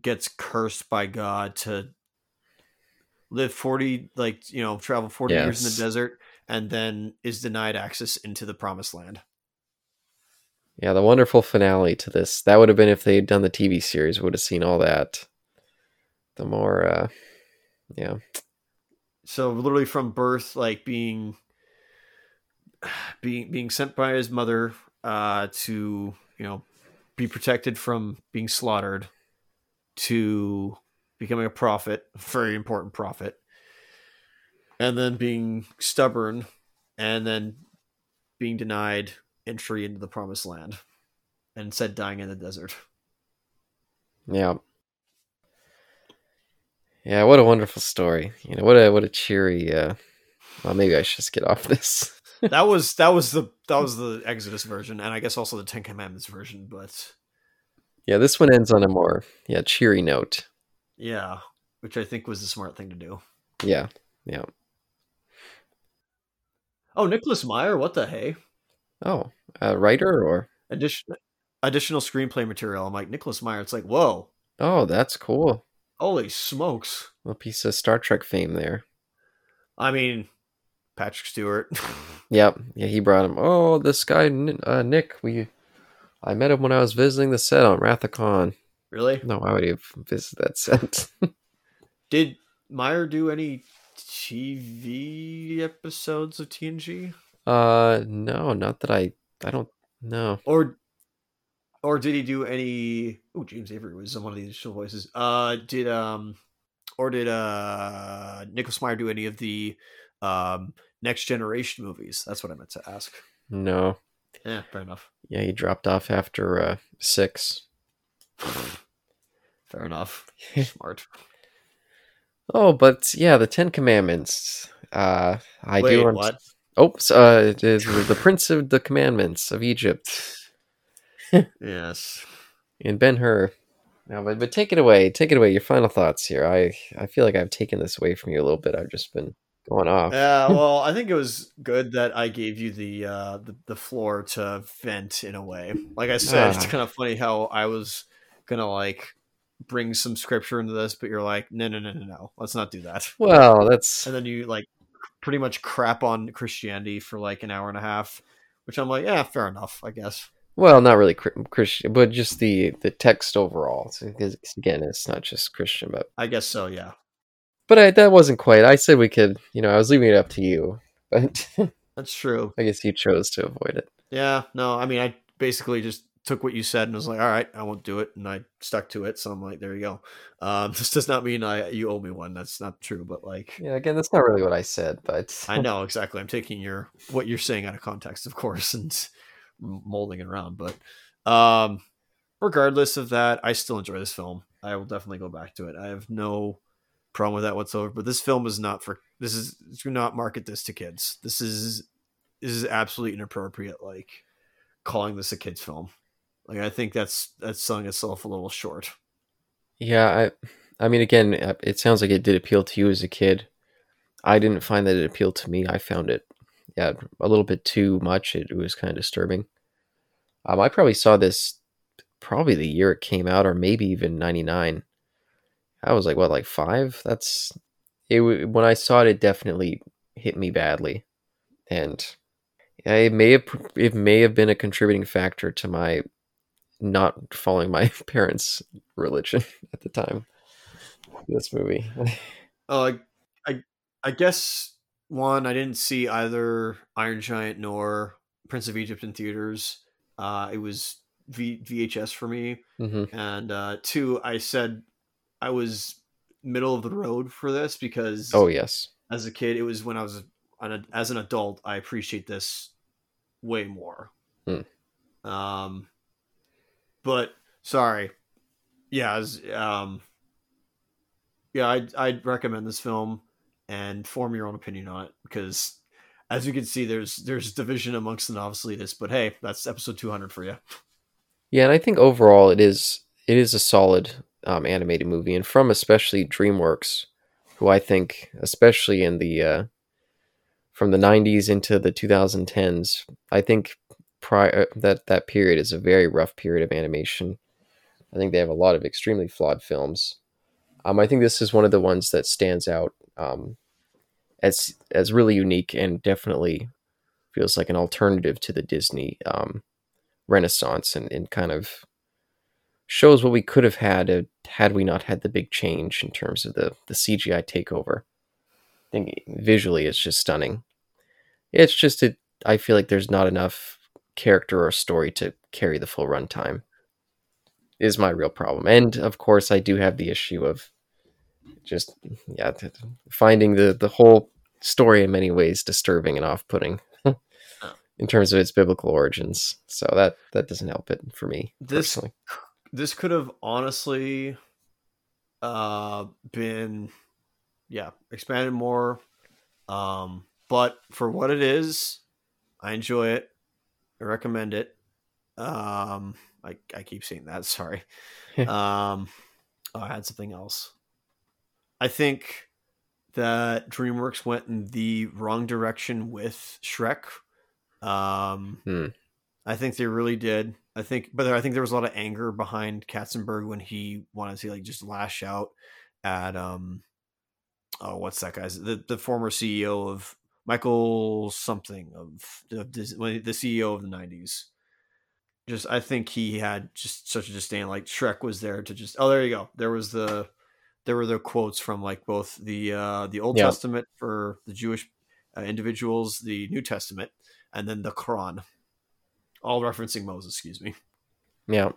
[SPEAKER 1] gets cursed by God to live forty, like you know, travel forty years in the desert, and then is denied access into the Promised Land.
[SPEAKER 2] Yeah, the wonderful finale to this. That would have been if they had done the TV series. Would have seen all that. The more, uh, yeah,
[SPEAKER 1] So literally from birth, like being being being sent by his mother uh, to you know be protected from being slaughtered, to becoming a prophet, very important prophet, and then being stubborn, and then being denied entry into the promised land, and instead dying in the desert.
[SPEAKER 2] yeah, yeah. What a wonderful story. You know, what a what a cheery. Uh, well, maybe I should just get off this.
[SPEAKER 1] that was that was the that was the Exodus version, and I guess also the Ten Commandments version, but.
[SPEAKER 2] yeah, this one ends on a more yeah cheery note.
[SPEAKER 1] Yeah, which I think was the smart thing to do.
[SPEAKER 2] Yeah, yeah.
[SPEAKER 1] Oh, Nicholas Meyer, what the hey?
[SPEAKER 2] Oh, a writer or
[SPEAKER 1] Addition, additional screenplay material. I'm like Nicholas Meyer. It's like whoa,
[SPEAKER 2] oh, that's cool.
[SPEAKER 1] holy smokes!
[SPEAKER 2] A piece of Star Trek fame there.
[SPEAKER 1] I mean, Patrick Stewart.
[SPEAKER 2] Yep. Yeah, he brought him. Oh, this guy, uh, Nick. We, I met him when I was visiting the set on Wrath of Khan.
[SPEAKER 1] really?
[SPEAKER 2] No, why would he have visited that set?
[SPEAKER 1] Did Meyer do any TV episodes of TNG,
[SPEAKER 2] uh, no, not that I. I don't know.
[SPEAKER 1] or or did he do any? Oh, James Avery was one of the initial voices. Uh, did um, or did uh Nicholas Meyer do any of the um next generation movies? That's what I meant to ask.
[SPEAKER 2] No.
[SPEAKER 1] Yeah, fair enough.
[SPEAKER 2] Yeah, he dropped off after uh, six.
[SPEAKER 1] Fair enough. Smart.
[SPEAKER 2] Oh, but yeah, the Ten Commandments. Uh, I
[SPEAKER 1] Wait,
[SPEAKER 2] do. want-
[SPEAKER 1] what?
[SPEAKER 2] Oh, uh, it is the Prince of the Commandments of Egypt
[SPEAKER 1] Yes.
[SPEAKER 2] And Ben Hur. No, but but take it away. Take it away. Your final thoughts here. I I feel like I've taken this away from you a little bit. I've just been going off.
[SPEAKER 1] Yeah, well, I think it was good that I gave you the uh the, the floor to vent in a way. Like I said, it's
[SPEAKER 2] Ah.
[SPEAKER 1] kind of funny how I was gonna like bring some scripture into this, but you're like, no, no, no, no, no, let's not do that.
[SPEAKER 2] Well, that's
[SPEAKER 1] And then you like pretty much crap on Christianity for like an hour and a half, which I'm like, yeah, fair enough, I guess.
[SPEAKER 2] well, not really Christian, but just the the text overall. So, 'cause again, it's not just Christian, but
[SPEAKER 1] I guess so, yeah.
[SPEAKER 2] but I, that wasn't quite. I said we could. You know, I was leaving it up to you, but
[SPEAKER 1] That's true.
[SPEAKER 2] I guess you chose to avoid it.
[SPEAKER 1] Yeah, no, I mean, I basically just took what you said and was like, all right, I won't do it, and I stuck to it. So I'm like, there you go. Um, this does not mean I you owe me one. That's not true, but like,
[SPEAKER 2] Yeah, again, that's not really what I said, but
[SPEAKER 1] I know exactly. I'm taking your what you're saying out of context, of course, and molding it around. But um, regardless of that, I still enjoy this film. I will definitely go back to it. I have no problem with that whatsoever. But this film is not for this is do not market this to kids. This is this is absolutely inappropriate. Like calling this a kids film. Like I think that's that's selling itself a little short.
[SPEAKER 2] Yeah, I I mean again, uh, it sounds like it did appeal to you as a kid. I didn't find that it appealed to me. I found it yeah, a little bit too much. It, it was kind of disturbing. Um I probably saw this probably the year it came out or maybe even 99. I was like what like 5? That's it when I saw it it definitely hit me badly. And it may have it may have been a contributing factor to my not following my parents' religion at the time. This movie.
[SPEAKER 1] Uh, I I guess one I didn't see either Iron Giant nor Prince of Egypt in theaters. Uh, it was v- VHS for me,
[SPEAKER 2] hmm
[SPEAKER 1] and uh, two I said I was middle of the road for this because
[SPEAKER 2] Oh yes.
[SPEAKER 1] as a kid it was when I was an, as an adult I appreciate this way more.
[SPEAKER 2] Hmm.
[SPEAKER 1] Um, but sorry, yeah, as, um, yeah, I'd I'd recommend this film and form your own opinion on it because as you can see, there's there's division amongst the novice elitists. But hey, that's episode 200 for you.
[SPEAKER 2] Yeah, and I think overall it is it is a solid um, animated movie, and from especially DreamWorks, who I think, especially in the uh, from the '90s into the 2010s, I think prior that that period is a very rough period of animation. I think they have a lot of extremely flawed films. Um, I think this is one of the ones that stands out um, as as really unique and definitely feels like an alternative to the Disney um, renaissance and, and kind of shows what we could have had had we not had the big change in terms of the, the CGI takeover. I think visually it's just stunning. It's just it, I feel like there's not enough character or story to carry the full runtime. Is my real problem, and of course I do have the issue of just yeah finding the the whole story in many ways disturbing and off putting in terms of its biblical origins. So that that doesn't help it for me
[SPEAKER 1] This
[SPEAKER 2] personally.
[SPEAKER 1] this could have honestly uh been yeah expanded more um but for what it is i enjoy it i recommend it. Um i, I keep saying that sorry. Um oh, i had something else. I think that dreamworks went in the wrong direction with shrek. Um
[SPEAKER 2] Hmm.
[SPEAKER 1] I think they really did. I think, but I think there was a lot of anger behind Katzenberg when he wanted to like just lash out at um, oh, what's that guy's the the former CEO of Michael something of, of Dis- the CEO of the '90s. Just, I think he had just such a disdain. Like Shrek was there to just. Oh, there you go. There was the, there were the quotes from like both the uh the Old
[SPEAKER 2] Yeah.
[SPEAKER 1] Testament for the Jewish uh, individuals, the New Testament, and then the Quran all referencing Moses, excuse me.
[SPEAKER 2] Yeah.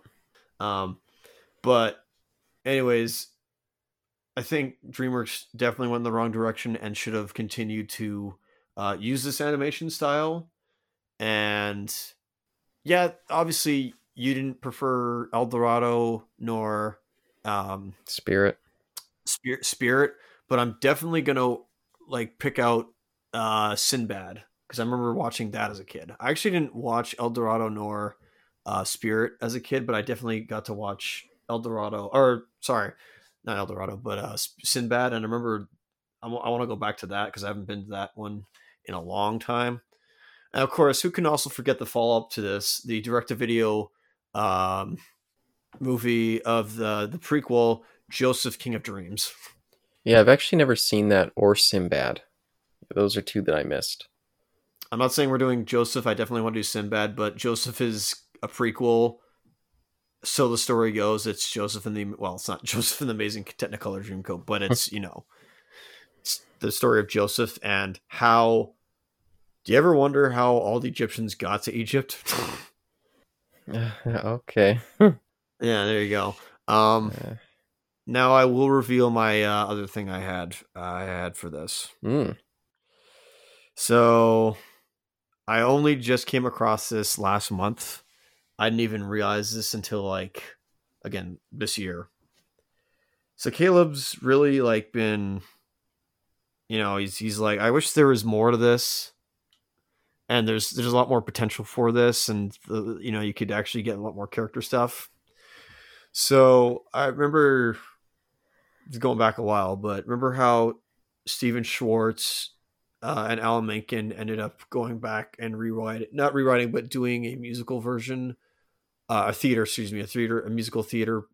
[SPEAKER 1] Um, but anyways, I think DreamWorks definitely went in the wrong direction and should have continued to uh, use this animation style. And yeah, obviously you didn't prefer El Dorado nor um,
[SPEAKER 2] Spirit.
[SPEAKER 1] Spirit, Spirit, but I'm definitely gonna like pick out uh, Sinbad because I remember watching that as a kid. I actually didn't watch El Dorado nor uh, Spirit as a kid, but I definitely got to watch El Dorado or sorry, not El Dorado, but uh, Sinbad. And I remember I want to go back to that because I haven't been to that one in a long time. And of course, who can also forget the follow up to this? The direct to video um, movie of the the prequel, Joseph King of Dreams.
[SPEAKER 2] Yeah, I've actually never seen that or Sinbad. Those are two that I missed.
[SPEAKER 1] I'm not saying we're doing Joseph. I definitely want to do Sinbad, but Joseph is a prequel. So the story goes, it's Joseph in the well, it's not Joseph in the Amazing Technicolor Dreamcoat, but it's you know, the story of Joseph and how. Do you ever wonder how all the Egyptians got to Egypt?
[SPEAKER 2] okay.
[SPEAKER 1] yeah, there you go. Um,
[SPEAKER 2] Uh,
[SPEAKER 1] now I will reveal my uh, other thing I had uh, I had for this.
[SPEAKER 2] mm,
[SPEAKER 1] So I only just came across this last month. I didn't even realize this until like again this year. So Caleb's really like been you know, he's he's like I wish there was more to this. And there's there's a lot more potential for this and the, you know, you could actually get a lot more character stuff. So I remember going back a while, but remember how Stephen Schwartz uh, and Alan Menken ended up going back and rewriting, not rewriting, but doing a musical version, uh, a theater, excuse me, a theater, a musical theater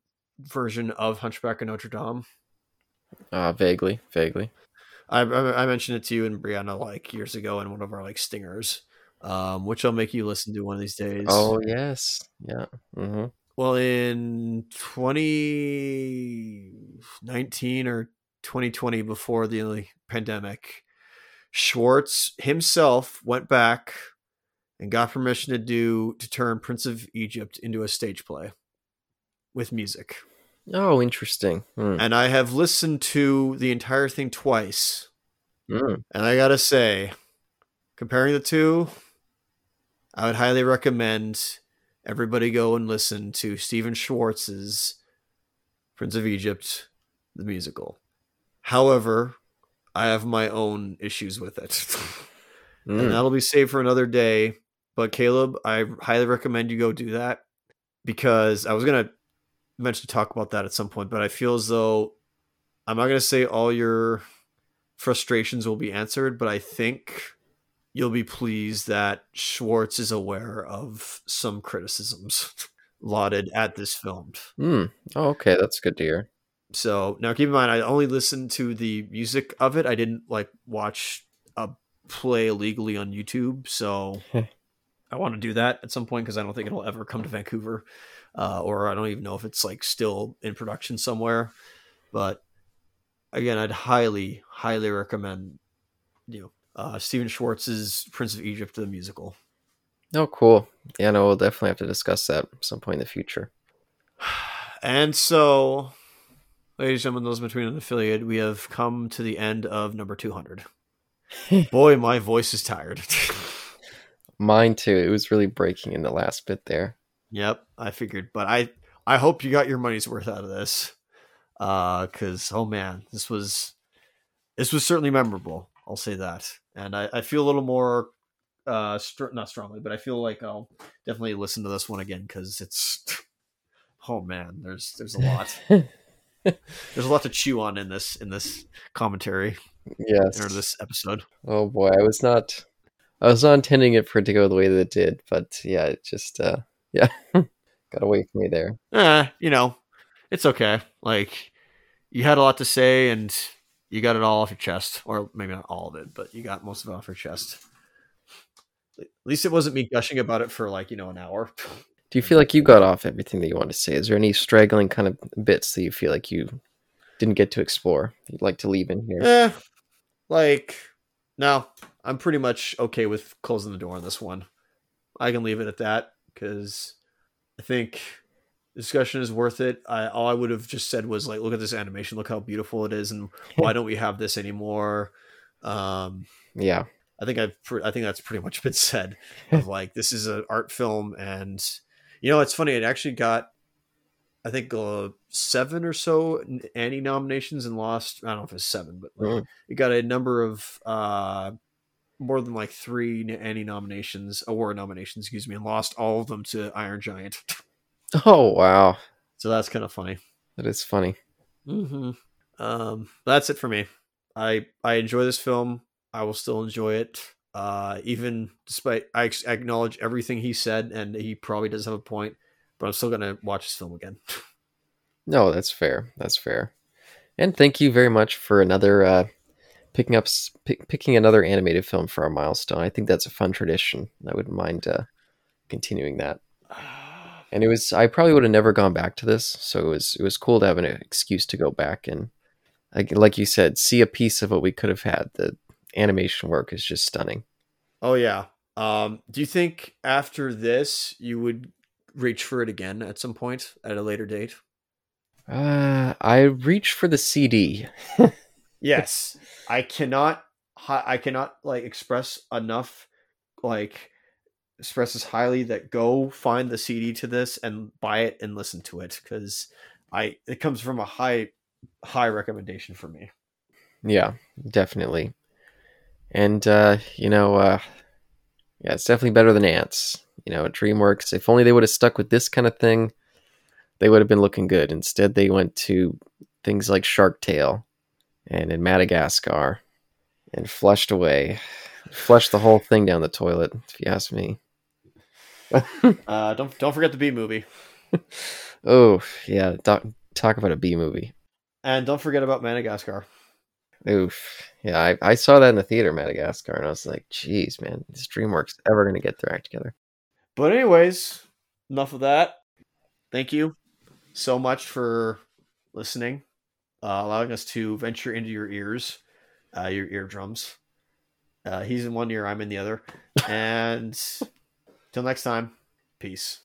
[SPEAKER 1] version of Hunchback of Notre Dame.
[SPEAKER 2] uh, vaguely, vaguely.
[SPEAKER 1] I, I, I mentioned it to you and Brianna like years ago in one of our like stingers, um, which I'll make you listen to one of these days.
[SPEAKER 2] Oh yes, yeah. hmm
[SPEAKER 1] Well, in 2019 or 2020, before the pandemic, Schwartz himself went back and got permission to do to turn Prince of Egypt into a stage play with music.
[SPEAKER 2] Oh, interesting. Mm.
[SPEAKER 1] And I have listened to the entire thing twice,
[SPEAKER 2] Mm.
[SPEAKER 1] and I gotta say, comparing the two, I would highly recommend everybody go and listen to Stephen Schwartz's Prince of Egypt, the musical. However, I have my own issues with it. and
[SPEAKER 2] Mm.
[SPEAKER 1] that'll be saved for another day. But Caleb, I highly recommend you go do that because I was gonna eventually talk about that at some point, but I feel as though I'm not gonna say all your frustrations will be answered, but I think you'll be pleased that Schwartz is aware of some criticisms lauded at this film.
[SPEAKER 2] Mm. Oh, okay, that's good to hear.
[SPEAKER 1] So now keep in mind, I only listened to the music of it. I didn't like watch a play legally on YouTube. So I want to do that at some point because I don't think it'll ever come to Vancouver, uh, or I don't even know if it's like still in production somewhere. But again, I'd highly, highly recommend you know uh, Stephen Schwartz's Prince of Egypt the musical.
[SPEAKER 2] Oh, cool. Yeah, no, we'll definitely have to discuss that at some point in the future.
[SPEAKER 1] And so, ladies and gentlemen, those between an affiliate, we have come to the end of number 200. Boy, my voice is tired.
[SPEAKER 2] Mine too. It was really breaking in the last bit there.
[SPEAKER 1] Yep, I figured, but I I hope you got your money's worth out of this. Uh cuz oh man, this was this was certainly memorable. I'll say that. And I, I feel a little more uh str- not strongly, but I feel like I'll definitely listen to this one again cuz it's oh man, there's there's a lot. There's a lot to chew on in this in this commentary
[SPEAKER 2] yes.
[SPEAKER 1] or this episode.
[SPEAKER 2] Oh boy, I was not I was not intending it for it to go the way that it did, but yeah, it just uh yeah. got away from me there.
[SPEAKER 1] Eh, you know, it's okay. Like you had a lot to say and you got it all off your chest, or maybe not all of it, but you got most of it off your chest. At least it wasn't me gushing about it for like you know an hour.
[SPEAKER 2] Do you feel like you got off everything that you wanted to say? Is there any straggling kind of bits that you feel like you didn't get to explore? You'd like to leave in here?
[SPEAKER 1] Eh, like no, I'm pretty much okay with closing the door on this one. I can leave it at that because I think discussion is worth it. I all I would have just said was like, look at this animation, look how beautiful it is, and why don't we have this anymore? Um,
[SPEAKER 2] Yeah.
[SPEAKER 1] I think I've pre- I think that's pretty much been said. Of like this is an art film, and you know it's funny. It actually got I think uh, seven or so Annie nominations and lost. I don't know if it's seven, but like,
[SPEAKER 2] Mm.
[SPEAKER 1] it got a number of uh, more than like three Annie nominations, award nominations, excuse me, and lost all of them to Iron Giant.
[SPEAKER 2] Oh wow.
[SPEAKER 1] so that's kind of funny.
[SPEAKER 2] That is funny.
[SPEAKER 1] Mm-hmm. Um, that's it for me. I I enjoy this film. I will still enjoy it, uh, even despite I acknowledge everything he said, and he probably does have a point. But I'm still gonna watch this film again.
[SPEAKER 2] No, that's fair. That's fair. And thank you very much for another uh, picking up pick, picking another animated film for our milestone. I think that's a fun tradition. I wouldn't mind uh, continuing that. And it was I probably would have never gone back to this, so it was it was cool to have an excuse to go back and like like you said, see a piece of what we could have had. The animation work is just stunning.
[SPEAKER 1] oh yeah. Um, do you think after this you would reach for it again at some point at a later date?
[SPEAKER 2] Uh, I reached for the CD.
[SPEAKER 1] Yes, I cannot. I cannot like express enough, like expresses highly that go find the CD to this and buy it and listen to it because I it comes from a high high recommendation for me.
[SPEAKER 2] Yeah, definitely. And uh, you know, uh yeah, it's definitely better than Antz. You know, DreamWorks, if only they would have stuck with this kind of thing, they would have been looking good. Instead, they went to things like Shark Tale and in Madagascar and flushed away. Flushed the whole thing down the toilet, if you ask me.
[SPEAKER 1] Uh, don't don't forget the B movie,
[SPEAKER 2] Oh, yeah, talk, talk about a B movie.
[SPEAKER 1] and don't forget about Madagascar.
[SPEAKER 2] Oof. Yeah, I, I saw that in the theater, Madagascar, and I was like, geez, man, is DreamWorks ever going to get their act together?
[SPEAKER 1] But anyways, enough of that. Thank you so much for listening, uh, allowing us to venture into your ears, uh, your eardrums. Uh, he's in one ear, I'm in the other. And till next time, peace.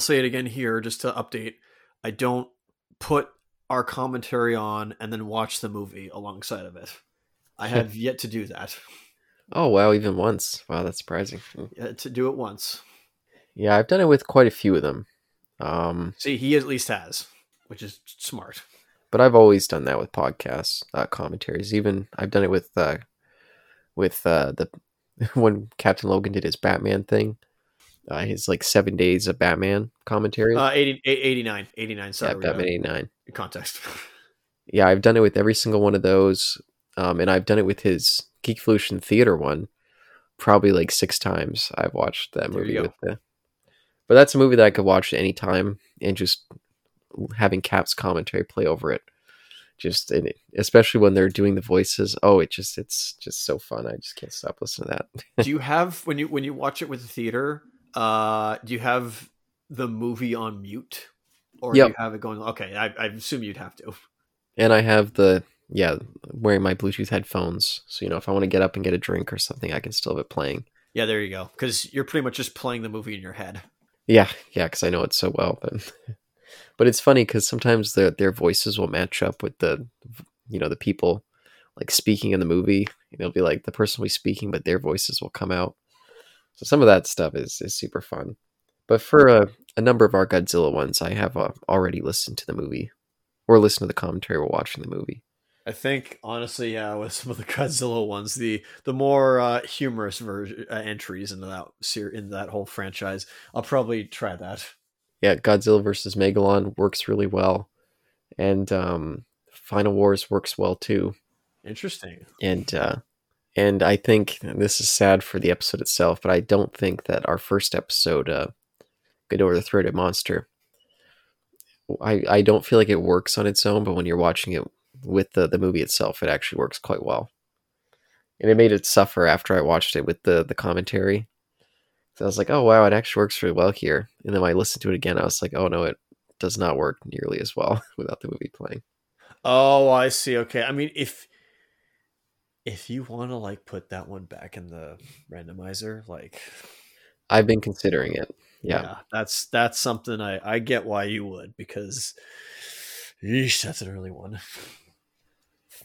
[SPEAKER 1] I'll say it again here just to update. I don't put our commentary on and then watch the movie alongside of it. I have yet to do that.
[SPEAKER 2] Oh, wow, even once. Wow, that's surprising.
[SPEAKER 1] Uh, to do it once.
[SPEAKER 2] Yeah, I've done it with quite a few of them. Um,
[SPEAKER 1] See, he at least has, which is smart.
[SPEAKER 2] but I've always done that with podcasts, uh, commentaries. Even I've done it with uh, with uh, the when Captain Logan did his Batman thing, uh, his like seven days of Batman commentary.
[SPEAKER 1] Uh, 80, 89. 89,
[SPEAKER 2] yeah,
[SPEAKER 1] sorry.
[SPEAKER 2] Batman
[SPEAKER 1] uh,
[SPEAKER 2] eighty nine.
[SPEAKER 1] context.
[SPEAKER 2] Yeah, I've done it with every single one of those, um, and I've done it with his Geek Evolution Theater one, probably like six times. I've watched that
[SPEAKER 1] There
[SPEAKER 2] movie with the. But that's a movie that I could watch at any time and just having Cap's commentary play over it. Just and it, especially when they're doing the voices. Oh, it just it's just so fun. I just can't stop listening to that.
[SPEAKER 1] do you have when you when you watch it with the theater, uh, do you have the movie on mute? Or
[SPEAKER 2] Yep.
[SPEAKER 1] do you have it going okay, I, I assume you'd have to.
[SPEAKER 2] and I have the yeah wearing my Bluetooth headphones, so you know if I want to get up and get a drink or something, I can still have it playing.
[SPEAKER 1] Yeah, there you go. Because you're pretty much just playing the movie in your head.
[SPEAKER 2] Yeah, yeah, because I know it so well. But but it's funny because sometimes their their voices will match up with the you know the people like speaking in the movie. and It'll be like the person will be speaking, but their voices will come out. So some of that stuff is is super fun. But for a, a number of our Godzilla ones, I have uh, already listened to the movie or listened to the commentary while watching the movie.
[SPEAKER 1] I think honestly, yeah, with some of the Godzilla ones, the the more uh, humorous version uh, entries into that ser- in that whole franchise, I'll probably try that.
[SPEAKER 2] yeah, Godzilla versus Megalon works really well, and um, Final Wars works well too.
[SPEAKER 1] Interesting.
[SPEAKER 2] And uh, and I think this is sad for the episode itself, but I don't think that our first episode, uh, Ghidorah the Three-Headed Monster, I I don't feel like it works on its own, but when you're watching it with the the movie itself, it actually works quite well. And it made it suffer after I watched it with the the commentary So I was like, oh wow, it actually works really well here. And then when I listened to it again, I was like, oh no, it does not work nearly as well without the movie playing.
[SPEAKER 1] Oh, I see. Okay. I mean, if if you want to like put that one back in the randomizer, like
[SPEAKER 2] I've been considering it. Yeah.
[SPEAKER 1] that's that's something I I get why you would because yeesh, that's an early one.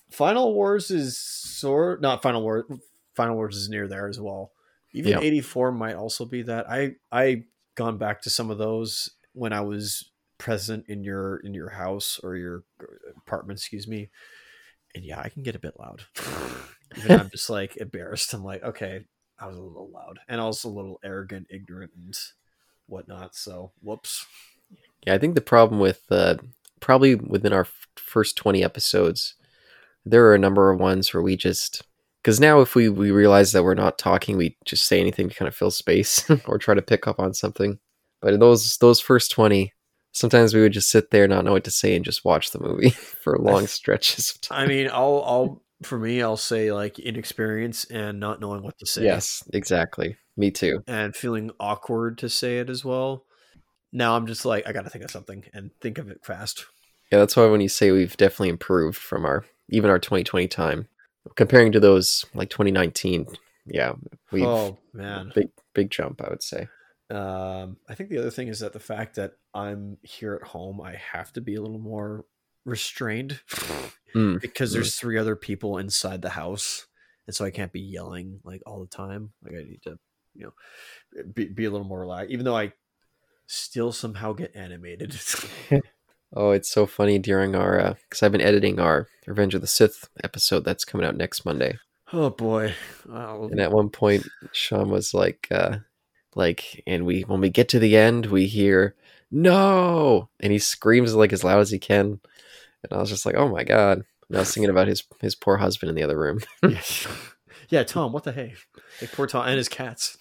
[SPEAKER 1] Final Wars is sort not Final War Final Wars is near there as well. Even
[SPEAKER 2] Yeah.
[SPEAKER 1] 84 might also be that. I I gone back to some of those when I was present in your in your house or your uh, apartment, excuse me. And yeah, I can get a bit loud. Even I'm just like embarrassed. I'm like, okay, I was a little loud and also a little arrogant, ignorant, and whatnot. So, whoops.
[SPEAKER 2] Yeah, I think the problem with uh, probably within our f- first 20 episodes, there are a number of ones where we just because now if we we realize that we're not talking, we just say anything to kind of fill space or try to pick up on something. But in those those first 20, sometimes we would just sit there not know what to say and just watch the movie for long stretches of time.
[SPEAKER 1] I mean, I'll, I'll, for me, I'll say like inexperience and not knowing what to say.
[SPEAKER 2] yes, exactly. Me too.
[SPEAKER 1] And feeling awkward to say it as well. Now I'm just like, I got to think of something and think of it fast.
[SPEAKER 2] Yeah, that's why when you say we've definitely improved from our even our 2020 time comparing to those like 2019, yeah, we have
[SPEAKER 1] oh, man.
[SPEAKER 2] big big jump, I would say.
[SPEAKER 1] Um, I think the other thing is that the fact that I'm here at home, I have to be a little more restrained
[SPEAKER 2] Mm,
[SPEAKER 1] because there's three other people inside the house, and so I can't be yelling like all the time. Like I need to, you know, be, be a little more relaxed. Even though I still somehow get animated.
[SPEAKER 2] Oh, it's so funny during our because I've been editing our Revenge of the Sith episode that's coming out next Monday,
[SPEAKER 1] oh boy,
[SPEAKER 2] and at one point Sean was like, uh, like, and we when we get to the end, we hear no, and he screams like as loud as he can, and I was just like, oh my god. And I was thinking about his his poor husband in the other room.
[SPEAKER 1] yeah. yeah, Tom, what the hey? Like poor Tom and his cats.